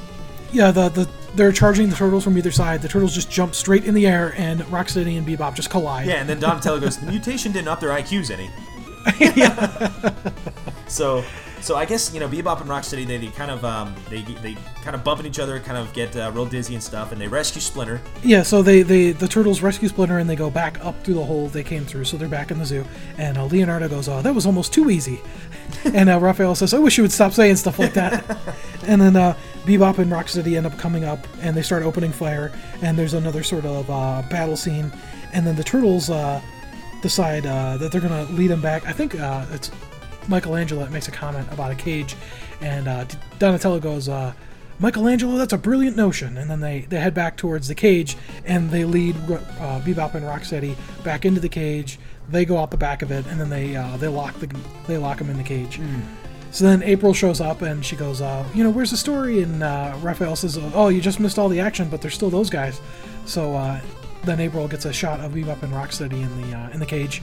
Yeah, the, the they're charging the turtles from either side. The turtles just jump straight in the air, and Rocksteady and Bebop just collide. Yeah, and then Donatello goes, "The mutation didn't up their IQs any." so, so I guess you know Bebop and Rocksteady they, they kind of um, they they kind of bump into each other, kind of get uh, real dizzy and stuff, and they rescue Splinter. Yeah, so they, they the turtles rescue Splinter and they go back up through the hole they came through. So they're back in the zoo, and uh, Leonardo goes, "Oh, that was almost too easy," and uh, Raphael says, "I wish you would stop saying stuff like that." and then uh, Bebop and Rocksteady end up coming up, and they start opening fire, and there's another sort of uh, battle scene, and then the turtles uh, decide uh, that they're gonna lead them back. I think uh, it's Michelangelo that makes a comment about a cage, and uh, Donatello goes. Uh, Michelangelo, that's a brilliant notion. And then they, they head back towards the cage and they lead uh, Bebop and Rocksteady back into the cage. They go out the back of it and then they uh, they lock the they lock them in the cage. So then April shows up and she goes, uh, you know, where's the story? And uh, Raphael says, oh, you just missed all the action, but there's still those guys. So uh, then April gets a shot of Bebop and Rocksteady in the uh, in the cage,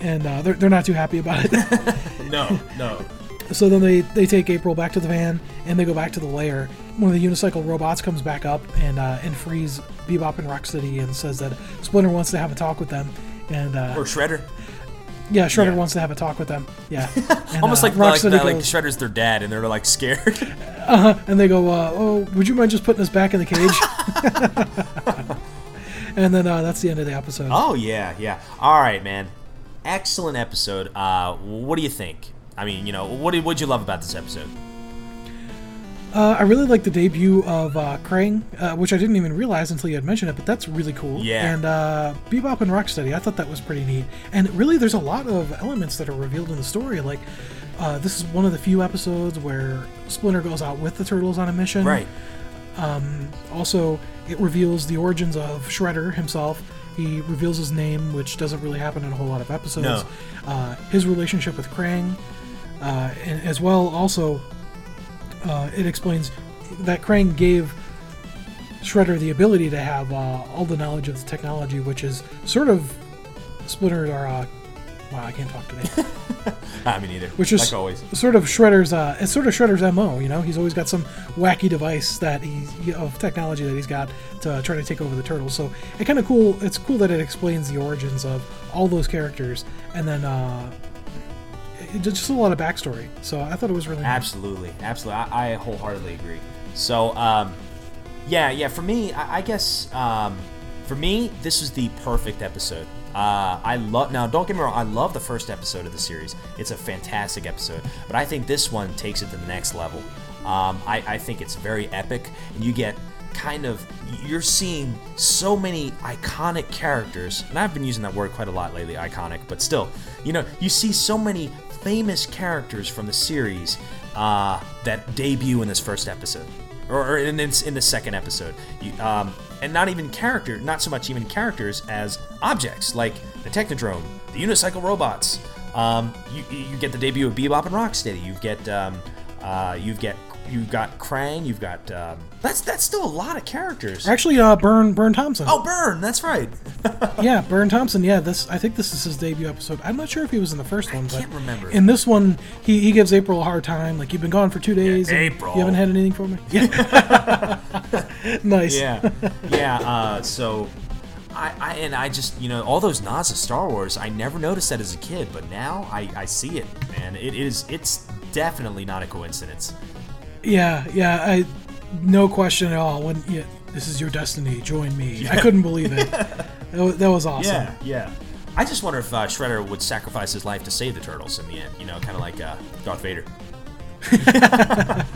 and uh, they're they're not too happy about it. No, no. So then they, they take April back to the van and they go back to the lair. One of the unicycle robots comes back up and uh, and frees Bebop and Rocksteady and says that Splinter wants to have a talk with them. And uh, Or Shredder. Yeah, Shredder yeah. wants to have a talk with them. Yeah, and, Almost uh, like like, Rocksteady that, like goes, Shredder's their dad, and they're like scared. and they go, uh, "Oh, would you mind just putting us back in the cage?" and then uh, that's the end of the episode. oh yeah, yeah. All right, man. Excellent episode. Uh, what do you think? I mean, you know, what did what'd you love about this episode? Uh, I really like the debut of uh, Krang, uh, which I didn't even realize until you had mentioned it, but that's really cool. Yeah. And uh, Bebop and Rocksteady, I thought that was pretty neat. And really, there's a lot of elements that are revealed in the story. Like, uh, this is one of the few episodes where Splinter goes out with the turtles on a mission. Right. Also, it reveals the origins of Shredder himself. He reveals his name, which doesn't really happen in a whole lot of episodes. No. Uh, his relationship with Krang, uh, and as well, also, uh, it explains that Krang gave Shredder the ability to have uh, all the knowledge of the technology, which is sort of Splinter or uh, wow, I can't talk today. I mean, either. Which is like always. sort of Shredder's. Uh, it's sort of Shredder's mo. You know, he's always got some wacky device that he of technology that he's got to try to take over the turtles. So it kind of cool. It's cool that it explains the origins of all those characters, and then uh, it, just a lot of backstory. So I thought it was really. Absolutely, absolutely. I, I wholeheartedly agree. So, um, yeah, yeah. For me, I, I guess um, for me, this is the perfect episode. Uh, I love. Now, don't get me wrong. I love the first episode of the series. It's a fantastic episode. But I think this one takes it to the next level. Um, I, I think it's very epic, and you get kind of you're seeing so many iconic characters, and I've been using that word quite a lot lately, iconic, but still, you know, you see so many famous characters from the series uh, that debut in this first episode, or, or in, in, in the second episode, you, um, and not even character, not so much even characters as objects like the Technodrome, the unicycle robots. Um, you, you get the debut of Bebop and Rocksteady. You get um, uh, you get you've got Krang. You've got um, that's that's still a lot of characters. Actually, uh, Burne Burne Thompson. Oh, Burne. That's right. Yeah, Burne Thompson. Yeah, this I think this is his debut episode. I'm not sure if he was in the first one, but can't remember. in this one, he, he gives April a hard time. Like you've been gone for two days. and April. You haven't had anything for me. Yeah. nice. Yeah, yeah. Uh, so, I, I and I just you know all those nods to Star Wars. I never noticed that as a kid, but now I, I see it, man. It is it's definitely not a coincidence. Yeah, yeah. I no question at all. When yeah, this is your destiny. Join me. I couldn't believe it. That was, that was awesome. Yeah, yeah. I just wonder if uh, Shredder would sacrifice his life to save the turtles in the end. You know, kind of like uh, Darth Vader.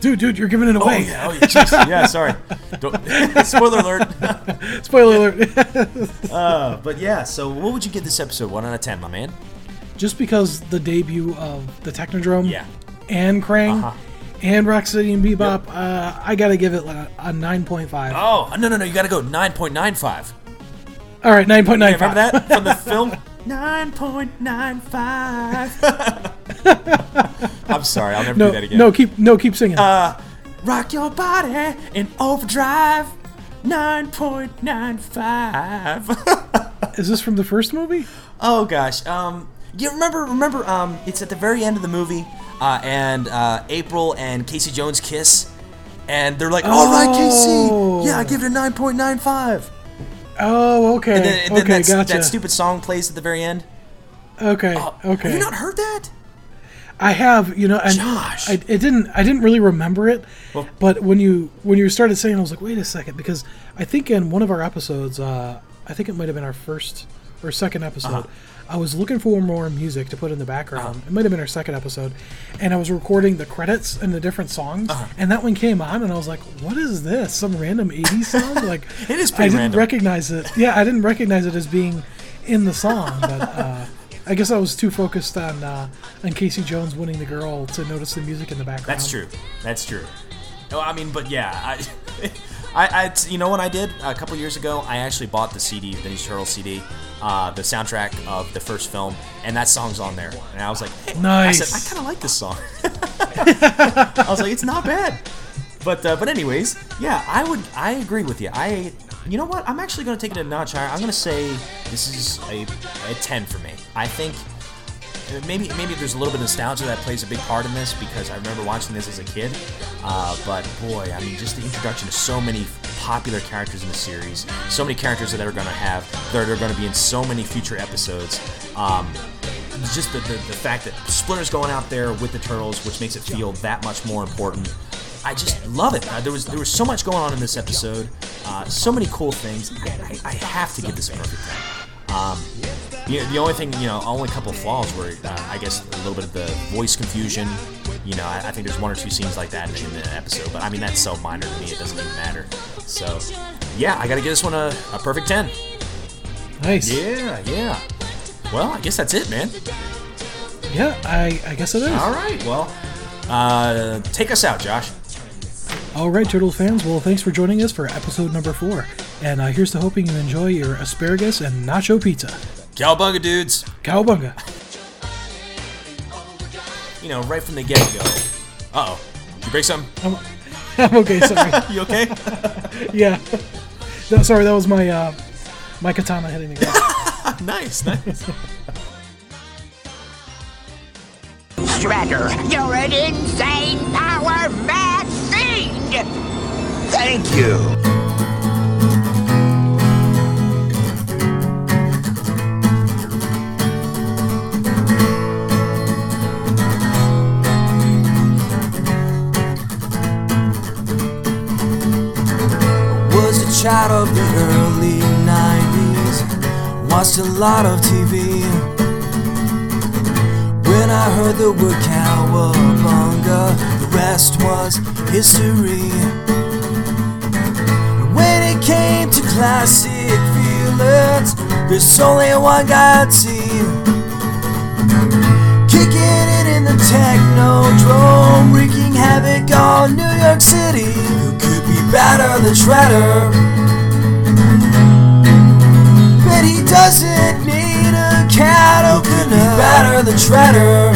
Dude, dude, you're giving it Oh away. yeah, oh yeah, yeah. Sorry. Don't, spoiler alert. Spoiler alert. Uh, but yeah. So, what would you give this episode? One out of ten, my man. Just because the debut of the Technodrome Yeah. and Krang Uh-huh. And Rocksteady and Bebop, uh, I gotta give it like a, a 9.5. Oh no no no! You got to go nine point nine five. All right, 9.95. Yeah, remember that from the film? 9.95. I'm sorry, I'll never No, do that again. no, keep no, keep singing. Uh, rock your body in overdrive. 9.95. Is this from the first movie? oh gosh. Um, you remember? Remember? Um, it's at the very end of the movie, uh, and uh, April and Casey Jones kiss, and they're like, "All right, Oh. Casey, yeah, I give it a 9.95." Oh, okay. And then, and then okay, that's- gotcha. that stupid song plays at the very end. okay, Have okay. you not heard that? I have, you know, and Josh. I, it didn't. I didn't really remember it, Well- but when you when you started saying, it, I was like, wait a second, because I think in one of our episodes, uh, I think it might have been our first or second episode. Uh-huh. I was looking for more music to put in the background. It might have been our second episode, and I was recording the credits and the different songs, Uh-huh. and that one came on, and I was like, "What is this? Some random '80s song?" Like, It is I didn't random. recognize it. Yeah, I didn't recognize it as being in the song, but uh, I guess I was too focused on uh, on Casey Jones winning the girl to notice the music in the background. That's true. That's true. Oh, I mean, but yeah, I, I, I, you know what I did a couple years ago? I actually bought the CD, the Ninja Turtle CD, uh, the soundtrack of the first film, and that song's on there. And I was like, hey, I Nice. said, I kind of like this song. I was like, it's not bad. But, uh, but anyways, yeah, I would, I agree with you. I, you know what? I'm actually going to take it a notch higher. I'm going to say this is a, a 10 for me. I think maybe maybe there's a little bit of nostalgia that plays a big part in this because I remember watching this as a kid. Uh, but boy, I mean, just the introduction to so many popular characters in the series, so many characters that are going to have that are going to be in so many future episodes. Um, just the, the, the fact that Splinter's going out there with the turtles, which makes it feel that much more important. I just love it. Uh, there was there was so much going on in this episode, uh, so many cool things. I, I, I have to give this a perfect ten. Um, the, the only thing, you know, only a couple flaws were, uh, I guess, a little bit of the voice confusion. You know, I, I think there's one or two scenes like that in, in the episode, but I mean, that's so minor to me, it doesn't even matter. So, yeah, I gotta give this one a, a perfect 10. Nice. Yeah, yeah. Well, I guess that's it, man. Yeah, I, I guess it is. All right, well, uh, take us out, Josh. All right, Turtle fans. Well, thanks for joining us for episode number four. And uh, here's to hoping you enjoy your asparagus and nacho pizza. Cowabunga, dudes. Cowabunga. You know, right from the get go. Uh oh. You break something? I'm, I'm okay, sorry. You okay? yeah. No, sorry, that was my uh, my katana hitting the ground. nice, nice. Shredder, you're an insane power mad fiend! Thank you. Child of the early 90s. Watched a lot of TV. When I heard the word cowabunga, the rest was history. When it came to classic feelings, there's only one guy I'd see. Kicking it in the technodrome, wreaking havoc on New York City. Who could be better than Shredder? Doesn't need a cat opener. Better than Shredder.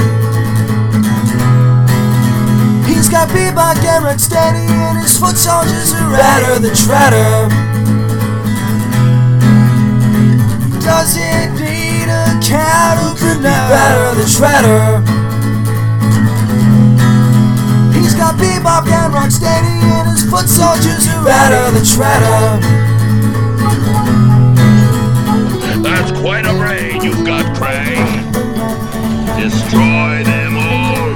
He's got Bebop and Rocksteady and his foot soldiers are better than Shredder. Doesn't need a cat opener. Better than Shredder. He's got Bebop and Rocksteady and his foot soldiers are better than Shredder. You've got, Krang. Destroy them all.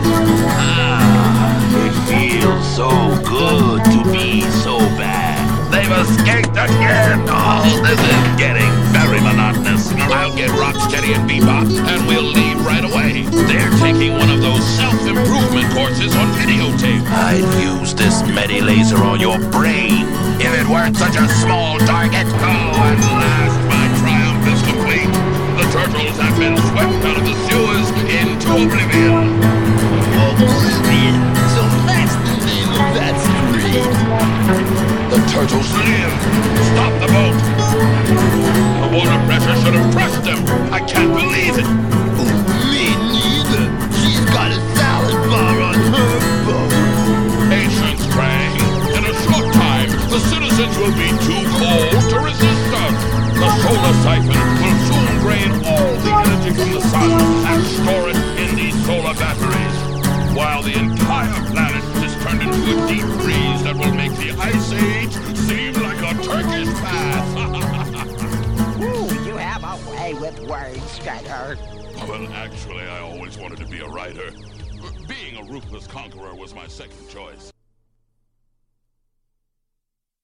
Ah, it feels so good to be so bad. They've escaped again. Oh, this is getting very monotonous. I'll get Rocksteady and Bebop, and we'll leave right away. They're taking one of those self-improvement courses on videotape. I'd use this Medi laser on your brain if it weren't such a small target. Oh, at last Turtles have been swept out of the sewers into oblivion. Oblivion? So that's the name of that scream. The turtles live. Stop the boat. The water pressure should have crushed them. I can't believe it. Oh, Me neither. She's got a salad bar on her boat. Patience, Krang. In a short time, the citizens will be too cold to resist us. The solar siphon will soon drain all the energy from the sun and store it in these solar batteries, while the entire planet is turned into a deep freeze that will make the ice age seem like a Turkish bath. Ooh, you have a way with words, Shredder. well, actually, I always wanted to be a writer. Being a ruthless conqueror was my second choice.